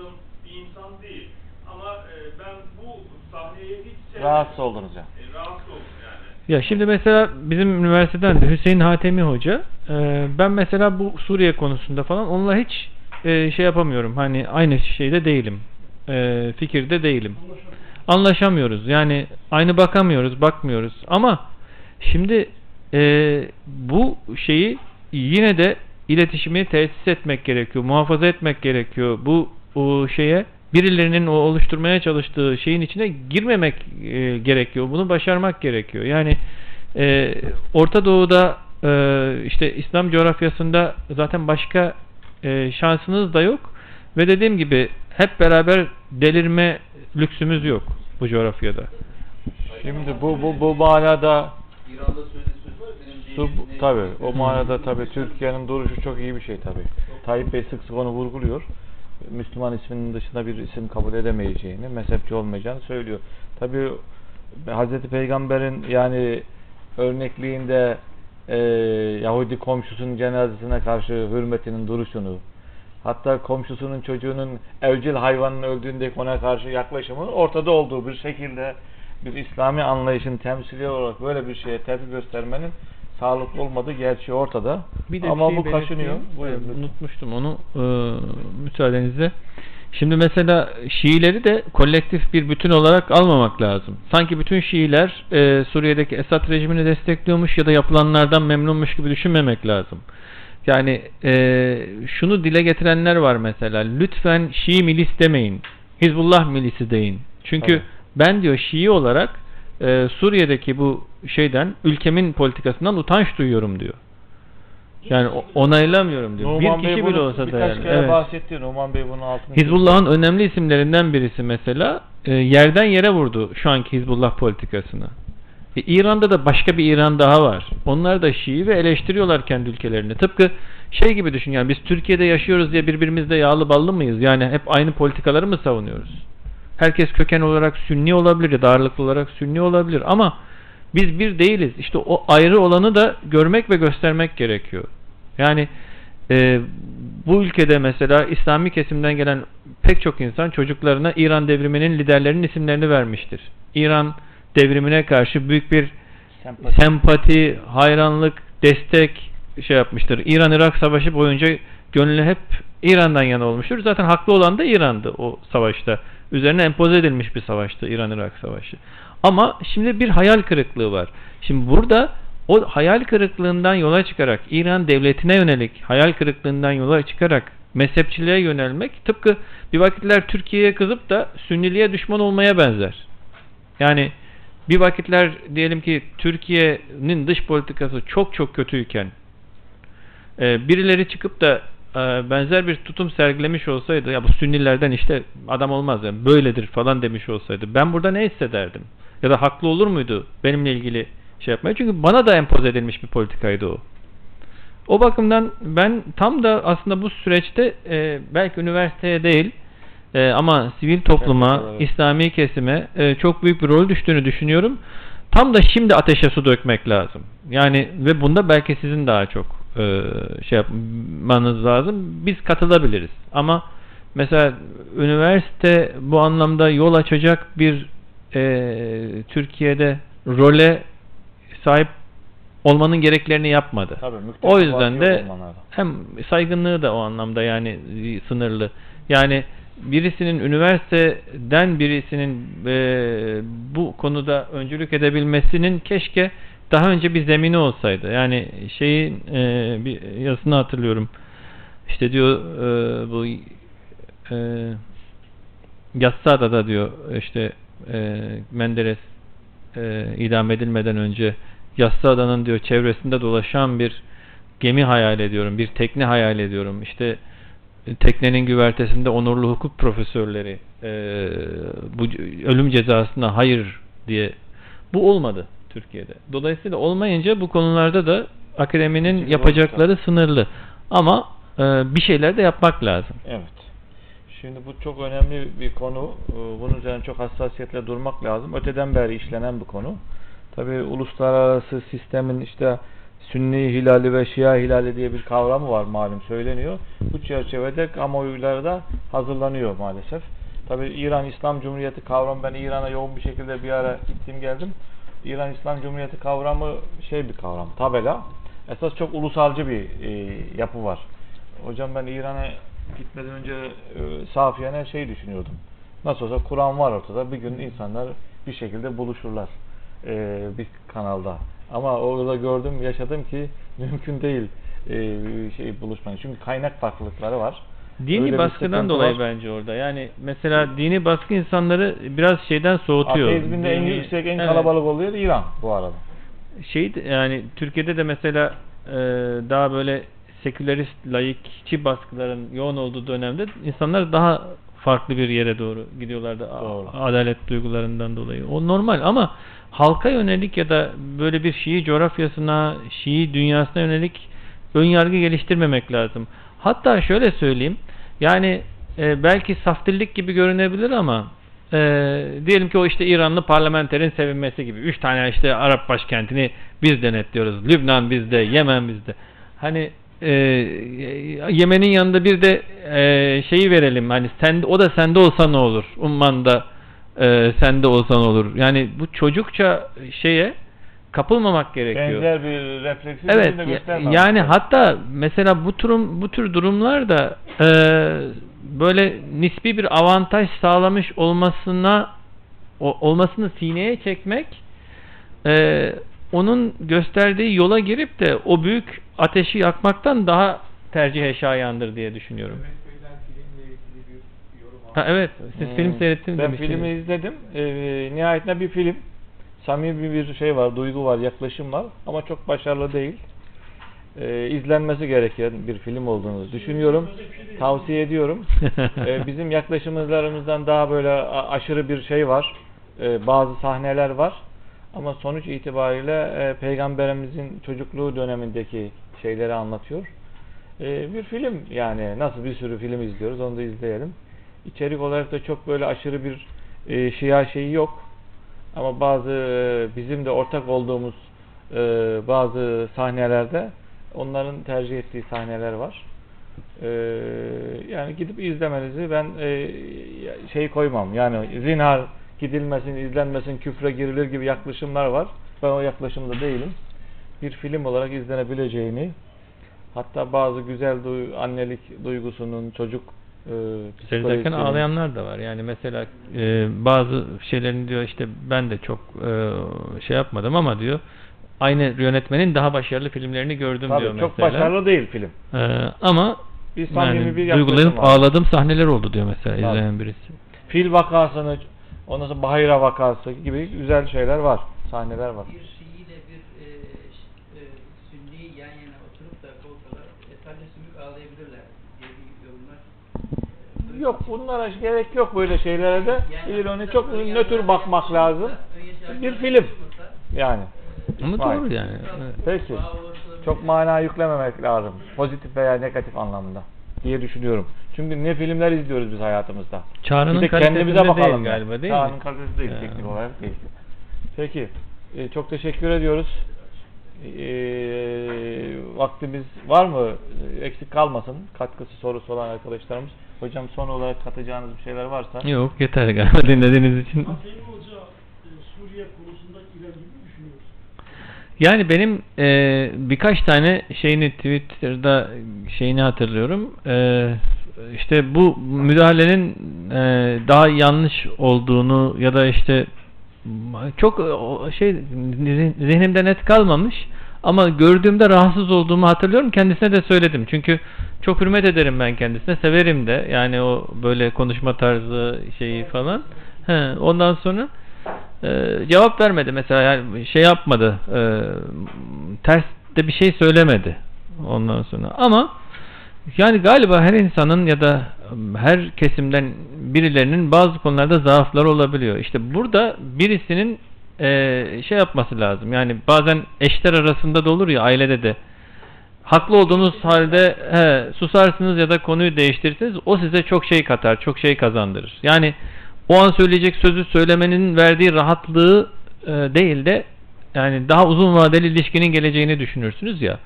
katıldığım bir insan değil. Ama e, ben bu sahneye hiç sevmedim. Rahatsız oldunuz yani. E, rahatsız oldum yani. Ya şimdi mesela bizim üniversiteden de Hüseyin Hatemi Hoca e, ben mesela bu Suriye konusunda falan onunla hiç e, şey yapamıyorum. Hani aynı şeyde değilim. E, fikirde değilim. Anlaşamıyoruz. Yani aynı bakamıyoruz, bakmıyoruz. Ama şimdi e, bu şeyi yine de iletişimi tesis etmek gerekiyor, muhafaza etmek gerekiyor. Bu o şeye birilerinin o oluşturmaya çalıştığı şeyin içine girmemek e, gerekiyor. Bunu başarmak gerekiyor. Yani e, Orta Doğu'da e, işte İslam coğrafyasında zaten başka e, şansınız da yok ve dediğim gibi hep beraber delirme lüksümüz yok bu coğrafyada. Şimdi bu bu bu manada İran'da söylediği söz var benim Su, dinimin ne- tabi o manada tabi Türkiye'nin duruşu çok iyi bir şey tabi. Tayyip Bey sık sık onu vurguluyor. Müslüman isminin dışında bir isim kabul edemeyeceğini, mezhepçi olmayacağını söylüyor. Tabi Hazreti Peygamber'in yani örnekliğinde e, Yahudi komşusunun cenazesine karşı hürmetinin duruşunu, hatta komşusunun çocuğunun evcil hayvanın öldüğündeki ona karşı yaklaşımı ortada olduğu bir şekilde bir İslami anlayışın temsili olarak böyle bir şeye tepki göstermenin sağlıklı olmadığı gerçeği ortada. Bir de Ama bir şey bu kaşınıyor. Buyurun Ee, lütfen. Unutmuştum onu e, müsaadenizle. Şimdi mesela Şiileri de kolektif bir bütün olarak almamak lazım. Sanki bütün Şiiler e, Suriye'deki Esad rejimini destekliyormuş ya da yapılanlardan memnunmuş gibi düşünmemek lazım. Yani e, şunu dile getirenler var mesela. Lütfen Şii milis demeyin. Hizbullah milisi deyin. Çünkü Evet. ben diyor Şii olarak e, Suriye'deki bu şeyden ülkemin politikasından utanç duyuyorum diyor. Yani onaylamıyorum diyor. Numan bir Bey kişi bunu bile olsa da birkaç yani. kere Evet. bahsetti. Numan Bey bunun altını Hizbullah'ın önemli isimlerinden birisi mesela e, yerden yere vurdu şu anki Hizbullah politikasını. E, İran'da da başka bir İran daha var. Onlar da Şii ve eleştiriyorlar kendi ülkelerini. Tıpkı şey gibi düşün yani biz Türkiye'de yaşıyoruz diye birbirimizle yağlı ballı mıyız? Yani hep aynı politikaları mı savunuyoruz? Herkes köken olarak Sünni olabilir ya da ağırlıklı olarak Sünni olabilir ama biz bir değiliz. İşte o ayrı olanı da görmek ve göstermek gerekiyor. Yani e, bu ülkede mesela İslami kesimden gelen pek çok insan çocuklarına İran devriminin liderlerinin isimlerini vermiştir. İran devrimine karşı büyük bir Sempati. sempati, hayranlık, destek şey yapmıştır. İran-Irak savaşı boyunca gönlü hep İran'dan yana olmuştur. Zaten haklı olan da İran'dı o savaşta. Üzerine empoze edilmiş bir savaştı İran-Irak savaşı. Ama şimdi bir hayal kırıklığı var. Şimdi burada o hayal kırıklığından yola çıkarak İran devletine yönelik hayal kırıklığından yola çıkarak mezhepçiliğe yönelmek tıpkı bir vakitler Türkiye'ye kızıp da Sünniliğe düşman olmaya benzer. Yani bir vakitler diyelim ki Türkiye'nin dış politikası çok çok kötüyken e, birileri çıkıp da benzer bir tutum sergilemiş olsaydı ya bu Sünnilerden işte adam olmaz yani böyledir falan demiş olsaydı ben burada ne hissederdim? Ya da haklı olur muydu benimle ilgili şey yapmaya? Çünkü bana da empoze edilmiş bir politikaydı o. O bakımdan ben tam da aslında bu süreçte e, belki üniversiteye değil e, ama sivil topluma, Evet. İslami kesime e, çok büyük bir rol düştüğünü düşünüyorum. Tam da şimdi ateşe su dökmek lazım. Yani ve bunda belki sizin daha çok e, şey yapmanız lazım. Biz katılabiliriz. Ama mesela üniversite bu anlamda yol açacak bir e, Türkiye'de role sahip olmanın gereklerini yapmadı. Tabii, o yüzden de hem saygınlığı da o anlamda yani sınırlı. Yani birisinin üniversiteden birisinin e, bu konuda öncülük edebilmesinin keşke daha önce bir zemini olsaydı. Yani şeyin e, bir yazısını hatırlıyorum. İşte diyor e, bu e, Yassıada'da diyor işte e, Menderes e, idam edilmeden önce Yassıada'nın diyor çevresinde dolaşan bir gemi hayal ediyorum, bir tekne hayal ediyorum. İşte e, teknenin güvertesinde onurlu hukuk profesörleri e, bu ölüm cezasına hayır diye bu olmadı Türkiye'de. Dolayısıyla olmayınca bu konularda da akademinin Çünkü yapacakları sınırlı. Ama e, bir şeyler de yapmak lazım. Evet. Şimdi bu çok önemli bir konu. Ee, Bunun üzerine çok hassasiyetle durmak lazım. Öteden beri işlenen bir konu. Tabi uluslararası sistemin işte Sünni hilali ve Şia hilali diye bir kavramı var malum söyleniyor. Bu çerçevede kamuoyları da hazırlanıyor maalesef. Tabi İran İslam Cumhuriyeti kavramı ben İran'a yoğun bir şekilde bir ara gittim geldim. İran İslam Cumhuriyeti kavramı şey bir kavram, tabela. Esas çok ulusalcı bir e, yapı var. Hocam ben İran'a gitmeden önce e, safiyene şey düşünüyordum. Nasıl olsa Kur'an var ortada. Bir gün insanlar bir şekilde buluşurlar e, bir kanalda. Ama orada gördüm, yaşadım ki mümkün değil e, şey buluşmayı. Çünkü kaynak farklılıkları var. Öyle Dini bir baskıdan dolayı var. bence orada. Yani mesela dini baskı insanları biraz şeyden soğutuyor. Ateizminde en yüksek, en Evet. kalabalık oluyor İran bu arada. şey yani Türkiye'de de mesela e, daha böyle sekülerist, laikçi baskıların yoğun olduğu dönemde insanlar daha farklı bir yere doğru gidiyorlardı. Doğru. Adalet duygularından dolayı. O normal ama halka yönelik ya da böyle bir Şii coğrafyasına, Şii dünyasına yönelik ön yargı geliştirmemek lazım. Hatta şöyle söyleyeyim. Yani e, belki saftillik gibi görünebilir ama e, diyelim ki o işte İranlı parlamenterin sevinmesi gibi. Üç tane işte Arap başkentini biz denetliyoruz. Lübnan bizde, Yemen bizde. Hani e, Yemen'in yanında bir de e, şeyi verelim. Hani sen o da sende olsa ne olur? Umman da e, sende olsa ne olur? Yani bu çocukça şeye kapılmamak gerekiyor. Benzer bir refleksi Evet de göstermemiz yani lazım. hatta mesela bu durum bu tür durumlarda e, böyle nispi bir avantaj sağlamış olmasına o- olmasını sineye çekmek e, onun gösterdiği yola girip de o büyük ateşi yakmaktan daha tercih şayandır diye düşünüyorum. Ha, evet siz Hmm. film seyrettiniz Ben demiştiniz. filmi izledim. Ee, nihayetinde bir film. Samimi bir şey var, duygu var, yaklaşım var ama çok başarılı değil. Ee, izlenmesi gereken bir film olduğunu düşünüyorum. Tavsiye ediyorum. Ee, bizim yaklaşımlarımızdan daha böyle aşırı bir şey var. Ee, bazı sahneler var. Ama sonuç itibariyle e, Peygamberimizin çocukluğu dönemindeki şeyleri anlatıyor. Ee, bir film yani nasıl bir sürü film izliyoruz onu da izleyelim. İçerik olarak da çok böyle aşırı bir e, şia şeyi yok. Ama bazı e, bizim de ortak olduğumuz e, bazı sahnelerde onların tercih ettiği sahneler var. E, yani gidip izlemenizi ben şey koymam. Yani zinhar gidilmesin, izlenmesin, küfre girilir gibi yaklaşımlar var. Ben o yaklaşımda değilim. Bir film olarak izlenebileceğini hatta bazı güzel annelik duygusunun çocuk Seyrederken psikolojisinin- ağlayanlar da var. Yani mesela e, bazı şeylerini diyor işte ben de çok e, şey yapmadım ama diyor aynı yönetmenin daha başarılı filmlerini gördüm Tabii, diyor çok mesela. başarılı değil film. E, ama Bir yani bir duygulanıp var. ağladığım sahneler oldu diyor mesela Tabii. izleyen birisi. Fil vakasını, ondan sonra Bahira vakası gibi güzel şeyler var. Sahneler var. bir Şii ile bir e, ş- e, Sünni yan yana oturup da kolsalar e, sadece sümük ağlayabilirler diye bir yorumlar. e, duydum. Yok bunlara gerek yok böyle şeylere de. Yani çok nötr bakmak lazım. yargılar Bir film yani. Ama Vay. doğru yani. Evet. Peki. Çok mana yüklememek lazım. Pozitif veya negatif anlamda diye düşünüyorum. Çünkü ne filmler izliyoruz biz hayatımızda. Çağrı'nın bir de kendimize bakalım değil galiba değil Çağrı'nın mi? kalitesi değil, Ya. teknik olarak değil. Peki. e, çok teşekkür ediyoruz. E, vaktimiz var mı? Eksik kalmasın. Katkısı sorusu olan arkadaşlarımız. Hocam son olarak katacağınız bir şeyler varsa. Yok yeter galiba dinlediğiniz için. Hüseyin Hoca e, Suriye konusunda ilerlemeyi mi düşünüyoruz? Yani benim e, birkaç tane şeyini Twitter'da şeyini hatırlıyorum. E, işte bu müdahalenin e, daha yanlış olduğunu ya da işte çok şey zihnimde net kalmamış ama gördüğümde rahatsız olduğumu hatırlıyorum. Kendisine de söyledim. Çünkü çok hürmet ederim ben kendisine. Severim de. Yani o böyle konuşma tarzı şeyi falan. He, ondan sonra ee, cevap vermedi mesela yani şey yapmadı e, ters de bir şey söylemedi ondan sonra ama yani galiba her insanın ya da her kesimden birilerinin bazı konularda zaafları olabiliyor. İşte burada birisinin e, şey yapması lazım. Yani bazen eşler arasında da olur ya ailede de. Haklı olduğunuz halde he, susarsınız ya da konuyu değiştirirsiniz. O size çok şey katar, çok şey kazandırır. Yani o an söyleyecek sözü söylemenin verdiği rahatlığı e, değil de yani daha uzun vadeli ilişkinin geleceğini düşünürsünüz ya.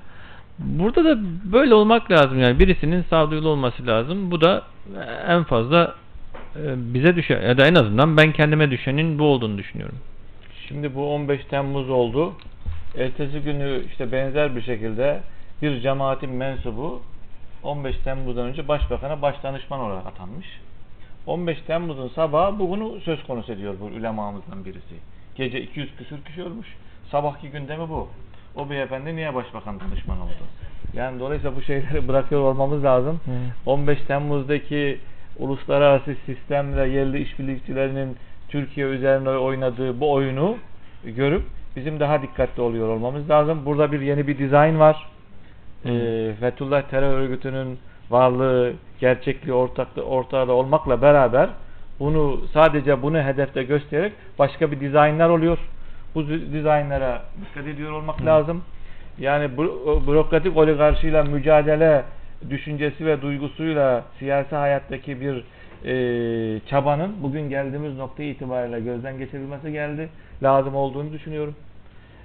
Burada da böyle olmak lazım yani birisinin sağduyulu olması lazım. Bu da en fazla e, bize düşer ya da en azından ben kendime düşenin bu olduğunu düşünüyorum. Şimdi bu 15 Temmuz oldu. Ertesi günü işte benzer bir şekilde bir cemaatin mensubu 15 Temmuz'dan önce başbakana başdanışman olarak atanmış. 15 Temmuz'un sabahı bugünü söz konusu ediyor bu ulemamızdan birisi. Gece 200 küsür kişi ölmüş. Sabahki gündemi bu. O beyefendi niye başbakan danışman oldu? Yani dolayısıyla bu şeyleri bırakıyor olmamız lazım. Hı. 15 Temmuz'daki uluslararası sistemle yerli işbirlikçilerinin Türkiye üzerine oynadığı bu oyunu görüp bizim daha dikkatli oluyor olmamız lazım. Burada bir yeni bir dizayn var. Ee, Fethullah terör örgütünün varlığı, gerçekliği ortaklı, ortağda olmakla beraber bunu sadece bunu hedefte göstererek başka bir dizaynlar oluyor. Bu dizaynlara dikkat ediyor olmak lazım. Yani bü- bürokratik oligarşiyle mücadele düşüncesi ve duygusuyla siyasi hayattaki bir e, çabanın bugün geldiğimiz nokta itibariyle gözden geçirilmesi geldi. Lazım olduğunu düşünüyorum.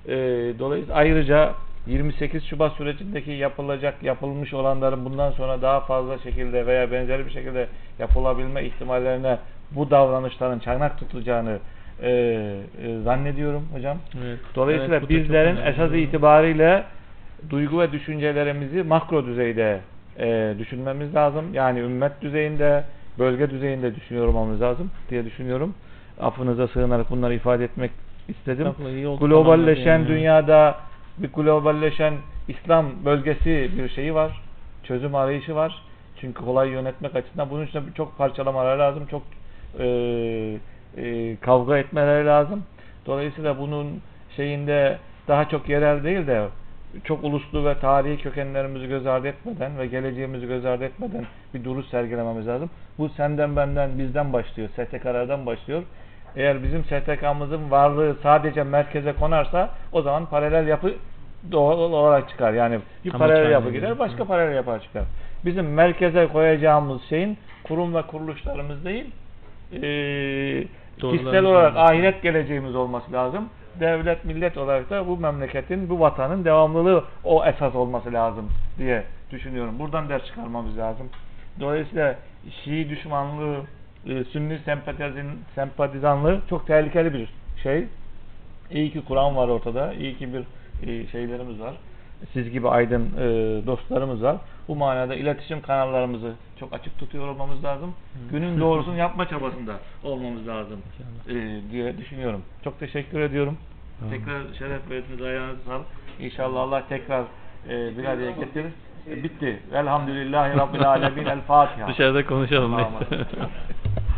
E, dolayısıyla ayrıca 28 Şubat sürecindeki yapılacak, yapılmış olanların bundan sonra daha fazla şekilde veya benzer bir şekilde yapılabilme ihtimallerine bu davranışların çanak tutacağını e, e, zannediyorum hocam. Evet. Dolayısıyla Evet, bizlerin esas itibariyle duygu ve düşüncelerimizi makro düzeyde e, düşünmemiz lazım. Yani ümmet düzeyinde, bölge düzeyinde düşünüyor olmamız lazım diye düşünüyorum. Affınıza sığınarak bunları ifade etmek istedim. Oldu, Globalleşen yani. dünyada bir globalleşen İslam bölgesi bir şeyi var. Çözüm arayışı var. Çünkü kolay yönetmek açısından bunun için çok parçalamalar lazım. Çok e, e, kavga etmeleri lazım. Dolayısıyla bunun şeyinde daha çok yerel değil de çok uluslu ve tarihi kökenlerimizi göz ardı etmeden ve geleceğimizi göz ardı etmeden bir duruş sergilememiz lazım. Bu senden benden bizden başlıyor. STK'lardan başlıyor. Eğer bizim STK'mızın varlığı sadece merkeze konarsa o zaman paralel yapı doğal olarak çıkar. Yani bir Amaç paralel yapı gider, başka Hı. paralel yapı çıkar. Bizim merkeze koyacağımız şeyin kurum ve kuruluşlarımız değil, Doğrularımız kişisel olarak ahiret geleceğimiz olması lazım. Devlet, millet olarak da bu memleketin, bu vatanın devamlılığı o esas olması lazım diye düşünüyorum. Buradan ders çıkarmamız lazım. Dolayısıyla Şii düşmanlığı, e, Sünni sempatizan, sempatizanlığı çok tehlikeli bir şey. İyi ki Kur'an var ortada. İyi ki bir e, şeylerimiz var. Siz gibi aydın e, dostlarımız var. Bu manada iletişim kanallarımızı çok açık tutuyor olmamız lazım. Günün doğrusunu yapma çabasında olmamız lazım e, diye düşünüyorum. Çok teşekkür ediyorum. Tamam. Tekrar şeref verdiniz ayağınıza sağlık. İnşallah Allah tekrar e, bir araya getirir. E, bitti. Elhamdülillahi Rabbil Alemin. El Fatiha. Dışarıda konuşalım Allah'a